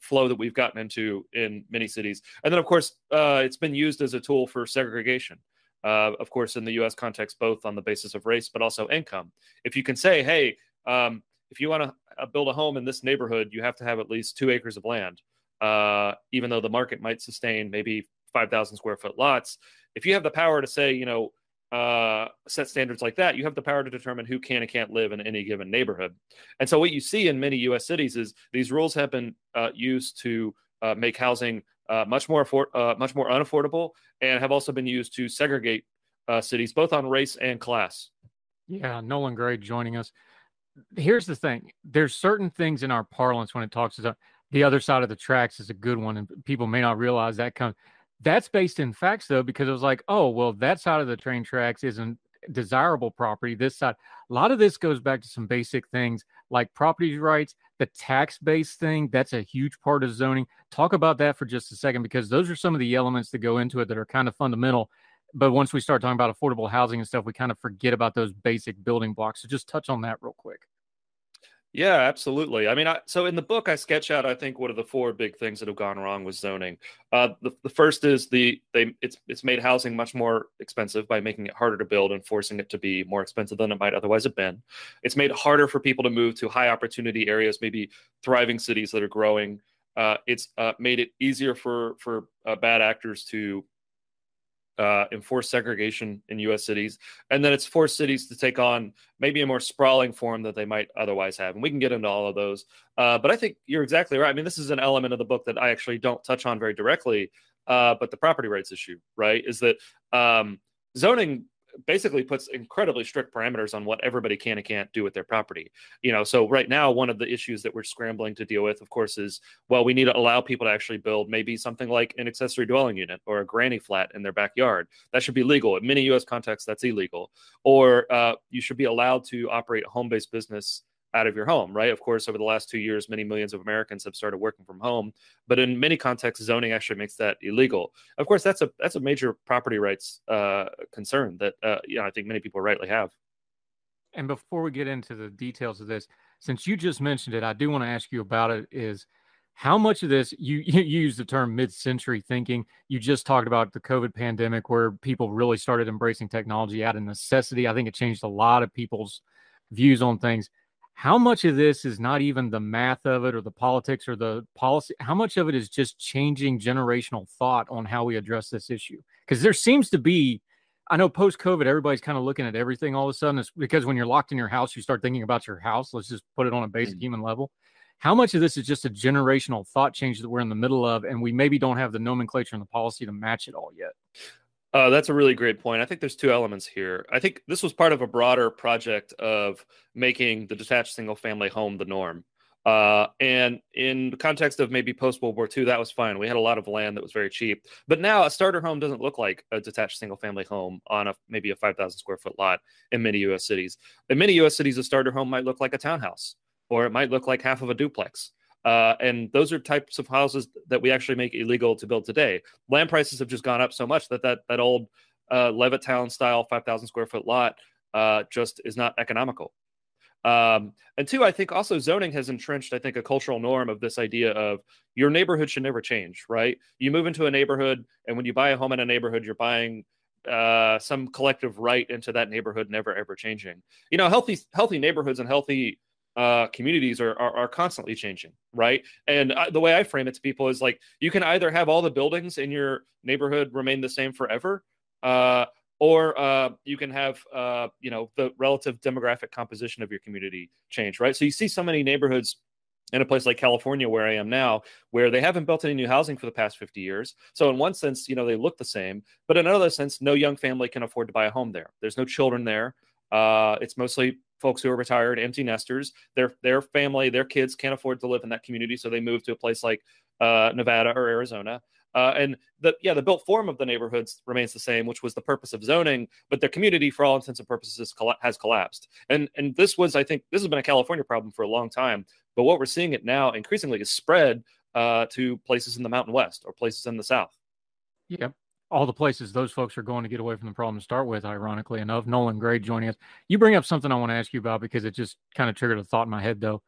flow that we've gotten into in many cities. And then, of course, uh, it's been used as a tool for segregation uh, of course, in the US context, both on the basis of race, but also income. If you can say, hey, um, if you want to uh, build a home in this neighborhood, you have to have at least two acres of land, uh, even though the market might sustain maybe 5,000 square foot lots. If you have the power to say, you know, uh, set standards like that, you have the power to determine who can and can't live in any given neighborhood. And so, what you see in many U.S. cities is these rules have been uh, used to uh, make housing uh, much more afford- uh, much more unaffordable, and have also been used to segregate uh, cities both on race and class. Yeah, Nolan Gray joining us. Here's the thing: there's certain things in our parlance when it talks about the other side of the tracks is a good one, and people may not realize that comes. That's based in facts though, because it was like, oh, well, that side of the train tracks isn't desirable property. This side, a lot of this goes back to some basic things like property rights, the tax base thing. That's a huge part of zoning. Talk about that for just a second, because those are some of the elements that go into it that are kind of fundamental. But once we start talking about affordable housing and stuff, we kind of forget about those basic building blocks. So just touch on that real quick. Yeah, absolutely. I mean, I, so in the book, I sketch out, I think, what are the four big things that have gone wrong with zoning. Uh, the, the first is the they it's it's made housing much more expensive by making it harder to build and forcing it to be more expensive than it might otherwise have been. It's made it harder for people to move to high opportunity areas, maybe thriving cities that are growing. Uh, it's uh, made it easier for for uh, bad actors to uh, enforce segregation in U.S. cities, and then it's forced cities to take on maybe a more sprawling form that they might otherwise have. And we can get into all of those. Uh, but I think you're exactly right. I mean, this is an element of the book that I actually don't touch on very directly, uh, but the property rights issue, right, is that um, zoning basically puts incredibly strict parameters on what everybody can and can't do with their property. You know, so right now, one of the issues that we're scrambling to deal with, of course, is well, we need to allow people to actually build maybe something like an accessory dwelling unit or a granny flat in their backyard. That should be legal. In many U.S. contexts, that's illegal. Or uh, you should be allowed to operate a home-based business out of your home, right? Of course, over the last two years, many millions of Americans have started working from home, but in many contexts, zoning actually makes that illegal. Of course, that's a that's a major property rights uh, concern that uh, you know I think many people rightly have. And before we get into the details of this, since you just mentioned it, I do want to ask you about it. Is how much of this you, you use the term mid-century thinking? You just talked about the COVID pandemic, where people really started embracing technology out of necessity. I think it changed a lot of people's views on things how much of this is not even the math of it or the politics or the policy? How much of it is just changing generational thought on how we address this issue? Because there seems to be i know post covid everybody's kind of looking at everything all of a sudden. It's because when you're locked in your house you start thinking about your house. Let's just put it on a basic mm-hmm. human level. How much of this is just a generational thought change that we're in the middle of and we maybe don't have the nomenclature and the policy to match it all yet uh, that's a really great point. I think there's two elements here. I think this was part of a broader project of making the detached single family home the norm. Uh, and in the context of maybe post World War II, that was fine. We had a lot of land that was very cheap. But now a starter home doesn't look like a detached single family home on a maybe a 5,000 square foot lot in many U.S. cities. In many U.S. cities, a starter home might look like a townhouse or it might look like half of a duplex. Uh, and those are types of houses that we actually make illegal to build today. Land prices have just gone up so much that that, that old uh, Levittown style 5,000 square foot lot uh, just is not economical. Um, and two, I think also zoning has entrenched, I think, a cultural norm of this idea of your neighborhood should never change, right? You move into a neighborhood, and when you buy a home in a neighborhood, you're buying uh, some collective right into that neighborhood never ever changing. You know, healthy healthy neighborhoods and healthy uh, communities are, are, are constantly changing, right? And uh, the way I frame it to people is like you can either have all the buildings in your neighborhood remain the same forever, uh, or uh, you can have uh, you know the relative demographic composition of your community change, right? So you see so many neighborhoods in a place like California, where I am now, where they haven't built any new housing for the past 50 years. So, in one sense, you know, they look the same, but in another sense, no young family can afford to buy a home there. There's no children there. Uh, it's mostly folks who are retired, empty nesters. Their their family, their kids can't afford to live in that community, so they move to a place like uh, Nevada or Arizona. Uh, and the yeah, the built form of the neighborhoods remains the same, which was the purpose of zoning, but their community, for all intents and purposes, has collapsed. And and this was, I think, this has been a California problem for a long time. But what we're seeing it now increasingly is spread uh, to places in the Mountain West or places in the South. Yeah, all the places those folks are going to get away from the problem to start with, ironically enough. Nolan Gray joining us. You bring up something I want to ask you about because it just kind of triggered a thought in my head, though.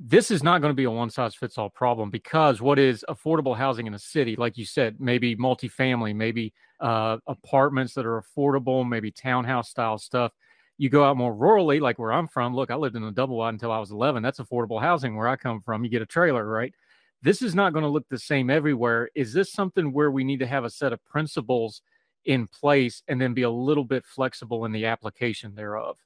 This is not going to be a one size fits all problem because what is affordable housing in a city, like you said, maybe multifamily, maybe uh, apartments that are affordable, maybe townhouse style stuff you go out more rurally, like where I'm from. Look, I lived in a double wide until I was 11. That's affordable housing where I come from. You get a trailer, right? This is not going to look the same everywhere. Is this something where we need to have a set of principles in place and then be a little bit flexible in the application thereof?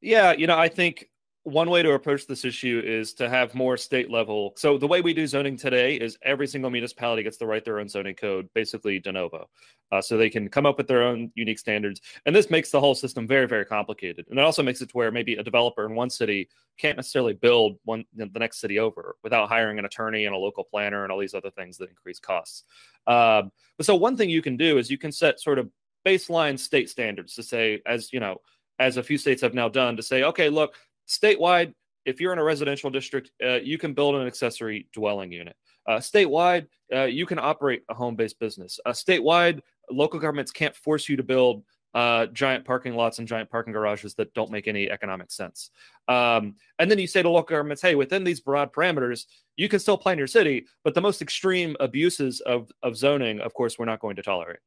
Yeah, you know, I think one way to approach this issue is to have more state level. So the way we do zoning today is every single municipality gets to write their own zoning code, basically de novo, uh, so they can come up with their own unique standards. And this makes the whole system very, very complicated. And it also makes it to where maybe a developer in one city can't necessarily build one the next city over without hiring an attorney and a local planner and all these other things that increase costs. Um, but so one thing you can do is you can set sort of baseline state standards to say, as you know, as a few states have now done, to say, okay, look statewide, if you're in a residential district, uh, you can build an accessory dwelling unit. Uh, statewide, uh, you can operate a home based business. Uh, statewide, local governments can't force you to build uh, giant parking lots and giant parking garages that don't make any economic sense. Um, and then you say to local governments, hey, within these broad parameters, you can still plan your city, but the most extreme abuses of, of zoning, of course, we're not going to tolerate.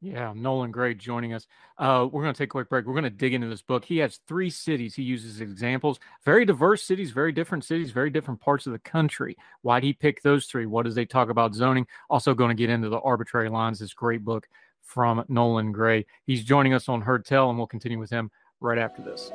Yeah, Nolan Gray joining us. Uh, we're going to take a quick break. We're going to dig into this book. He has three cities he uses examples, very diverse cities, very different cities, very different parts of the country. Why did he pick those three? What does they talk about zoning? Also, going to get into the arbitrary lines. This great book from Nolan Gray. He's joining us on Heard Tell, and we'll continue with him right after this.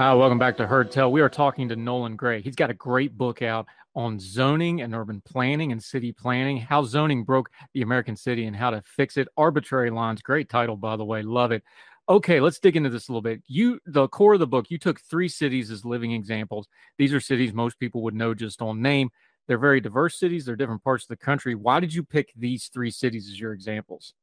Uh, welcome back to Heard Tell. We are talking to Nolan Gray. He's got a great book out on zoning and urban planning and city planning, how zoning broke the American city and how to fix it. Arbitrary lines, great title, by the way. Love it. Okay, let's dig into this a little bit. You, the core of the book, you took three cities as living examples. These are cities most people would know just on name. They're very diverse cities, they're different parts of the country. Why did you pick these three cities as your examples?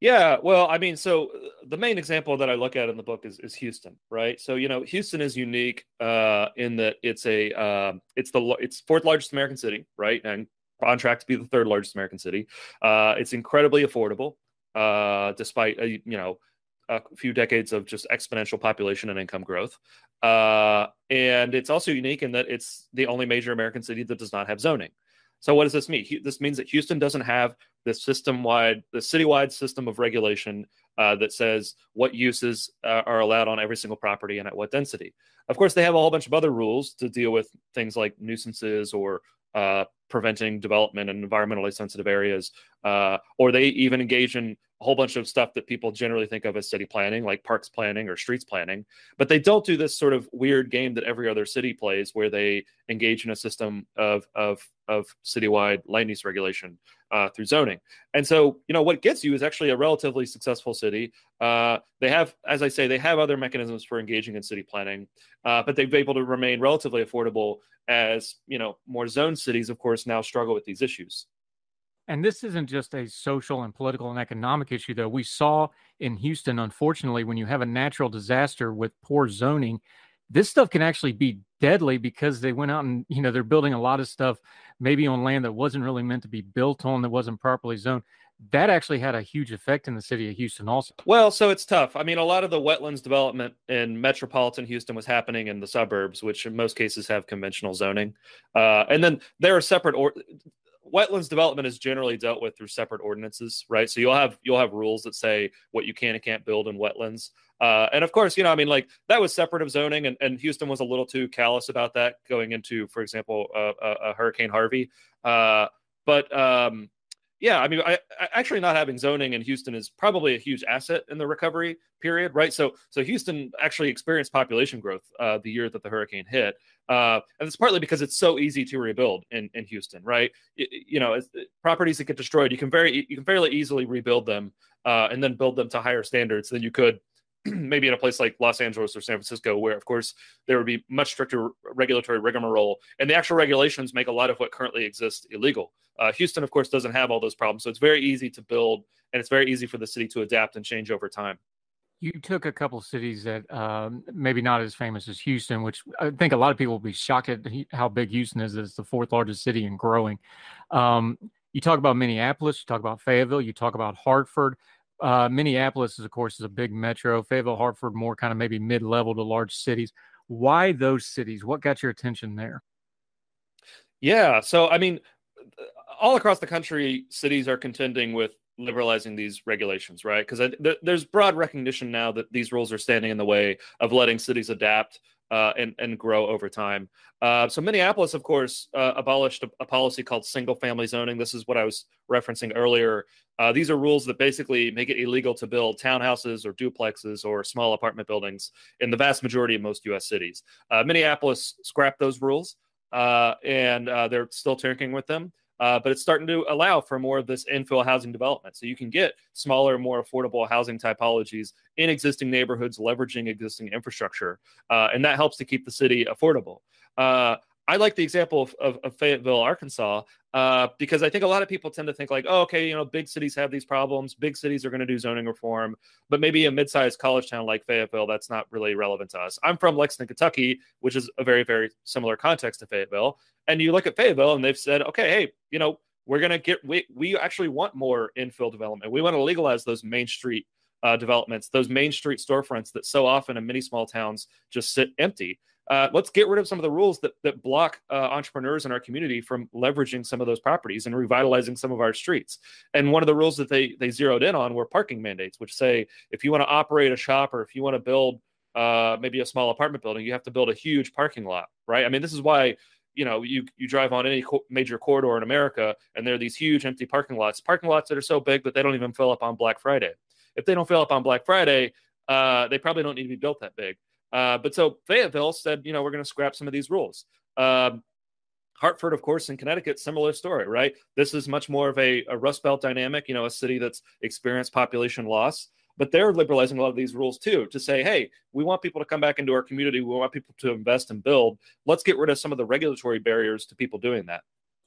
Yeah, well, I mean, so uh, the main example that I look at in the book is, is Houston, right? So you know, Houston is unique uh, in that it's a uh, it's the it's fourth largest American city, right, and on track to be the third largest American city. Uh, it's incredibly affordable, uh, despite a, you know a few decades of just exponential population and income growth. Uh, and it's also unique in that it's the only major American city that does not have zoning. So what does this mean? This means that Houston doesn't have this system-wide, the citywide system of regulation uh, that says what uses uh, are allowed on every single property and at what density. Of course, they have a whole bunch of other rules to deal with things like nuisances or uh, preventing development in environmentally sensitive areas, uh, or they even engage in a whole bunch of stuff that people generally think of as city planning, like parks planning or streets planning. But they don't do this sort of weird game that every other city plays, where they engage in a system of of of citywide land use regulation uh, through zoning. And so, you know, what gets you is actually a relatively successful city. Uh, they have, as I say, they have other mechanisms for engaging in city planning, uh, but they've been able to remain relatively affordable as you know more zone cities, of course, now struggle with these issues. And this isn't just a social and political and economic issue, though. We saw in Houston, unfortunately, when you have a natural disaster with poor zoning, this stuff can actually be deadly because they went out and, you know, they're building a lot of stuff maybe on land that wasn't really meant to be built on, that wasn't properly zoned. That actually had a huge effect in the city of Houston, also. Well, so it's tough. I mean, a lot of the wetlands development in metropolitan Houston was happening in the suburbs, which in most cases have conventional zoning. Uh, and then there are separate or wetlands development is generally dealt with through separate ordinances, right? So you'll have you'll have rules that say what you can and can't build in wetlands. Uh, and of course, you know, I mean, like that was separate of zoning, and, and Houston was a little too callous about that going into, for example, uh, a, Hurricane Harvey. Uh, but um, yeah, I mean, I, I, actually not having zoning in Houston is probably a huge asset in the recovery period, right? So, so Houston actually experienced population growth uh, the year that the hurricane hit, uh, and it's partly because it's so easy to rebuild in, in Houston, right? You, you know, properties that get destroyed, you can very you can fairly easily rebuild them uh, and then build them to higher standards than you could maybe in a place like Los Angeles or San Francisco, where of course there would be much stricter regulatory rigmarole, and the actual regulations make a lot of what currently exists illegal. Uh, Houston, of course, doesn't have all those problems, so it's very easy to build, and it's very easy for the city to adapt and change over time. You took a couple cities that um, maybe not as famous as Houston, which I think a lot of people will be shocked at how big Houston is. It's the fourth largest city and growing. Um, you talk about Minneapolis, you talk about Fayetteville, you talk about Hartford. Uh, Minneapolis, is, of course, is a big metro. Fayetteville, Hartford, more kind of maybe mid-level to large cities. Why those cities? What got your attention there? Yeah, so I mean, all across the country, cities are contending with liberalizing these regulations, right? Because th- there's broad recognition now that these rules are standing in the way of letting cities adapt uh, and and grow over time. Uh, so Minneapolis, of course, uh, abolished a, a, policy called single-family zoning. This is what I was referencing earlier. Uh, these are rules that basically make it illegal to build townhouses or duplexes or small apartment buildings in the vast majority of most U.S. cities. Uh, Minneapolis scrapped those rules, uh, and they're still tinkering with them. Uh, but it's starting to allow for more of this infill housing development. So you can get smaller, more affordable housing typologies in existing neighborhoods, leveraging existing infrastructure, uh, and that helps to keep the city affordable. Uh, I like the example of, of, of Fayetteville, Arkansas, uh, because I think a lot of people tend to think like, oh, okay, you know, big cities have these problems. Big cities are going to do zoning reform, but maybe a mid-sized college town like Fayetteville, that's not really relevant to us. I'm from Lexington, Kentucky, which is a very, very similar context to Fayetteville. And you look at Fayetteville, and they've said, okay, hey, you know, we're going to get we we actually want more infill development. We want to legalize those main street uh, developments, those main street storefronts that so often in many small towns just sit empty. Uh, let's get rid of some of the rules that, that block uh, entrepreneurs in our community from leveraging some of those properties and revitalizing some of our streets. And one of the rules that they they zeroed in on were parking mandates, which say if you want to operate a shop or if you want to build uh, maybe a small apartment building, you have to build a huge parking lot, right? I mean, this is why you know you you drive on any co- major corridor in America and there are these huge empty parking lots, parking lots that are so big that they don't even fill up on Black Friday. If they don't fill up on Black Friday, uh, they probably don't need to be built that big. Uh, but so Fayetteville said, you know, we're going to scrap some of these rules. Um, Hartford, of course, in Connecticut, similar story, right? This is much more of a, a Rust Belt dynamic, you know, a city that's experienced population loss. But they're liberalizing a lot of these rules too to say, hey, we want people to come back into our community. We want people to invest and build. Let's get rid of some of the regulatory barriers to people doing that.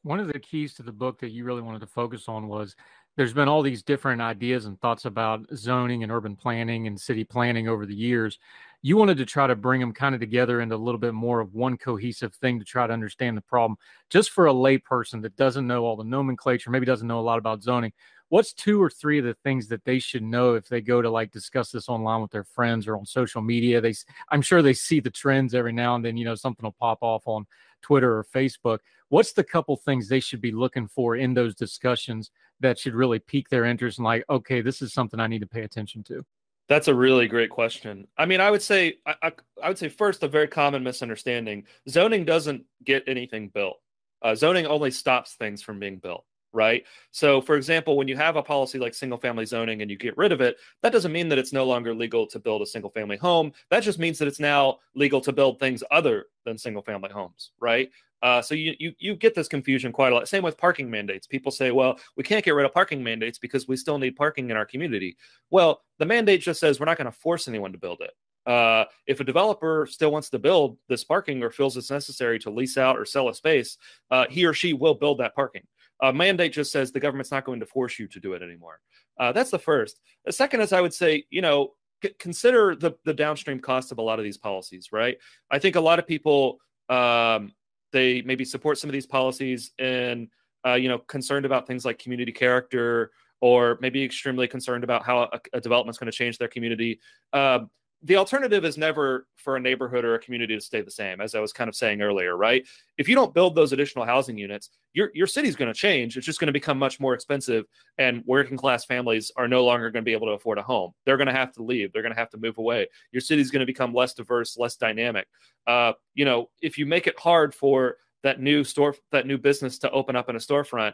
One of the keys to the book that you really wanted to focus on was there's been all these different ideas and thoughts about zoning and urban planning and city planning over the years. You wanted to try to bring them kind of together into a little bit more of one cohesive thing to try to understand the problem. Just for a layperson that doesn't know all the nomenclature maybe doesn't know a lot about zoning what's two or three of the things that they should know if they go to like discuss this online with their friends or on social media they i'm sure they see the trends every now and then you know something will pop off on twitter or facebook what's the couple things they should be looking for in those discussions that should really pique their interest and like okay this is something i need to pay attention to that's a really great question. I mean, I would say I, I, I, would say first a very common misunderstanding: zoning doesn't get anything built. Uh, zoning only stops things from being built right? So, for example, when you have a policy like single family zoning and you get rid of it, that doesn't mean that it's no longer legal to build a single family home. That just means that it's now legal to build things other than single family homes, right? Uh, so you, you you get this confusion quite a lot. Same with parking mandates. People say, well, we can't get rid of parking mandates because we still need parking in our community. Well, the mandate just says we're not going to force anyone to build it. Uh, if a developer still wants to build this parking or feels it's necessary to lease out or sell a space, uh, he or she will build that parking. A mandate just says the government's not going to force you to do it anymore. Uh, that's the first. The second is I would say, you know, c- consider the the downstream cost of a lot of these policies, right? I think a lot of people um, they maybe support some of these policies and uh, you know concerned about things like community character or maybe extremely concerned about how a, a development's going to change their community. Um, the alternative is never for a neighborhood or a community to stay the same, as I was kind of saying earlier, right? If you don't build those additional housing units, your your city's going to change. It's just going to become much more expensive, and working class families are no longer going to be able to afford a home. They're going to have to leave. They're going to have to move away. Your city's going to become less diverse, less dynamic. Uh, you know, if you make it hard for that new store, that new business to open up in a storefront,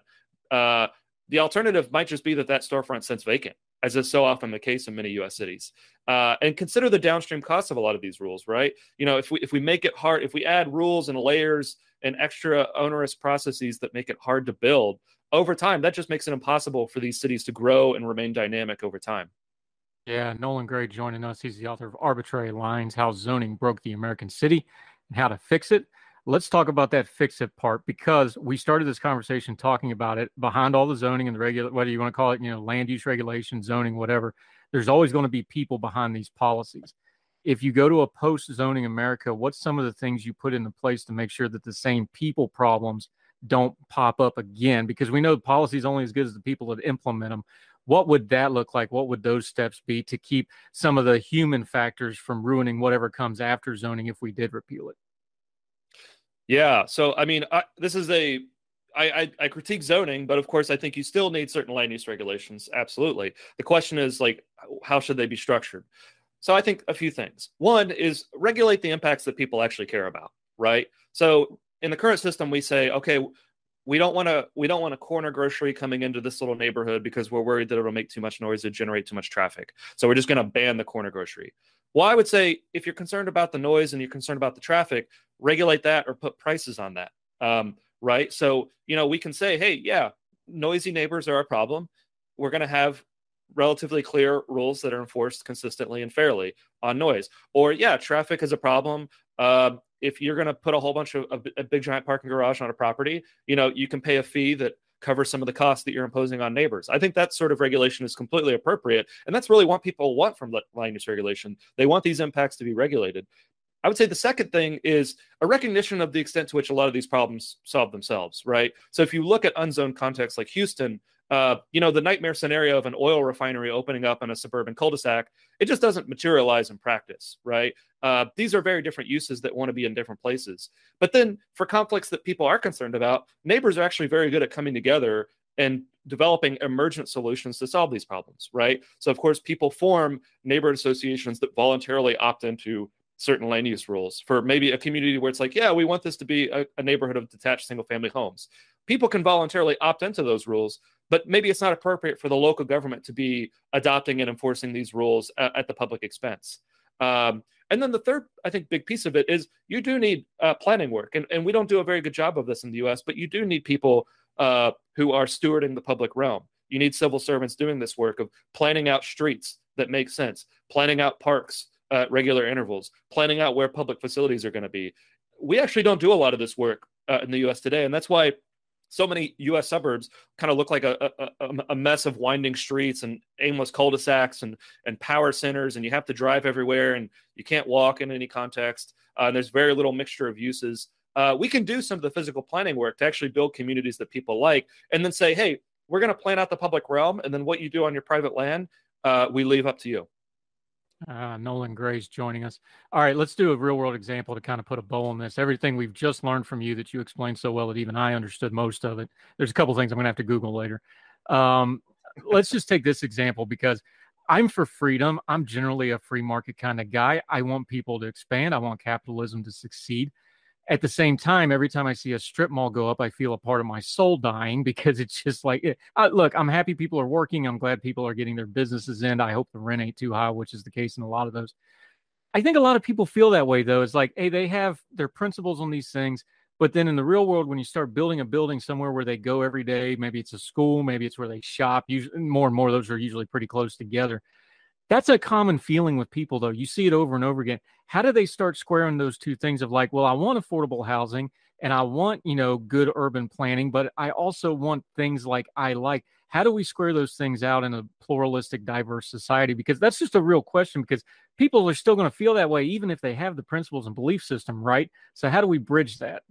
uh, the alternative might just be that that storefront sits vacant as is so often the case in many U.S. cities. Uh, and consider the downstream costs of a lot of these rules, right? You know, if we if we make it hard, if we add rules and layers and extra onerous processes that make it hard to build over time, that just makes it impossible for these cities to grow and remain dynamic over time. Yeah, Nolan Gray joining us. He's the author of Arbitrary Lines: How Zoning Broke the American City and How to Fix It let's talk about that fix it part because we started this conversation talking about it behind all the zoning and the regular whether you want to call it you know land use regulation zoning whatever there's always going to be people behind these policies. If you go to a post zoning america what's some of the things you put into place to make sure that the same people problems don't pop up again? Because we know policy is only as good as the people that implement them what would that look like? What would those steps be to keep some of the human factors from ruining whatever comes after zoning if we did repeal it yeah. So, I mean, I, this is a I, I, I critique zoning, but of course, I think you still need certain land use regulations. Absolutely. The question is like, how should they be structured? So, I think a few things. One is regulate the impacts that people actually care about. Right. So, in the current system, we say, okay, we don't want to we don't want a corner grocery coming into this little neighborhood because we're worried that it'll make too much noise and generate too much traffic. So we're just going to ban the corner grocery. Well, I would say if you're concerned about the noise and you're concerned about the traffic, regulate that or put prices on that. Um, right. So, you know, we can say, hey, yeah, noisy neighbors are a problem. We're going to have relatively clear rules that are enforced consistently and fairly on noise. Or, yeah, traffic is a problem. Uh, if you're going to put a whole bunch of a, a big giant parking garage on a property, you know, you can pay a fee that cover some of the costs that you're imposing on neighbors. I think that sort of regulation is completely appropriate. And that's really what people want from land use regulation. They want these impacts to be regulated. I would say the second thing is a recognition of the extent to which a lot of these problems solve themselves, right? So if you look at unzoned contexts like Houston, uh, you know, the nightmare scenario of an oil refinery opening up in a suburban cul-de-sac, it just doesn't materialize in practice, right? Uh, these are very different uses that want to be in different places. But then for conflicts that people are concerned about, neighbors are actually very good at coming together and developing emergent solutions to solve these problems, right? So of course, people form neighborhood associations that voluntarily opt into certain land use rules for maybe a community where it's like, yeah, we want this to be a, a neighborhood of detached single family homes. People can voluntarily opt into those rules, but maybe it's not appropriate for the local government to be adopting and enforcing these rules at, at the public expense. Um, and then the third, I think, big piece of it is you do need uh, planning work. And, and we don't do a very good job of this in the US, but you do need people uh, who are stewarding the public realm. You need civil servants doing this work of planning out streets that make sense, planning out parks at regular intervals, planning out where public facilities are going to be. We actually don't do a lot of this work uh, in the US today. And that's why so many U.S. suburbs kind of look like a, a, a, mess of winding streets and aimless cul-de-sacs and and power centers, and you have to drive everywhere, and you can't walk in any context. Uh, and there's very little mixture of uses. Uh, we can do some of the physical planning work to actually build communities that people like, and then say, hey, we're going to plan out the public realm, and then what you do on your private land, uh, we leave up to you. Uh, Nolan Gray's joining us. All right, let's do a real world example to kind of put a bow on this. Everything we've just learned from you that you explained so well that even I understood most of it. There's a couple things I'm going to have to Google later. Um, let's just take this example because I'm for freedom. I'm generally a free market kind of guy. I want people to expand, I want capitalism to succeed. At the same time, every time I see a strip mall go up, I feel a part of my soul dying because it's just like, uh, look, I'm happy people are working. I'm glad people are getting their businesses in. I hope the rent ain't too high, which is the case in a lot of those. I think a lot of people feel that way though. It's like, hey, they have their principles on these things. But then in the real world, when you start building a building somewhere where they go every day, maybe it's a school, maybe it's where they shop, usually more and more those are usually pretty close together. That's a common feeling with people though. You see it over and over again. How do they start squaring those two things of like, well, I want affordable housing and I want, you know, good urban planning, but I also want things like I like. How do we square those things out in a pluralistic, diverse society? Because that's just a real question because people are still going to feel that way even if they have the principles and belief system, right? So how do we bridge that?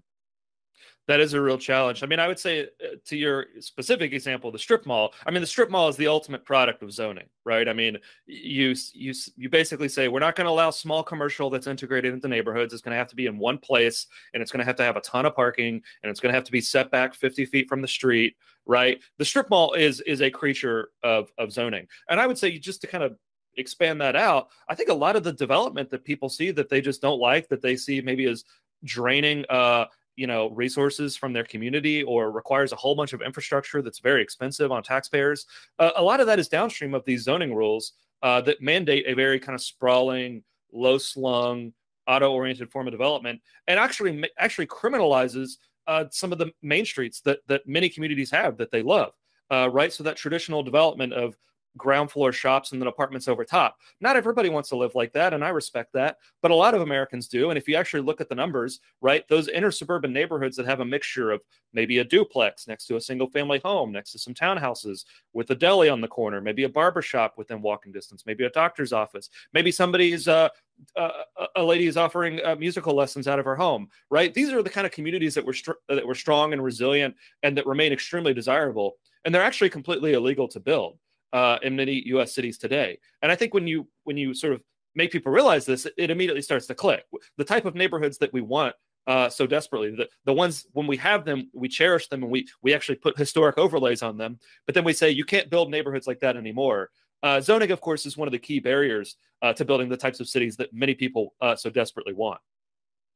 That is a real challenge. I mean, I would say uh, to your specific example, the strip mall. I mean, the strip mall is the ultimate product of zoning, right? I mean, you you you basically say we're not going to allow small commercial that's integrated into neighborhoods. It's going to have to be in one place, and it's going to have to have a ton of parking, and it's going to have to be set back 50 feet from the street, right? The strip mall is is a creature of of zoning, and I would say just to kind of expand that out, I think a lot of the development that people see that they just don't like, that they see maybe as draining uh, you know resources from their community or requires a whole bunch of infrastructure that's very expensive on taxpayers. Uh, a lot of that is downstream of these zoning rules uh, that mandate a very kind of sprawling low slung auto oriented form of development and actually actually criminalizes uh, some of the main streets that that many communities have that they love. Uh, right so that traditional development of ground floor shops and then apartments over top. Not everybody wants to live like that, and I respect that, but a lot of Americans do. And if you actually look at the numbers, right, those inner suburban neighborhoods that have a mixture of maybe a duplex next to a single family home, next to some townhouses with a deli on the corner, maybe a barber shop within walking distance, maybe a doctor's office, maybe somebody's uh, uh, a lady is offering uh, musical lessons out of her home, right? These are the kind of communities that were str- that were strong and resilient and that remain extremely desirable, and they're actually completely illegal to build uh, in many U.S. cities today. And I think when you when you sort of make people realize this, it immediately starts to click. The type of neighborhoods that we want uh, so desperately, the, the ones when we have them, we cherish them and we we actually put historic overlays on them. But then we say you can't build neighborhoods like that anymore. Uh, zoning, of course, is one of the key barriers uh, to building the types of cities that many people uh, so desperately want.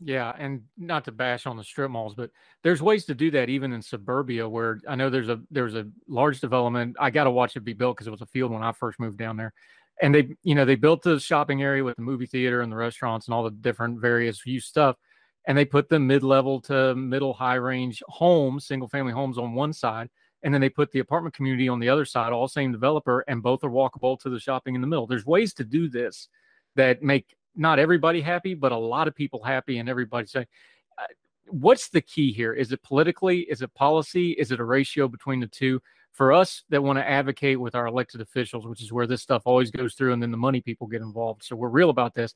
Yeah, and not to bash on the strip malls, but there's ways to do that even in suburbia where I know there's a there's a large development. I got to watch it be built because it was a field when I first moved down there. And they, you know, they built the shopping area with the movie theater and the restaurants and all the different various use stuff. And they put the mid-level to middle high range homes, single family homes on one side, and then they put the apartment community on the other side, all same developer, and both are walkable to the shopping in the middle. There's ways to do this that make not everybody happy, but a lot of people happy, and everybody saying, uh, what's the key here? Is it politically? Is it policy? Is it a ratio between the two? For us that want to advocate with our elected officials, which is where this stuff always goes through, and then the money people get involved. So we're real about this.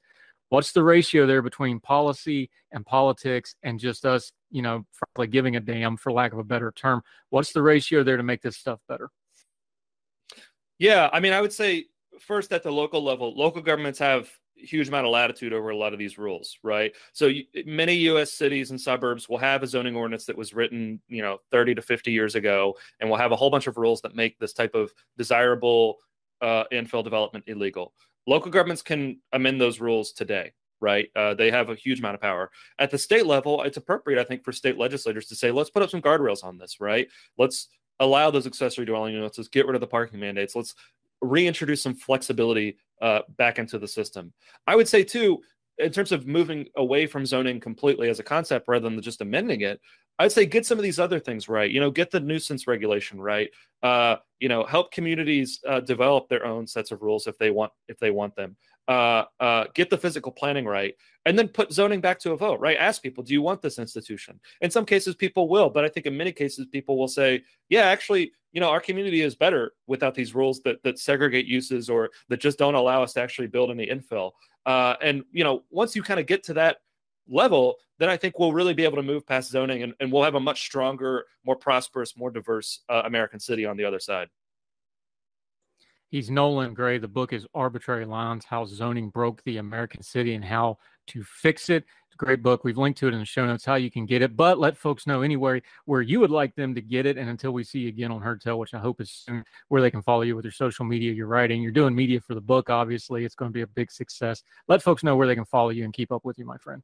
What's the ratio there between policy and politics and just us, you know, frankly giving a damn, for lack of a better term? What's the ratio there to make this stuff better? Yeah, I mean, I would say first at the local level, local governments have huge amount of latitude over a lot of these rules, right? So you, many U.S. cities and suburbs will have a zoning ordinance that was written, you know, 30 to 50 years ago, and will have a whole bunch of rules that make this type of desirable uh, infill development illegal. Local governments can amend those rules today, right? Uh, they have a huge amount of power. At the state level, it's appropriate, I think, for state legislators to say, let's put up some guardrails on this, right? Let's allow those accessory dwelling units. Let's get rid of the parking mandates. Let's reintroduce some flexibility uh, back into the system. I would say too, in terms of moving away from zoning completely as a concept rather than just amending it, I'd say get some of these other things right. You know, get the nuisance regulation right. Uh, you know, help communities uh, develop their own sets of rules if they want if they want them. Uh, uh, get the physical planning right, and then put zoning back to a vote. Right? Ask people, do you want this institution? In some cases, people will, but I think in many cases, people will say, yeah, actually, you know, our community is better without these rules that that segregate uses or that just don't allow us to actually build any infill. Uh, and you know, once you kind of get to that level, then I think we'll really be able to move past zoning and, and we'll have a much stronger, more prosperous, more diverse uh, American city on the other side. He's Nolan Gray. The book is Arbitrary Lines How Zoning Broke the American City and How to Fix It great book. We've linked to it in the show notes how you can get it, but let folks know anywhere where you would like them to get it. And until we see you again on Heard Tell, which I hope is soon, where they can follow you with your social media, your writing, you're doing media for the book. Obviously, it's going to be a big success. Let folks know where they can follow you and keep up with you, my friend.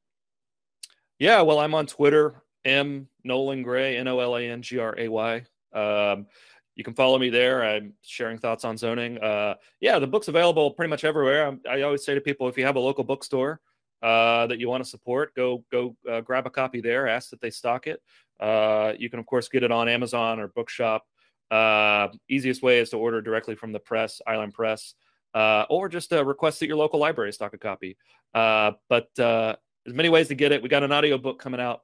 Yeah, well, I'm on Twitter, M Nolan Gray, N O L A N G R A Y. Um, you can follow me there. I'm sharing thoughts on zoning. Uh, yeah, the book's available pretty much everywhere. I, I always say to people, if you have a local bookstore uh, that you want to support, go go uh, grab a copy there. Ask that they stock it. Uh, you can of course get it on Amazon or Bookshop. Uh, easiest way is to order directly from the press, Island Press, uh, or just request that your local library stock a copy. but there's many ways to get it. We got an audio book coming out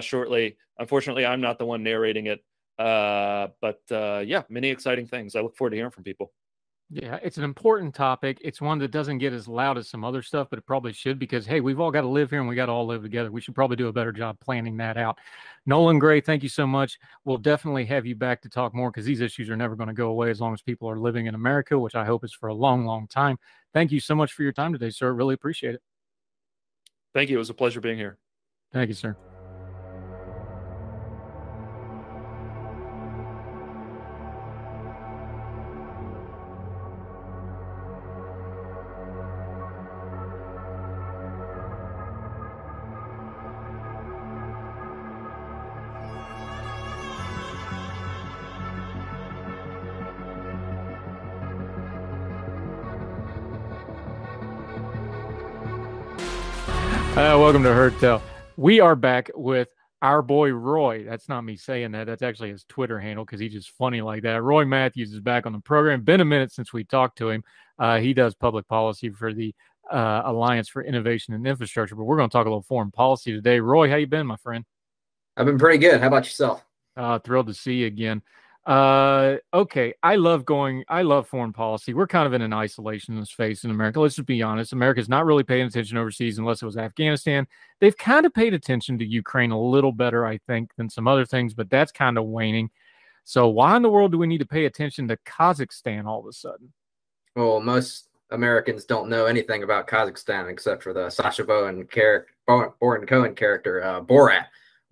shortly. Unfortunately, I'm not the one narrating it. Uh, but uh, yeah, many exciting things. I look forward to hearing from people. Yeah, it's an important topic. It's one that doesn't get as loud as some other stuff, but it probably should because hey, we've all got to live here and we got to all live together. We should probably do a better job planning that out. Nolan Gray, thank you so much. We'll definitely have you back to talk more because these issues are never going to go away as long as people are living in America, which I hope is for a long, long time. Thank you so much for your time today, sir. Really appreciate it. Thank you. It was a pleasure being here. Thank you, sir. To Heard Tell. We are back with our boy Roy. That's not me saying that. That's actually his Twitter handle because he's just funny like that. Roy Matthews is back on the program. Been a minute since we talked to him. Uh, he does public policy for the uh, Alliance for Innovation and Infrastructure, but we're going to talk a little foreign policy today. Roy, how you been, my friend? I've been pretty good. How about yourself? Uh, thrilled to see you again. Uh, okay. I love going, I love foreign policy. We're kind of in an isolationist phase in America. Let's just be honest. America's not really paying attention overseas unless it was Afghanistan. They've kind of paid attention to Ukraine a little better, I think, than some other things, but that's kind of waning. So why in the world do we need to pay attention to Kazakhstan all of a sudden? Well, most Americans don't know anything about Kazakhstan except for the Sacha Baron character, Baron Cohen character, uh, Borat.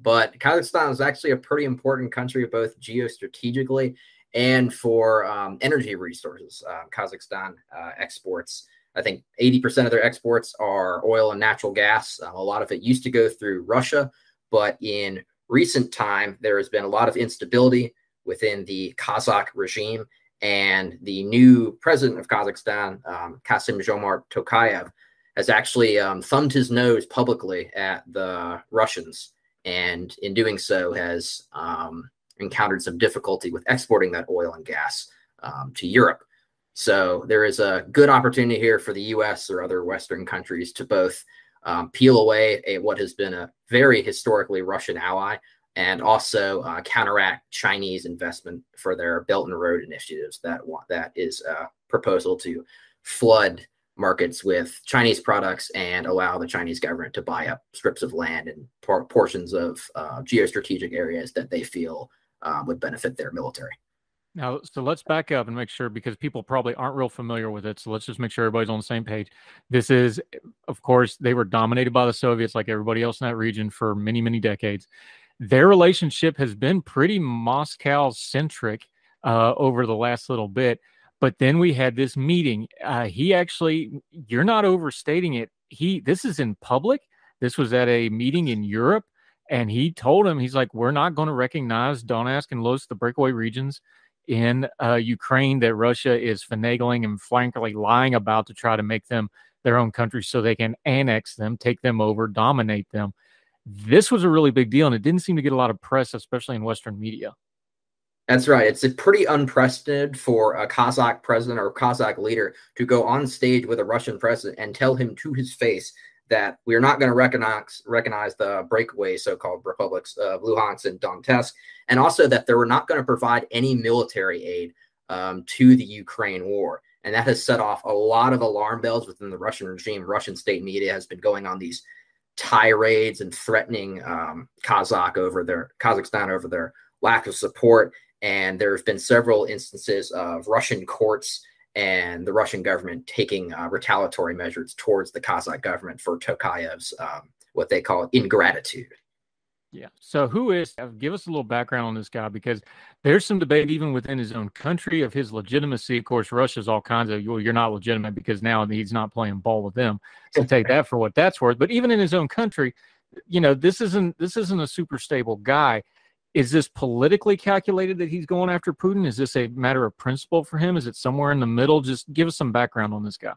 But Kazakhstan is actually a pretty important country, both geostrategically and for um, energy resources. Uh, Kazakhstan uh, exports, I think 80% of their exports are oil and natural gas. Uh, a lot of it used to go through Russia, but in recent time, there has been a lot of instability within the Kazakh regime. And the new president of Kazakhstan, um, Kassym-Jomart Tokayev, has actually um, thumbed his nose publicly at the Russians and in doing so has um, encountered some difficulty with exporting that oil and gas um, to Europe. So there is a good opportunity here for the U.S. or other Western countries to both um, peel away a, what has been a very historically Russian ally and also uh, counteract Chinese investment for their Belt and Road initiatives. That that is a proposal to flood markets with Chinese products and allow the Chinese government to buy up strips of land and por- portions of uh, geostrategic areas that they feel uh, would benefit their military. Now, so let's back up and make sure because people probably aren't real familiar with it. So let's just make sure everybody's on the same page. This is, of course, they were dominated by the Soviets like everybody else in that region for many, many decades. Their relationship has been pretty Moscow centric uh, over the last little bit. But then we had this meeting. Uh, he actually, you're not overstating it. He, this is in public. This was at a meeting in Europe. And he told him, he's like, we're not going to recognize Donetsk and Luhansk, the breakaway regions in uh, Ukraine that Russia is finagling and frankly lying about to try to make them their own country so they can annex them, take them over, dominate them. This was a really big deal, and it didn't seem to get a lot of press, especially in Western media. That's right. It's pretty unprecedented for a Kazakh president or Kazakh leader to go on stage with a Russian president and tell him to his face that we are not going to recognize recognize the breakaway so-called republics of Luhansk and Donetsk, and also that they were not going to provide any military aid um, to the Ukraine war. And that has set off a lot of alarm bells within the Russian regime. Russian state media has been going on these tirades and threatening um, Kazakh over their Kazakhstan over their lack of support. And there have been several instances of Russian courts and the Russian government taking uh, retaliatory measures towards the Kazakh government for Tokayev's um, what they call ingratitude. Yeah. So who is? Uh, give us a little background on this guy because there's some debate even within his own country of his legitimacy. Of course, Russia's all kinds of well, you're not legitimate because now he's not playing ball with them. So take that for what that's worth. But even in his own country, you know, this isn't this isn't a super stable guy. Is this politically calculated that he's going after Putin? Is this a matter of principle for him? Is it somewhere in the middle? Just give us some background on this guy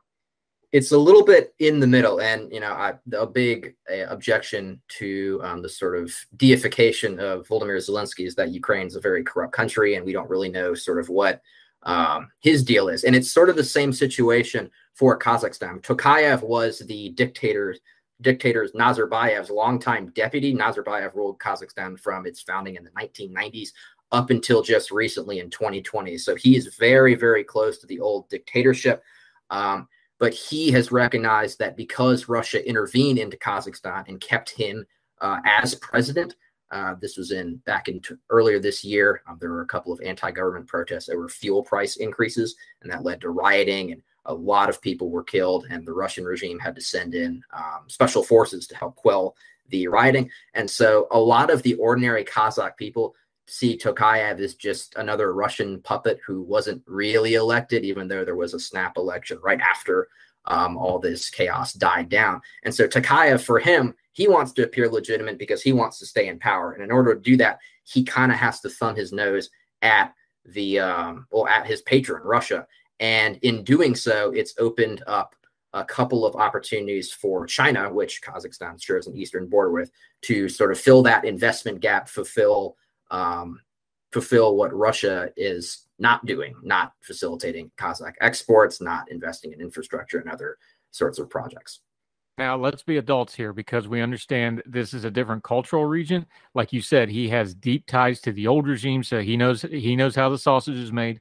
it's a little bit in the middle and you know I, a big uh, objection to um, the sort of deification of Volodymyr Zelensky is that Ukraine's a very corrupt country and we don't really know sort of what um, his deal is and it's sort of the same situation for Kazakhstan Tokayev was the dictator dictator Nazarbayev's longtime deputy Nazarbayev ruled Kazakhstan from its founding in the 1990s up until just recently in 2020 so he is very very close to the old dictatorship um, but he has recognized that because Russia intervened into Kazakhstan and kept him uh, as president, uh, this was in back in t- earlier this year. Um, there were a couple of anti-government protests. Were fuel price increases, and that led to rioting, and a lot of people were killed. And the Russian regime had to send in um, special forces to help quell the rioting. And so, a lot of the ordinary Kazakh people see Tokayev as just another Russian puppet who wasn't really elected, even though there was a snap election right after um, all this chaos died down. And so Tokayev, for him, he wants to appear legitimate because he wants to stay in power. And in order to do that, he kind of has to thumb his nose at the um, well at his patron Russia. And in doing so, it's opened up a couple of opportunities for China, which Kazakhstan shares an eastern border with, to sort of fill that investment gap, fulfill um, fulfill what Russia is not doing, not facilitating Kazakh exports, not investing in infrastructure and other sorts of projects. Now, let's be adults here because we understand this is a different cultural region. Like you said, he has deep ties to the old regime, so he knows he knows how the sausage is made.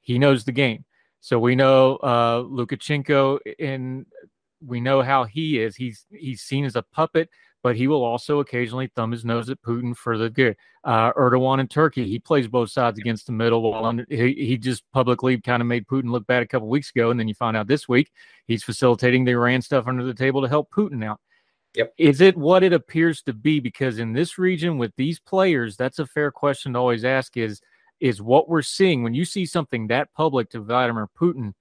He knows the game. So we know uh, Lukashenko, and we know how he is. He's he's seen as a puppet but he will also occasionally thumb his nose at Putin for the good. Uh, Erdogan in Turkey, he plays both sides against the middle. While under, he, he just publicly kind of made Putin look bad a couple weeks ago, and then you find out this week he's facilitating the Iran stuff under the table to help Putin out. Yep. Is it what it appears to be? Because in this region with these players, that's a fair question to always ask. Is is what we're seeing when you see something that public to Vladimir Putin?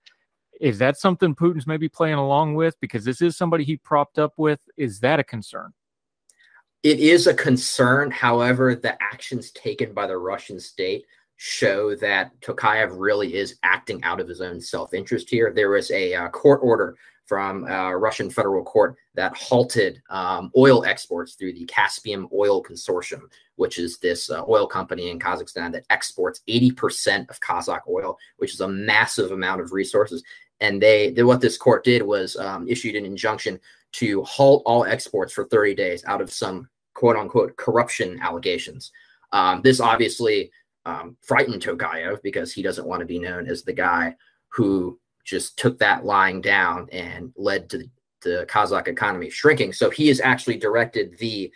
Is that something Putin's maybe playing along with? Because this is somebody he propped up with. Is that a concern? It is a concern. However, the actions taken by the Russian state show that Tokayev really is acting out of his own self interest here. There was a uh, court order from a Russian federal court that halted um, oil exports through the Caspian Oil Consortium, which is this uh, oil company in Kazakhstan that exports 80% of Kazakh oil, which is a massive amount of resources. And they, they what this court did was um, issued an injunction to halt all exports for 30 days out of some quote unquote corruption allegations. Um, this obviously um, frightened Tokayev because he doesn't want to be known as the guy who just took that lying down and led to the Kazakh economy shrinking. So he has actually directed the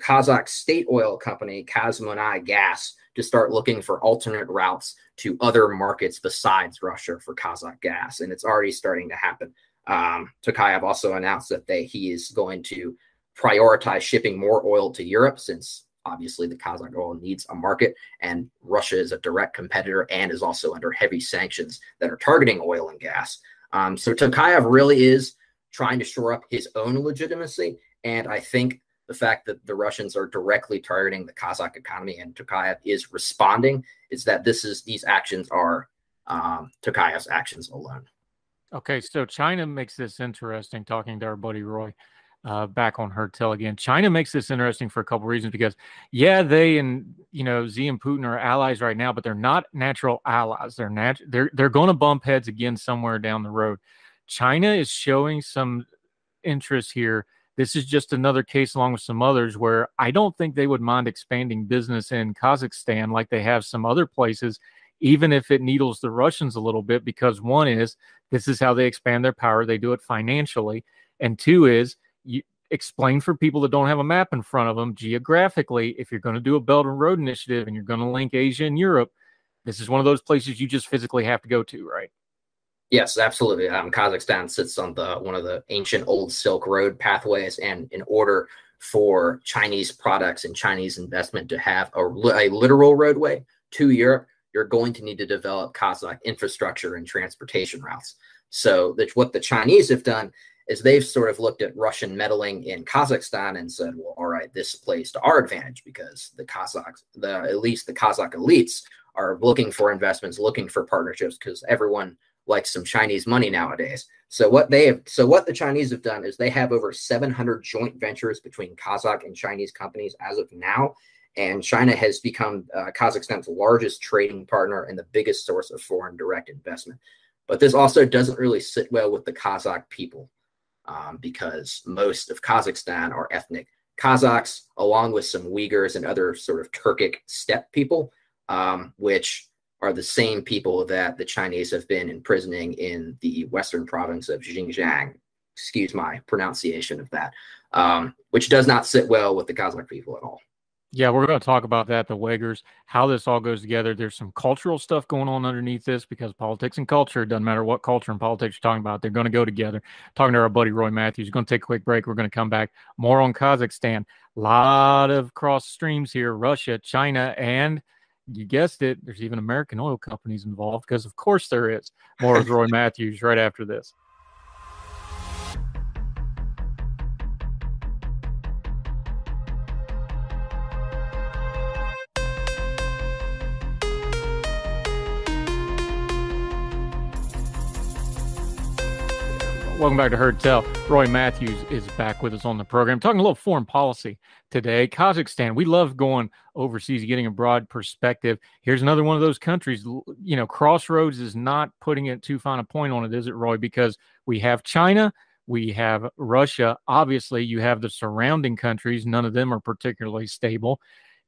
Kazakh state oil company, Kazmunay Gas, to start looking for alternate routes to other markets besides Russia for Kazakh gas. And it's already starting to happen. Um, Tokayev also announced that they, he is going to prioritize shipping more oil to Europe since obviously the Kazakh oil needs a market and Russia is a direct competitor and is also under heavy sanctions that are targeting oil and gas. Um, so Tokayev really is trying to shore up his own legitimacy. And I think the fact that the Russians are directly targeting the Kazakh economy and Tokayev is responding is that this is these actions are um, Tokayev's actions alone. Okay, so China makes this interesting. Talking to our buddy Roy, uh, back on Heard Tell again. China makes this interesting for a couple reasons because, yeah, they and you know Xi and Putin are allies right now, but they're not natural allies. They're nat- they're they're going to bump heads again somewhere down the road. China is showing some interest here. This is just another case, along with some others, where I don't think they would mind expanding business in Kazakhstan like they have some other places, even if it needles the Russians a little bit. Because one is this is how they expand their power; they do it financially, and two is you explain for people that don't have a map in front of them geographically if you're going to do a belt and road initiative and you're going to link asia and europe this is one of those places you just physically have to go to right? Yes absolutely. Um, kazakhstan sits on the one of the ancient old silk road pathways and in order for chinese products and chinese investment to have a, a literal roadway to europe you're going to need to develop kazakh infrastructure and transportation routes. So that what the chinese have done is they've sort of looked at Russian meddling in Kazakhstan and said, well, all right, this plays to our advantage because the Kazakhs, the at least the Kazakh elites are looking for investments, looking for partnerships because everyone likes some Chinese money nowadays. So what they have, so what the Chinese have done is they have over 700 joint ventures between Kazakh and Chinese companies as of now, and China has become uh, Kazakhstan's largest trading partner and the biggest source of foreign direct investment. But this also doesn't really sit well with the Kazakh people um, because most of Kazakhstan are ethnic Kazakhs, along with some Uyghurs and other sort of Turkic steppe people, um, which are the same people that the Chinese have been imprisoning in the western province of Xinjiang. Excuse my pronunciation of that, um, which does not sit well with the Kazakh people at all. Yeah, we're going to talk about that, the Uyghurs, how this all goes together. There's some cultural stuff going on underneath this because politics and culture, doesn't matter what culture and politics you're talking about, they're going to go together. Talking to our buddy Roy Matthews, we're going to take a quick break. We're going to come back more on Kazakhstan. A lot of cross streams here Russia, China, and you guessed it, there's even American oil companies involved because, of course, there is. More with Roy Matthews right after this. Welcome back to Heard Tell. Roy Matthews is back with us on the program, talking a little foreign policy today. Kazakhstan, we love going overseas, getting a broad perspective. Here's another one of those countries. You know, Crossroads is not putting it too fine a point on it, is it, Roy? Because we have China, we have Russia. Obviously, you have the surrounding countries. None of them are particularly stable.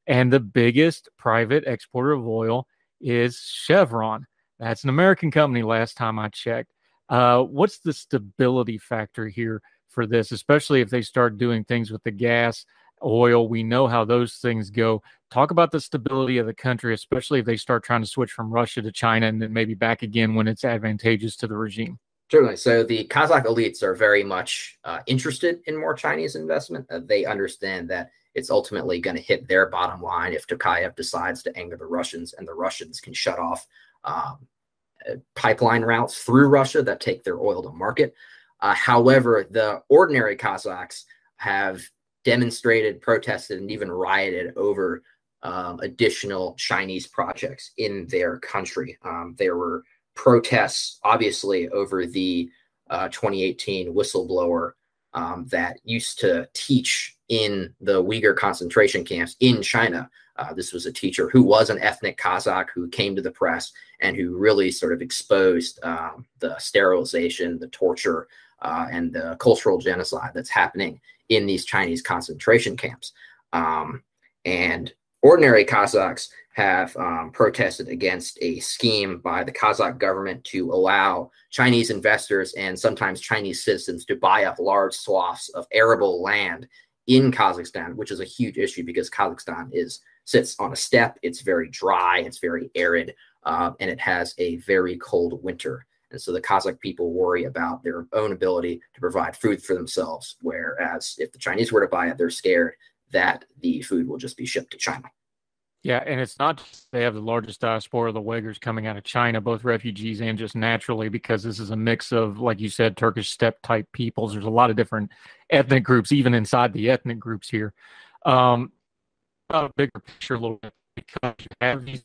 And the biggest private exporter of oil is Chevron. That's an American company last time I checked. Uh, what's the stability factor here for this, especially if they start doing things with the gas, oil? We know how those things go. Talk about the stability of the country, especially if they start trying to switch from Russia to China and then maybe back again when it's advantageous to the regime. Certainly. So the Kazakh elites are very much uh, interested in more Chinese investment. Uh, they understand that it's ultimately going to hit their bottom line if Tokayev decides to anger the Russians and the Russians can shut off um, pipeline routes through Russia that take their oil to market. Uh, however, the ordinary Kazakhs have demonstrated, protested, and even rioted over um, additional Chinese projects in their country. Um, there were protests, obviously, over the uh, 2018 whistleblower um, that used to teach in the Uyghur concentration camps in China. Uh, this was a teacher who was an ethnic Kazakh who came to the press and who really sort of exposed um, the sterilization, the torture, uh, and the cultural genocide that's happening in these Chinese concentration camps. Um, and ordinary Kazakhs have um, protested against a scheme by the Kazakh government to allow Chinese investors and sometimes Chinese citizens to buy up large swaths of arable land in Kazakhstan, which is a huge issue because Kazakhstan is sits on a steppe. It's very dry, it's very arid, uh, and it has a very cold winter. And so the Kazakh people worry about their own ability to provide food for themselves. Whereas if the Chinese were to buy it, they're scared that the food will just be shipped to China. Yeah, and it's not they have the largest diaspora of the Uyghurs coming out of China, both refugees and just naturally, because this is a mix of, like you said, Turkish steppe type peoples. There's a lot of different ethnic groups, even inside the ethnic groups here. Um, a bigger picture a little bit because you have these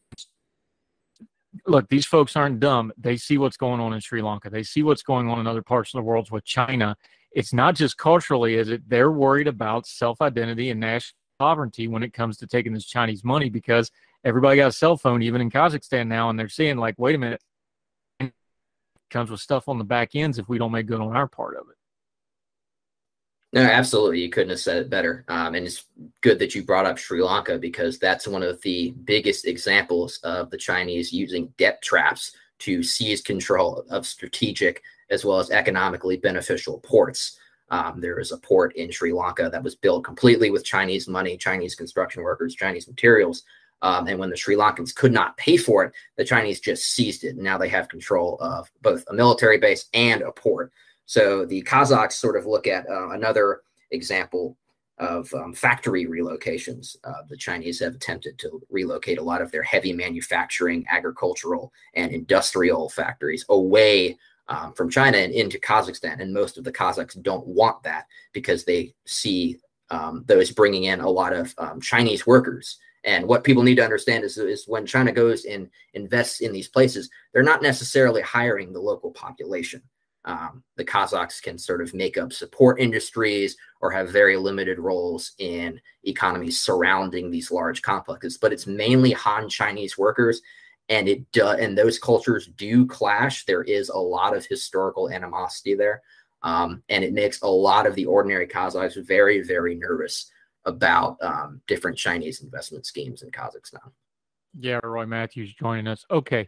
look, these folks aren't dumb. They see what's going on in Sri Lanka. They see what's going on in other parts of the world with China. It's not just culturally, is it? They're worried about self identity and national sovereignty when it comes to taking this Chinese money because everybody got a cell phone, even in Kazakhstan now, and they're seeing like, wait a minute, comes with stuff on the back ends if we don't make good on our part of it. No, absolutely. You couldn't have said it better. Um, and it's good that you brought up Sri Lanka because that's one of the biggest examples of the Chinese using debt traps to seize control of strategic as well as economically beneficial ports. Um, there is a port in Sri Lanka that was built completely with Chinese money, Chinese construction workers, Chinese materials. Um, and when the Sri Lankans could not pay for it, the Chinese just seized it. And now they have control of both a military base and a port. So the Kazakhs sort of look at uh, another example of um, factory relocations. Uh, the Chinese have attempted to relocate a lot of their heavy manufacturing, agricultural, and industrial factories away um, from China and into Kazakhstan. And most of the Kazakhs don't want that because they see um, those bringing in a lot of um, Chinese workers. And what people need to understand is, is when China goes and invests in these places, they're not necessarily hiring the local population. Um, the Kazakhs can sort of make up support industries or have very limited roles in economies surrounding these large complexes. But it's mainly Han Chinese workers and it do, and those cultures do clash. There is a lot of historical animosity there, um, and it makes a lot of the ordinary Kazakhs very, very nervous about um, different Chinese investment schemes in Kazakhstan. Yeah, Roy Matthews joining us. Okay,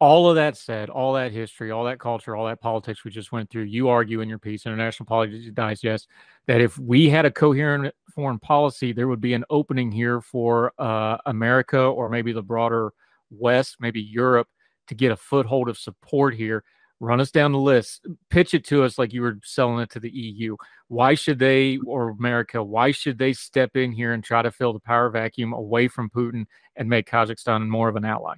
all of that said, all that history, all that culture, all that politics we just went through. You argue in your piece, International Politics Digest, that if we had a coherent foreign policy, there would be an opening here for uh, America or maybe the broader West, maybe Europe, to get a foothold of support here. Run us down the list. Pitch it to us like you were selling it to the EU. Why should they, or America, why should they step in here and try to fill the power vacuum away from Putin and make Kazakhstan more of an ally?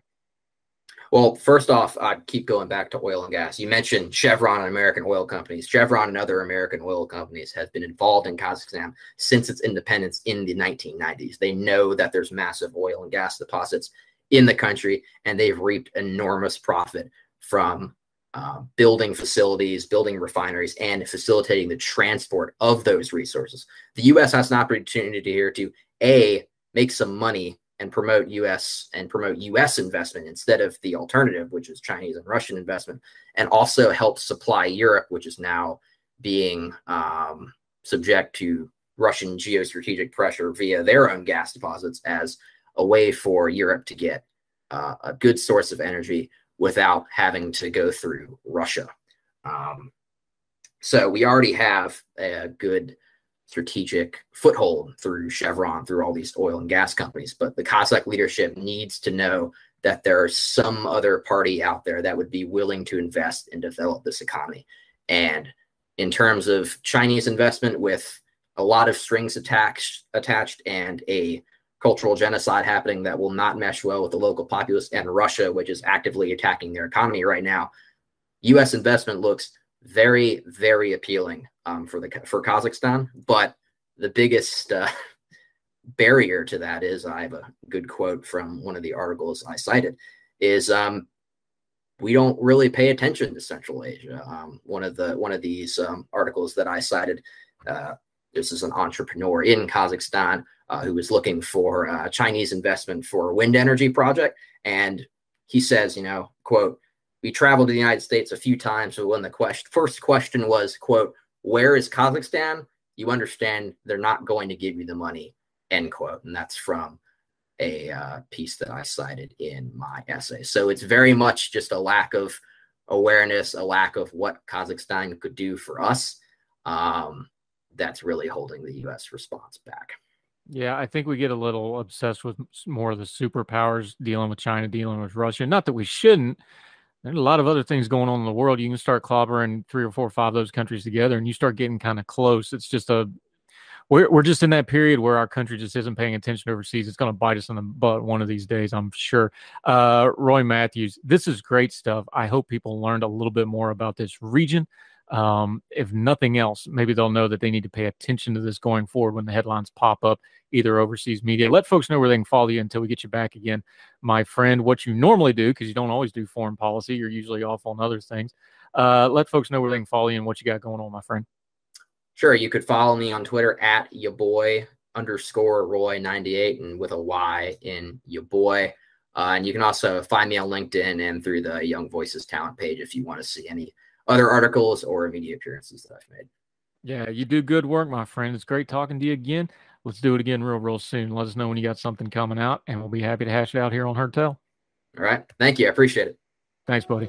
Well, first off, I'd keep going back to oil and gas. You mentioned Chevron and American oil companies. Chevron and other American oil companies have been involved in Kazakhstan since its independence in the 1990s. They know that there's massive oil and gas deposits in the country, and they've reaped enormous profit from uh, building facilities, building refineries, and facilitating the transport of those resources. The U.S. has an opportunity here to a make some money and promote U.S. and promote U.S. investment instead of the alternative, which is Chinese and Russian investment, and also help supply Europe, which is now being um, subject to Russian geostrategic pressure via their own gas deposits as a way for Europe to get uh, a good source of energy without having to go through Russia. Um, so we already have a good strategic foothold through Chevron, through all these oil and gas companies. But the Kazakh leadership needs to know that there's some other party out there that would be willing to invest and develop this economy. And in terms of Chinese investment, with a lot of strings attached, attached and a cultural genocide happening that will not mesh well with the local populace and Russia, which is actively attacking their economy right now. U.S. investment looks very, very appealing um, for the for Kazakhstan, but the biggest uh, barrier to that is I have a good quote from one of the articles I cited is um, we don't really pay attention to Central Asia. Um, one of the one of these um, articles that I cited, uh, this is an entrepreneur in Kazakhstan uh, who was looking for uh, Chinese investment for a wind energy project. And he says, you know, quote, we traveled to the United States a few times. So when the question, first question was, quote, where is Kazakhstan? You understand they're not going to give you the money, end quote. And that's from a uh, piece that I cited in my essay. So it's very much just a lack of awareness, a lack of what Kazakhstan could do for us. Um, that's really holding the U.S. response back. Yeah, I think we get a little obsessed with more of the superpowers dealing with China, dealing with Russia. Not that we shouldn't. There's a lot of other things going on in the world. You can start clobbering three or four or five of those countries together, and you start getting kind of close. It's just a we're we're just in that period where our country just isn't paying attention overseas. It's going to bite us in the butt one of these days, I'm sure. Uh, Roy Matthews, this is great stuff. I hope people learned a little bit more about this region. Um, if nothing else, maybe they'll know that they need to pay attention to this going forward when the headlines pop up, either overseas media. Let folks know where they can follow you until we get you back again, my friend. What you normally do, because you don't always do foreign policy, you're usually off on other things. Uh, let folks know where they can follow you and what you got going on, my friend. Sure. You could follow me on Twitter at your boy underscore Roy 98 and with a Y in your boy. Uh, and you can also find me on LinkedIn and through the Young Voices talent page if you want to see any other articles or media appearances that I've made. Yeah, you do good work, my friend. It's great talking to you again. Let's do it again real, real soon. Let us know when you got something coming out, and we'll be happy to hash it out here on Heard Tell. All right. Thank you. I appreciate it. Thanks, buddy.